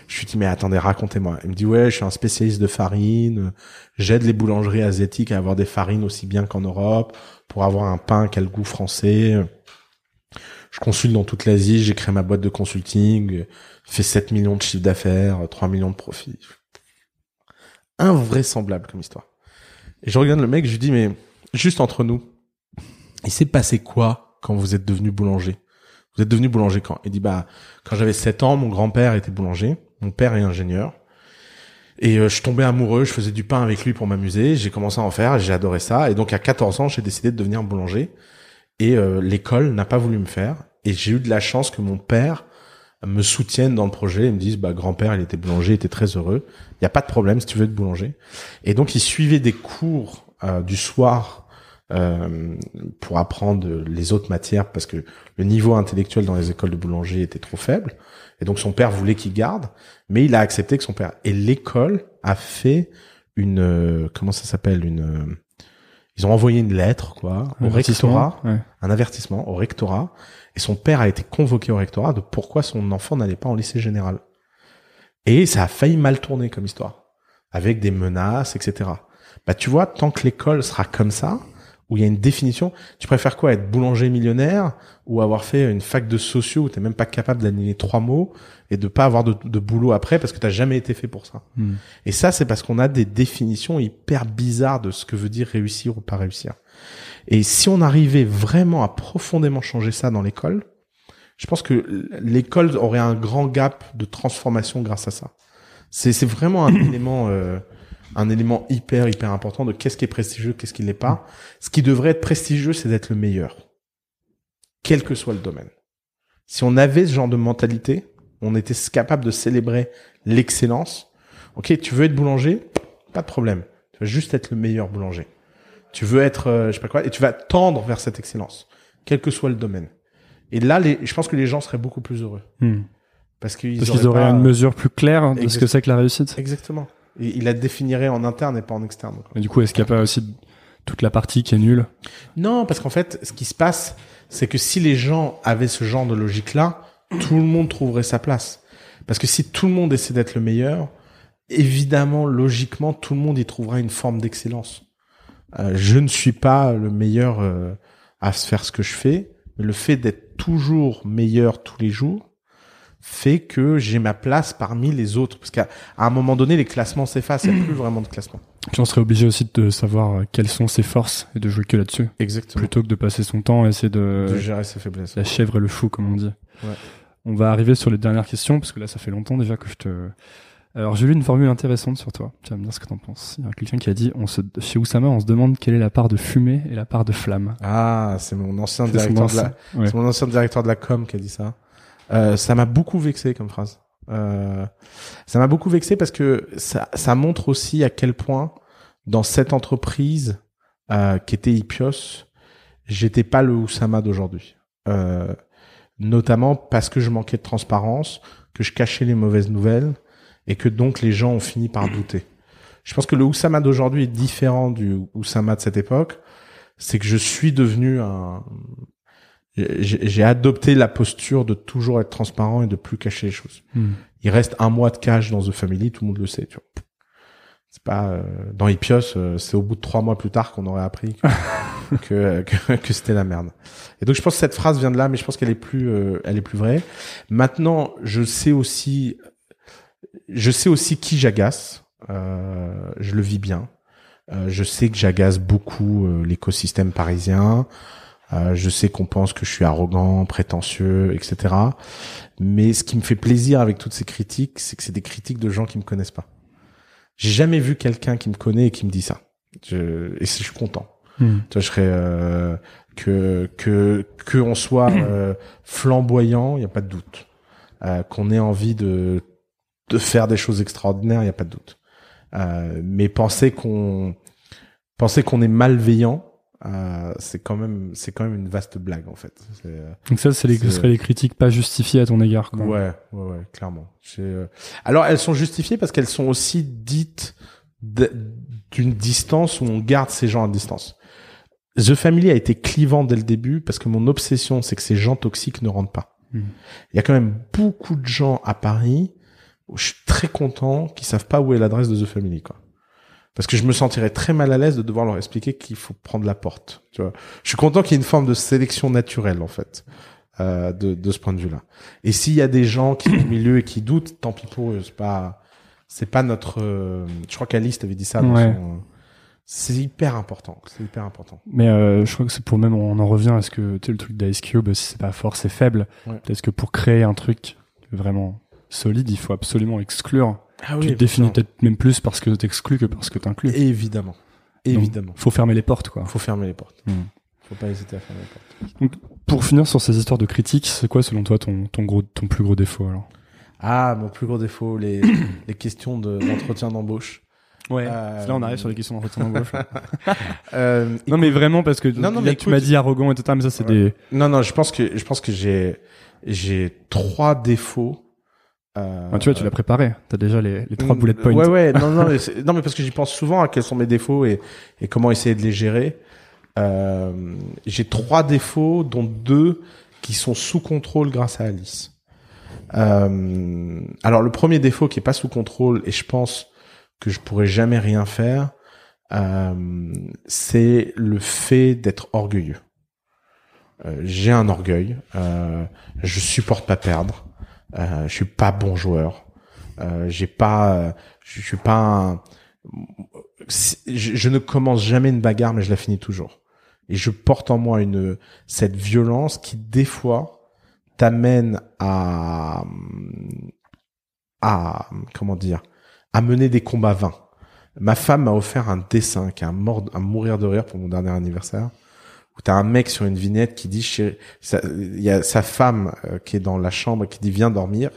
Je lui dis mais attendez, racontez-moi. Il me dit ouais, je suis un spécialiste de farine. J'aide les boulangeries asiatiques à avoir des farines aussi bien qu'en Europe pour avoir un pain qui a le goût français. Je consulte dans toute l'Asie. J'ai créé ma boîte de consulting. Fait 7 millions de chiffre d'affaires, 3 millions de profits. Invraisemblable comme histoire. Et je regarde le mec, je lui dis mais juste entre nous, il s'est passé quoi quand vous êtes devenu boulanger? Vous êtes devenu boulanger quand? Il dit bah quand j'avais 7 ans, mon grand-père était boulanger, mon père est ingénieur. Et euh, je tombais amoureux, je faisais du pain avec lui pour m'amuser, j'ai commencé à en faire, j'ai adoré ça. Et donc à 14 ans, j'ai décidé de devenir boulanger. Et euh, l'école n'a pas voulu me faire. Et j'ai eu de la chance que mon père me soutienne dans le projet. Et me dise bah grand-père, il était boulanger, il était très heureux. Il y a pas de problème si tu veux être boulanger. Et donc il suivait des cours euh, du soir euh, pour apprendre les autres matières parce que le niveau intellectuel dans les écoles de boulanger était trop faible. Et donc son père voulait qu'il garde, mais il a accepté que son père. Et l'école a fait une euh, comment ça s'appelle une euh, ils ont envoyé une lettre quoi au rectorat, Ouais. un avertissement au rectorat, et son père a été convoqué au rectorat de pourquoi son enfant n'allait pas en lycée général. Et ça a failli mal tourner comme histoire, avec des menaces, etc. Bah tu vois, tant que l'école sera comme ça, où il y a une définition. Tu préfères quoi Être boulanger millionnaire ou avoir fait une fac de sociaux où t'es même pas capable d'aligner trois mots et de pas avoir de, de boulot après parce que t'as jamais été fait pour ça? Hmm. Et ça, c'est parce qu'on a des définitions hyper bizarres de ce que veut dire réussir ou pas réussir. Et si on arrivait vraiment à profondément changer ça dans l'école, je pense que l'école aurait un grand gap de transformation grâce à ça. C'est c'est vraiment un élément euh, un élément hyper hyper important de qu'est-ce qui est prestigieux, qu'est-ce qui l'est pas. Ce qui devrait être prestigieux, c'est d'être le meilleur, quel que soit le domaine. Si on avait ce genre de mentalité, on était capable de célébrer l'excellence. Ok, tu veux être boulanger, pas de problème. Tu vas juste être le meilleur boulanger. Tu veux être, euh, je sais pas quoi, et tu vas tendre vers cette excellence, quel que soit le domaine. Et là, les, je pense que les gens seraient beaucoup plus heureux Hmm. parce qu'ils auraient pas- une mesure plus claire de ce que c'est que la réussite. Exactement. Et il la définirait en interne et pas en externe. quoi. Mais du coup, est-ce qu'il n'y a pas aussi toute la partie qui est nulle? Non, parce qu'en fait, ce qui se passe, c'est que si les gens avaient ce genre de logique-là, tout le monde trouverait sa place. Parce que si tout le monde essaie d'être le meilleur, évidemment, logiquement, tout le monde y trouvera une forme d'excellence. Euh, je ne suis pas le meilleur euh, à faire ce que je fais, mais le fait d'être toujours meilleur tous les jours fait que j'ai ma place parmi les autres. Parce qu'à à un moment donné, les classements s'effacent, il n'y a plus vraiment de classement. Puis on serait obligé aussi de savoir euh, quelles sont ses forces et de jouer que là-dessus. Exactement. Plutôt que de passer son temps à essayer de, De gérer ses faiblesses. la chèvre et le fou, comme on dit. Ouais. On va arriver sur les dernières questions, parce que là, ça fait longtemps déjà que je te... Alors, j'ai lu une formule intéressante sur toi. Tu vas me dire ce que t'en penses. Il y a quelqu'un qui a dit, on se, chez Oussama, on se demande quelle est la part de fumée et la part de flamme. Ah, c'est mon ancien directeur de la, ouais. c'est mon ancien directeur de la com qui a dit ça. Euh, ça m'a beaucoup vexé comme phrase. Euh, ça m'a beaucoup vexé parce que ça, ça montre aussi à quel point dans cette entreprise euh, qui était Ipios, j'étais pas le Oussama d'aujourd'hui. Euh, notamment parce que je manquais de transparence, que je cachais les mauvaises nouvelles et que donc les gens ont fini par douter. Je pense que le Oussama d'aujourd'hui est différent du Oussama de cette époque. C'est que je suis devenu un, j'ai adopté la posture de toujours être transparent et de plus cacher les choses. Hmm. Il reste un mois de cash dans The Family, tout le monde le sait. Tu vois. C'est pas euh, dans Ipios, euh, c'est au bout de trois mois plus tard qu'on aurait appris que que, que, que c'était la merde. Et donc je pense que cette phrase vient de là, mais je pense qu'elle est plus euh, elle est plus vraie. Maintenant, je sais aussi je sais aussi qui j'agace. Euh, je le vis bien. Euh, je sais que j'agace beaucoup euh, l'écosystème parisien. Euh, je sais qu'on pense que je suis arrogant, prétentieux, etc. Mais ce qui me fait plaisir avec toutes ces critiques, c'est que c'est des critiques de gens qui me connaissent pas. J'ai jamais vu quelqu'un qui me connaît et qui me dit ça. Je, et je suis content. Hmm. Tu vois, je serais euh, que que que on soit euh, flamboyant, il y a pas de doute. Euh, qu'on ait envie de de faire des choses extraordinaires, il y a pas de doute. Euh, mais penser qu'on penser qu'on est malveillant, euh, c'est quand même c'est quand même une vaste blague en fait. Euh, Donc ça, c'est les, ce seraient les critiques pas justifiées à ton égard. Quoi. Ouais, ouais, ouais, clairement. Euh, Alors, elles sont justifiées parce qu'elles sont aussi dites d'une distance où on garde ces gens à distance. The Family a été clivant dès le début parce que mon obsession, c'est que ces gens toxiques ne rentrent pas. Mhm. Il y a quand même beaucoup de gens à Paris où je suis très content qui savent pas où est l'adresse de The Family, quoi. Parce que je me sentirais très mal à l'aise de devoir leur expliquer qu'il faut prendre la porte. Tu vois, je suis content qu'il y ait une forme de sélection naturelle en fait euh, de, de ce point de vue-là. Et s'il y a des gens qui sont au milieu et qui doutent, tant pis pour eux. C'est pas, c'est pas notre. euh, je crois qu'Alice t'avait dit ça. dans Ouais. c'est hyper important. C'est hyper important. Mais euh, je crois que c'est pour même, on en revient à ce que tu sais, le truc d'Ice Cube, si c'est pas fort, c'est faible. Ouais. Est-ce que pour créer un truc vraiment solide, il faut absolument exclure. Ah tu te définis peut-être même plus parce que t'exclus que parce que t'inclus. Évidemment, évidemment. Faut fermer les portes, quoi. Faut fermer les portes. Mm. Faut pas hésiter à fermer les portes. Pour finir sur ces histoires de critiques, c'est quoi selon toi ton, ton gros, ton plus gros défaut alors? Ah, mon plus gros défaut, les, les questions de- d'entretien d'embauche. Ouais. Euh, Là, on arrive sur les questions d'entretien d'embauche. Euh, non, mais vraiment parce que Non, non, là, mais tu m'as dit arrogant, etc. Mais ça, c'est Ouais. des. Non, non, je pense que je pense que j'ai j'ai trois défauts. Euh, tu vois, tu l'as préparé. T'as déjà les, les trois bullet points. Ouais, ouais, non, non, mais, non, mais parce que j'y pense souvent à quels sont mes défauts et, et comment essayer de les gérer. Euh, j'ai trois défauts, dont deux qui sont sous contrôle grâce à Alice. Euh, alors le premier défaut qui est pas sous contrôle et je pense que je pourrais jamais rien faire, euh, c'est le fait d'être orgueilleux. Euh, j'ai un orgueil, euh, je supporte pas perdre, euh, je suis pas bon joueur, euh, j'ai pas, je suis pas, un- je, je ne commence jamais une bagarre mais je la finis toujours. Et je porte en moi une cette violence qui des fois t'amène à à comment dire à mener des combats vains. Ma femme m'a offert un dessin qui est un, mort, un mourir de rire pour mon dernier anniversaire où t'as un mec sur une vignette qui dit chérie- il y a sa femme euh, qui est dans la chambre qui dit viens dormir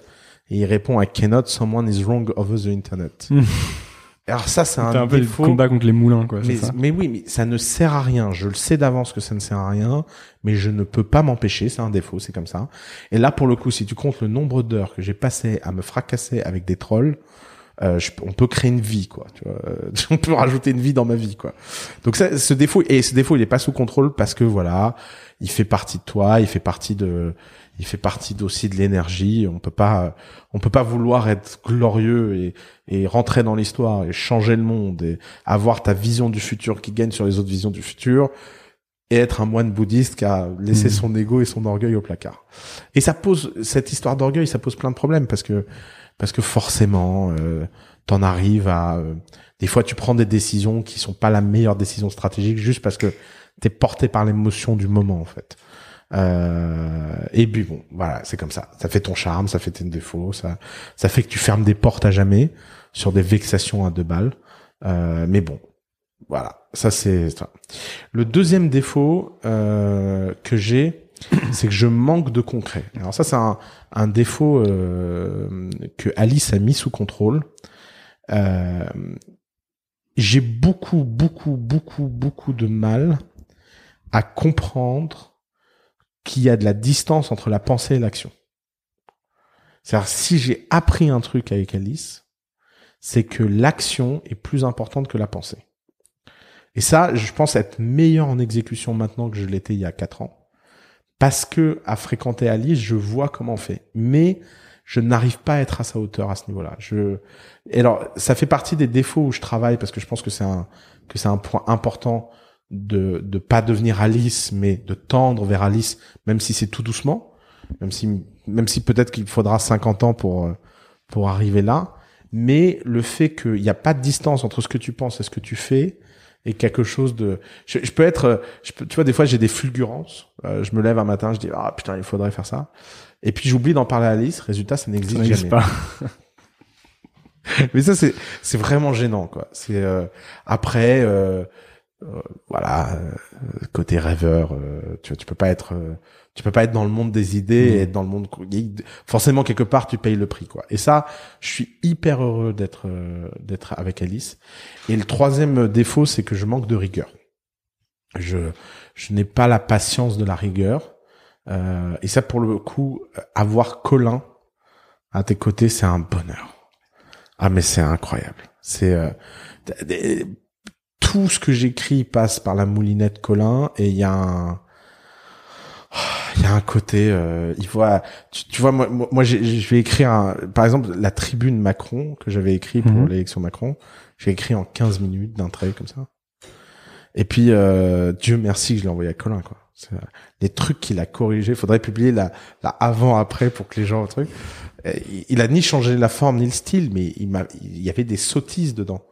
et il répond I cannot someone is wrong over the internet. Mm. Alors ça c'est un, un peu le combat contre les moulins, quoi. Mais, ça? mais oui, mais ça ne sert à rien. Je le sais d'avance que ça ne sert à rien, mais je ne peux pas m'empêcher. C'est un défaut, c'est comme ça. Et là, pour le coup, si tu comptes le nombre d'heures que j'ai passé à me fracasser avec des trolls, euh, je- on peut créer une vie, quoi. Tu vois, Euh, on peut rajouter une vie dans ma vie, quoi. Donc ça, ce défaut, et ce défaut, il est pas sous contrôle parce que voilà, il fait partie de toi, il fait partie de, il fait partie aussi de l'énergie. On peut pas, on peut pas vouloir être glorieux et, et rentrer dans l'histoire et changer le monde et avoir ta vision du futur qui gagne sur les autres visions du futur et être un moine bouddhiste qui a laissé Mhm. son ego et son orgueil au placard. Et ça pose cette histoire d'orgueil, ça pose plein de problèmes parce que parce que forcément euh, t'en arrives à euh, des fois tu prends des décisions qui sont pas la meilleure décision stratégique juste parce que t'es porté par l'émotion du moment en fait. Euh, et puis bon, voilà, c'est comme ça. Ça fait ton charme, ça fait tes défauts, ça, ça fait que tu fermes des portes à jamais sur des vexations à deux balles. Euh, mais bon, voilà, ça c'est. Le deuxième défaut euh, que j'ai, c'est que je manque de concret. Alors ça, c'est un, défaut euh, que Alice a mis sous contrôle. Euh, j'ai beaucoup, beaucoup, beaucoup, beaucoup de mal à comprendre qu'il y a de la distance entre la pensée et l'action. C'est-à-dire, si j'ai appris un truc avec Alice, c'est que l'action est plus importante que la pensée. Et ça, je pense être meilleur en exécution maintenant que je l'étais il y a quatre ans. Parce que, à fréquenter Alice, je vois comment on fait. Mais, je n'arrive pas à être à sa hauteur à ce niveau-là. Je, et alors, ça fait partie des défauts où je travaille parce que je pense que c'est un, que c'est un point important de de pas devenir Alice mais de tendre vers Alice même si c'est tout doucement même si même si peut-être qu'il faudra 50 ans pour pour arriver là mais le fait qu'il n'y a pas de distance entre ce que tu penses et ce que tu fais est quelque chose de je, je peux être je peux, tu vois des fois j'ai des fulgurances Euh, je me lève un matin je dis ah putain il faudrait faire ça. Et puis j'oublie d'en parler à Alice. Résultat ça n'existe jamais. pas. mais ça c'est c'est vraiment gênant quoi. C'est euh, après euh, voilà euh, côté rêveur euh, tu vois tu peux pas être euh, tu peux pas être dans le monde des idées Mhm. et être dans le monde forcément quelque part tu payes le prix quoi. Et ça je suis hyper heureux d'être euh, d'être avec Alice. Et le troisième défaut c'est que je manque de rigueur. Je je n'ai pas la patience de la rigueur. Euh, et ça pour le coup avoir Colin à tes côtés c'est un bonheur. Ah mais c'est incroyable. C'est euh, tout ce que j'écris passe par la moulinette Colin et il y a un il y a un côté euh, il voit tu, tu vois moi, moi je vais écrire un, par exemple la tribune Macron que j'avais écrit pour Mhm. l'élection Macron j'ai écrit en 15 minutes d'un trait comme ça. Et puis euh, Dieu merci que je l'ai envoyé à Colin quoi. Euh, les trucs qu'il a corrigés. Faudrait publier la, la avant après pour que les gens truc. Il, il a ni changé la forme ni le style mais il m'a il y avait des sottises dedans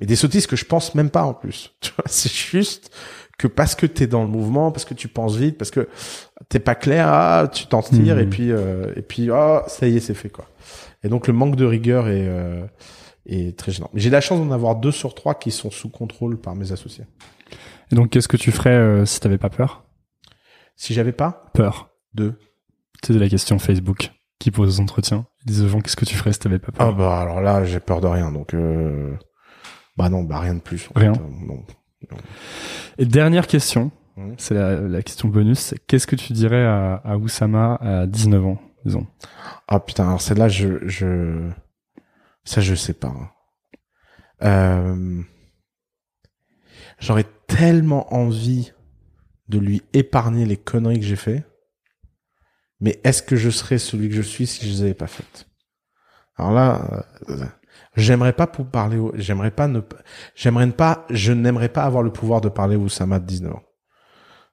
mais des sottises que je pense même pas en plus. Tu vois, c'est juste que parce que t'es dans le mouvement, parce que tu penses vite, parce que t'es pas clair, ah, tu t'en tires Mhm. et puis euh, et puis ah, ça y est, c'est fait quoi. Et donc le manque de rigueur est euh, est très gênant. J'ai la chance d'en avoir deux sur trois qui sont sous contrôle par mes associés. Et donc, qu'est-ce que tu ferais euh, si t'avais pas peur? Si j'avais pas? Peur. deux, C'est de la question Facebook qui pose aux entretiens. Ils disent aux gens, qu'est-ce que tu ferais si t'avais pas peur? Ah bah alors là j'ai peur de rien donc euh... bah non bah rien de plus. en Rien. fait. Non. Et dernière question, Mhm. c'est la, la question bonus. Qu'est-ce que tu dirais à, à Oussama à 19 ans, disons? Ah putain, alors celle-là, je, je, ça je sais pas. hein. Euh... J'aurais tellement envie de lui épargner les conneries que j'ai fait, mais est-ce que je serais celui que je suis si je les avais pas faites? Alors là, euh, J'aimerais pas pour parler, au- j'aimerais pas ne, j'aimerais ne pas, je n'aimerais pas avoir le pouvoir de parler au Oussama de 19 ans.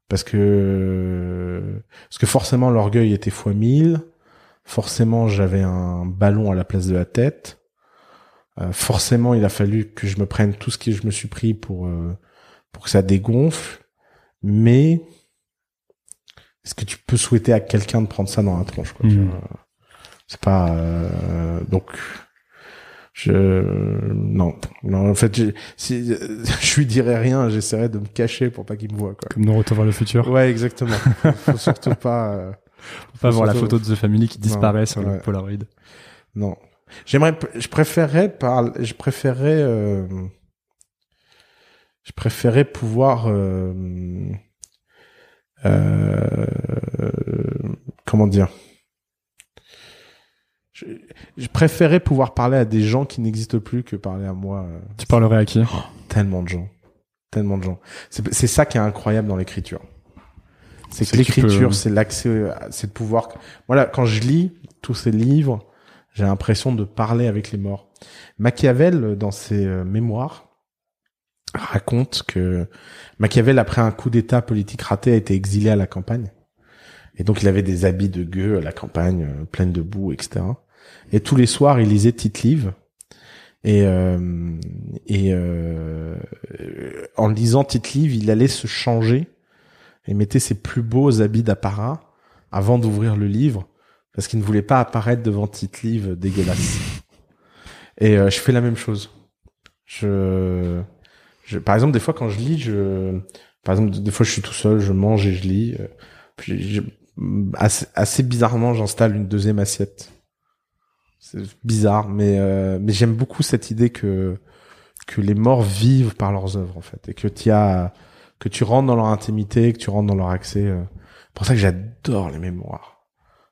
Parce que, parce que forcément l'orgueil était fois 1000. Forcément j'avais un ballon à la place de la tête. Euh, forcément il a fallu que je me prenne tout ce que je me suis pris pour, euh, pour que ça dégonfle. Mais, est-ce que tu peux souhaiter à quelqu'un de prendre ça dans la tronche, quoi, vois? C'est pas, euh, donc, je non non en fait je, si je lui dirais rien j'essaierais de me cacher pour pas qu'il me voie quoi Comme dans Retour le futur. ouais exactement faut, faut surtout pas euh, Faut pas voir la photo de The Family qui disparaît sur ouais. le Polaroid. non j'aimerais je préférerais par je préférerais euh, je préférerais pouvoir euh, euh, comment dire? Je, je préférais pouvoir parler à des gens qui n'existent plus que parler à moi euh, Tu parlerais à qui? Tellement de gens. Tellement de gens. C'est ça qui est incroyable dans l'écriture. C'est que l'écriture, peux- c'est l'accès, c'est de pouvoir. Voilà, quand je lis tous ces livres, j'ai l'impression de parler avec les morts. Machiavel, dans ses euh, mémoires, raconte que Machiavel, après un coup d'état politique raté, a été exilé à la campagne. Et donc, il avait des habits de gueux à la campagne, euh, pleine de boue, etc. Et tous les soirs, il lisait Tite-Live. Et, euh, et euh, en lisant Tite-Live, il allait se changer et mettait ses plus beaux habits d'apparat avant d'ouvrir le livre parce qu'il ne voulait pas apparaître devant Tite-Live dégueulasse. et euh, je fais la même chose. Je, je, par exemple, des fois quand je lis, je, par exemple, des fois je suis tout seul, je mange et je lis. euh, Puis je- assez bizarrement, j'installe une deuxième assiette. C'est bizarre, mais euh, mais j'aime beaucoup cette idée que que les morts vivent par leurs œuvres en fait, et que tu as que tu rentres dans leur intimité, que tu rentres dans leur accès. euh. C'est pour ça que j'adore les mémoires.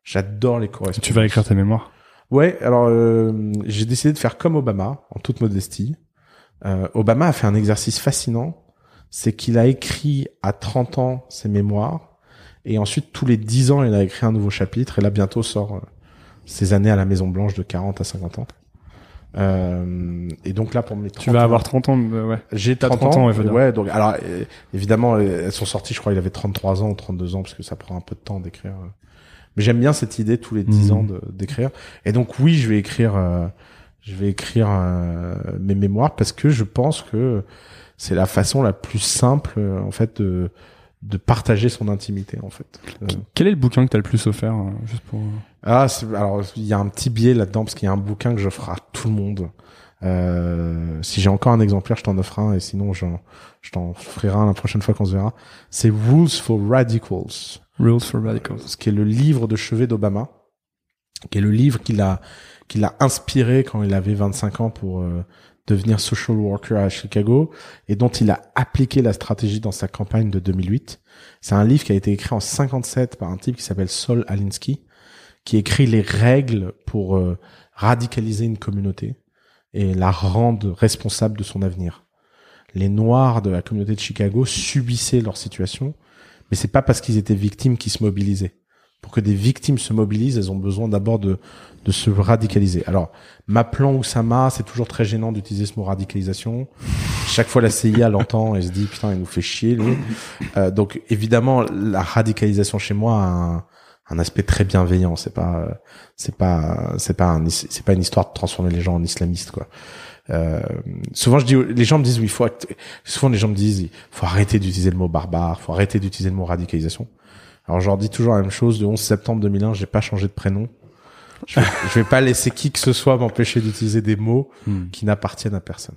J'adore les correspondances. Tu vas écrire tes mémoires. Ouais, alors euh, j'ai décidé de faire comme Obama, en toute modestie. Euh, Obama a fait un exercice fascinant, c'est qu'il a écrit à 30 ans ses mémoires, et ensuite tous les 10 ans il a écrit un nouveau chapitre, et là bientôt sort ses années à la Maison Blanche de 40 à 50 ans. Euh, et donc là pour mes 30 Tu vas ans- avoir 30 ans, euh, ouais. j'ai T'as 30, 30 ans, ans, ouais, donc alors euh, évidemment elles sont sorties, je crois il avait 33 ans ou 32 ans parce que ça prend un peu de temps d'écrire. euh. Mais j'aime bien cette idée tous les 10 Mhm. ans d'écrire. Et donc oui, je vais écrire euh, je vais écrire euh, mes mémoires parce que je pense que c'est la façon la plus simple en fait de de partager son intimité en fait. Euh, Quel est le bouquin que t'as le plus offert, euh, juste pour... ah, c'est- alors il y a un petit biais là-dedans parce qu'il y a un bouquin que j'offre à tout le monde. Euh, si j'ai encore un exemplaire, je t'en offre un et sinon je t'en ferai un la prochaine fois qu'on se verra. C'est Rules for Radicals, Rules for Radicals. ce qui est le livre de chevet d'Obama, qui est le livre qu'il a qu'il a inspiré quand il avait 25 ans pour euh, devenir social worker à Chicago et dont il a appliqué la stratégie dans sa campagne de 2008. C'est un livre qui a été écrit en 57 par un type qui s'appelle Saul Alinsky, qui écrit les règles pour euh, radicaliser une communauté et la rendre responsable de son avenir. Les Noirs de la communauté de Chicago subissaient leur situation, mais c'est pas parce qu'ils étaient victimes qu'ils se mobilisaient. Pour que des victimes se mobilisent, elles ont besoin d'abord de, de se radicaliser. Alors, m'appelant Oussama, c'est toujours très gênant d'utiliser ce mot radicalisation. Chaque fois, la CIA l'entend et se dit, putain, il nous fait chier, lui. Euh, donc, évidemment, la radicalisation chez moi a un, un aspect très bienveillant. C'est pas, c'est pas, c'est pas c'est pas une histoire de transformer les gens en islamistes, quoi. Euh, souvent, je dis, les gens me disent, oui, faut, souvent les gens me disent, faut arrêter d'utiliser le mot barbare, faut arrêter d'utiliser le mot radicalisation. Alors, je leur dis toujours la même chose. Le 11 septembre 2001, j'ai pas changé de prénom. Je vais, je vais pas laisser qui que ce soit m'empêcher d'utiliser des mots Hmm. qui n'appartiennent à personne.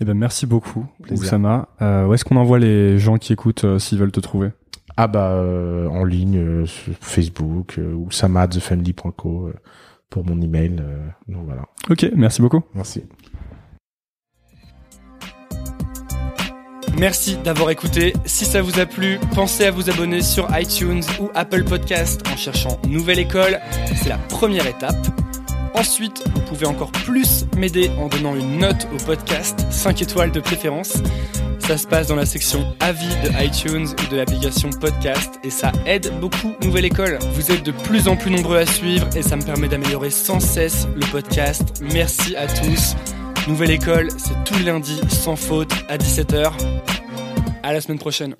Eh ben, merci beaucoup, Plaisir. Oussama. Euh, où est-ce qu'on envoie les gens qui écoutent euh, s'ils veulent te trouver? Ah bah euh, en ligne euh, sur Facebook euh, ou samadthefamily.co euh, pour mon email. donc voilà. Ok, merci beaucoup. Merci. Merci d'avoir écouté. Si ça vous a plu, pensez à vous abonner sur iTunes ou Apple Podcast en cherchant Nouvelle École. C'est la première étape. Ensuite, vous pouvez encore plus m'aider en donnant une note au podcast, 5 étoiles de préférence. Ça se passe dans la section avis de iTunes ou de l'application podcast et ça aide beaucoup Nouvelle École. Vous êtes de plus en plus nombreux à suivre et ça me permet d'améliorer sans cesse le podcast. Merci à tous. Nouvelle école, c'est tous les lundis, sans faute, à 17h. À la semaine prochaine.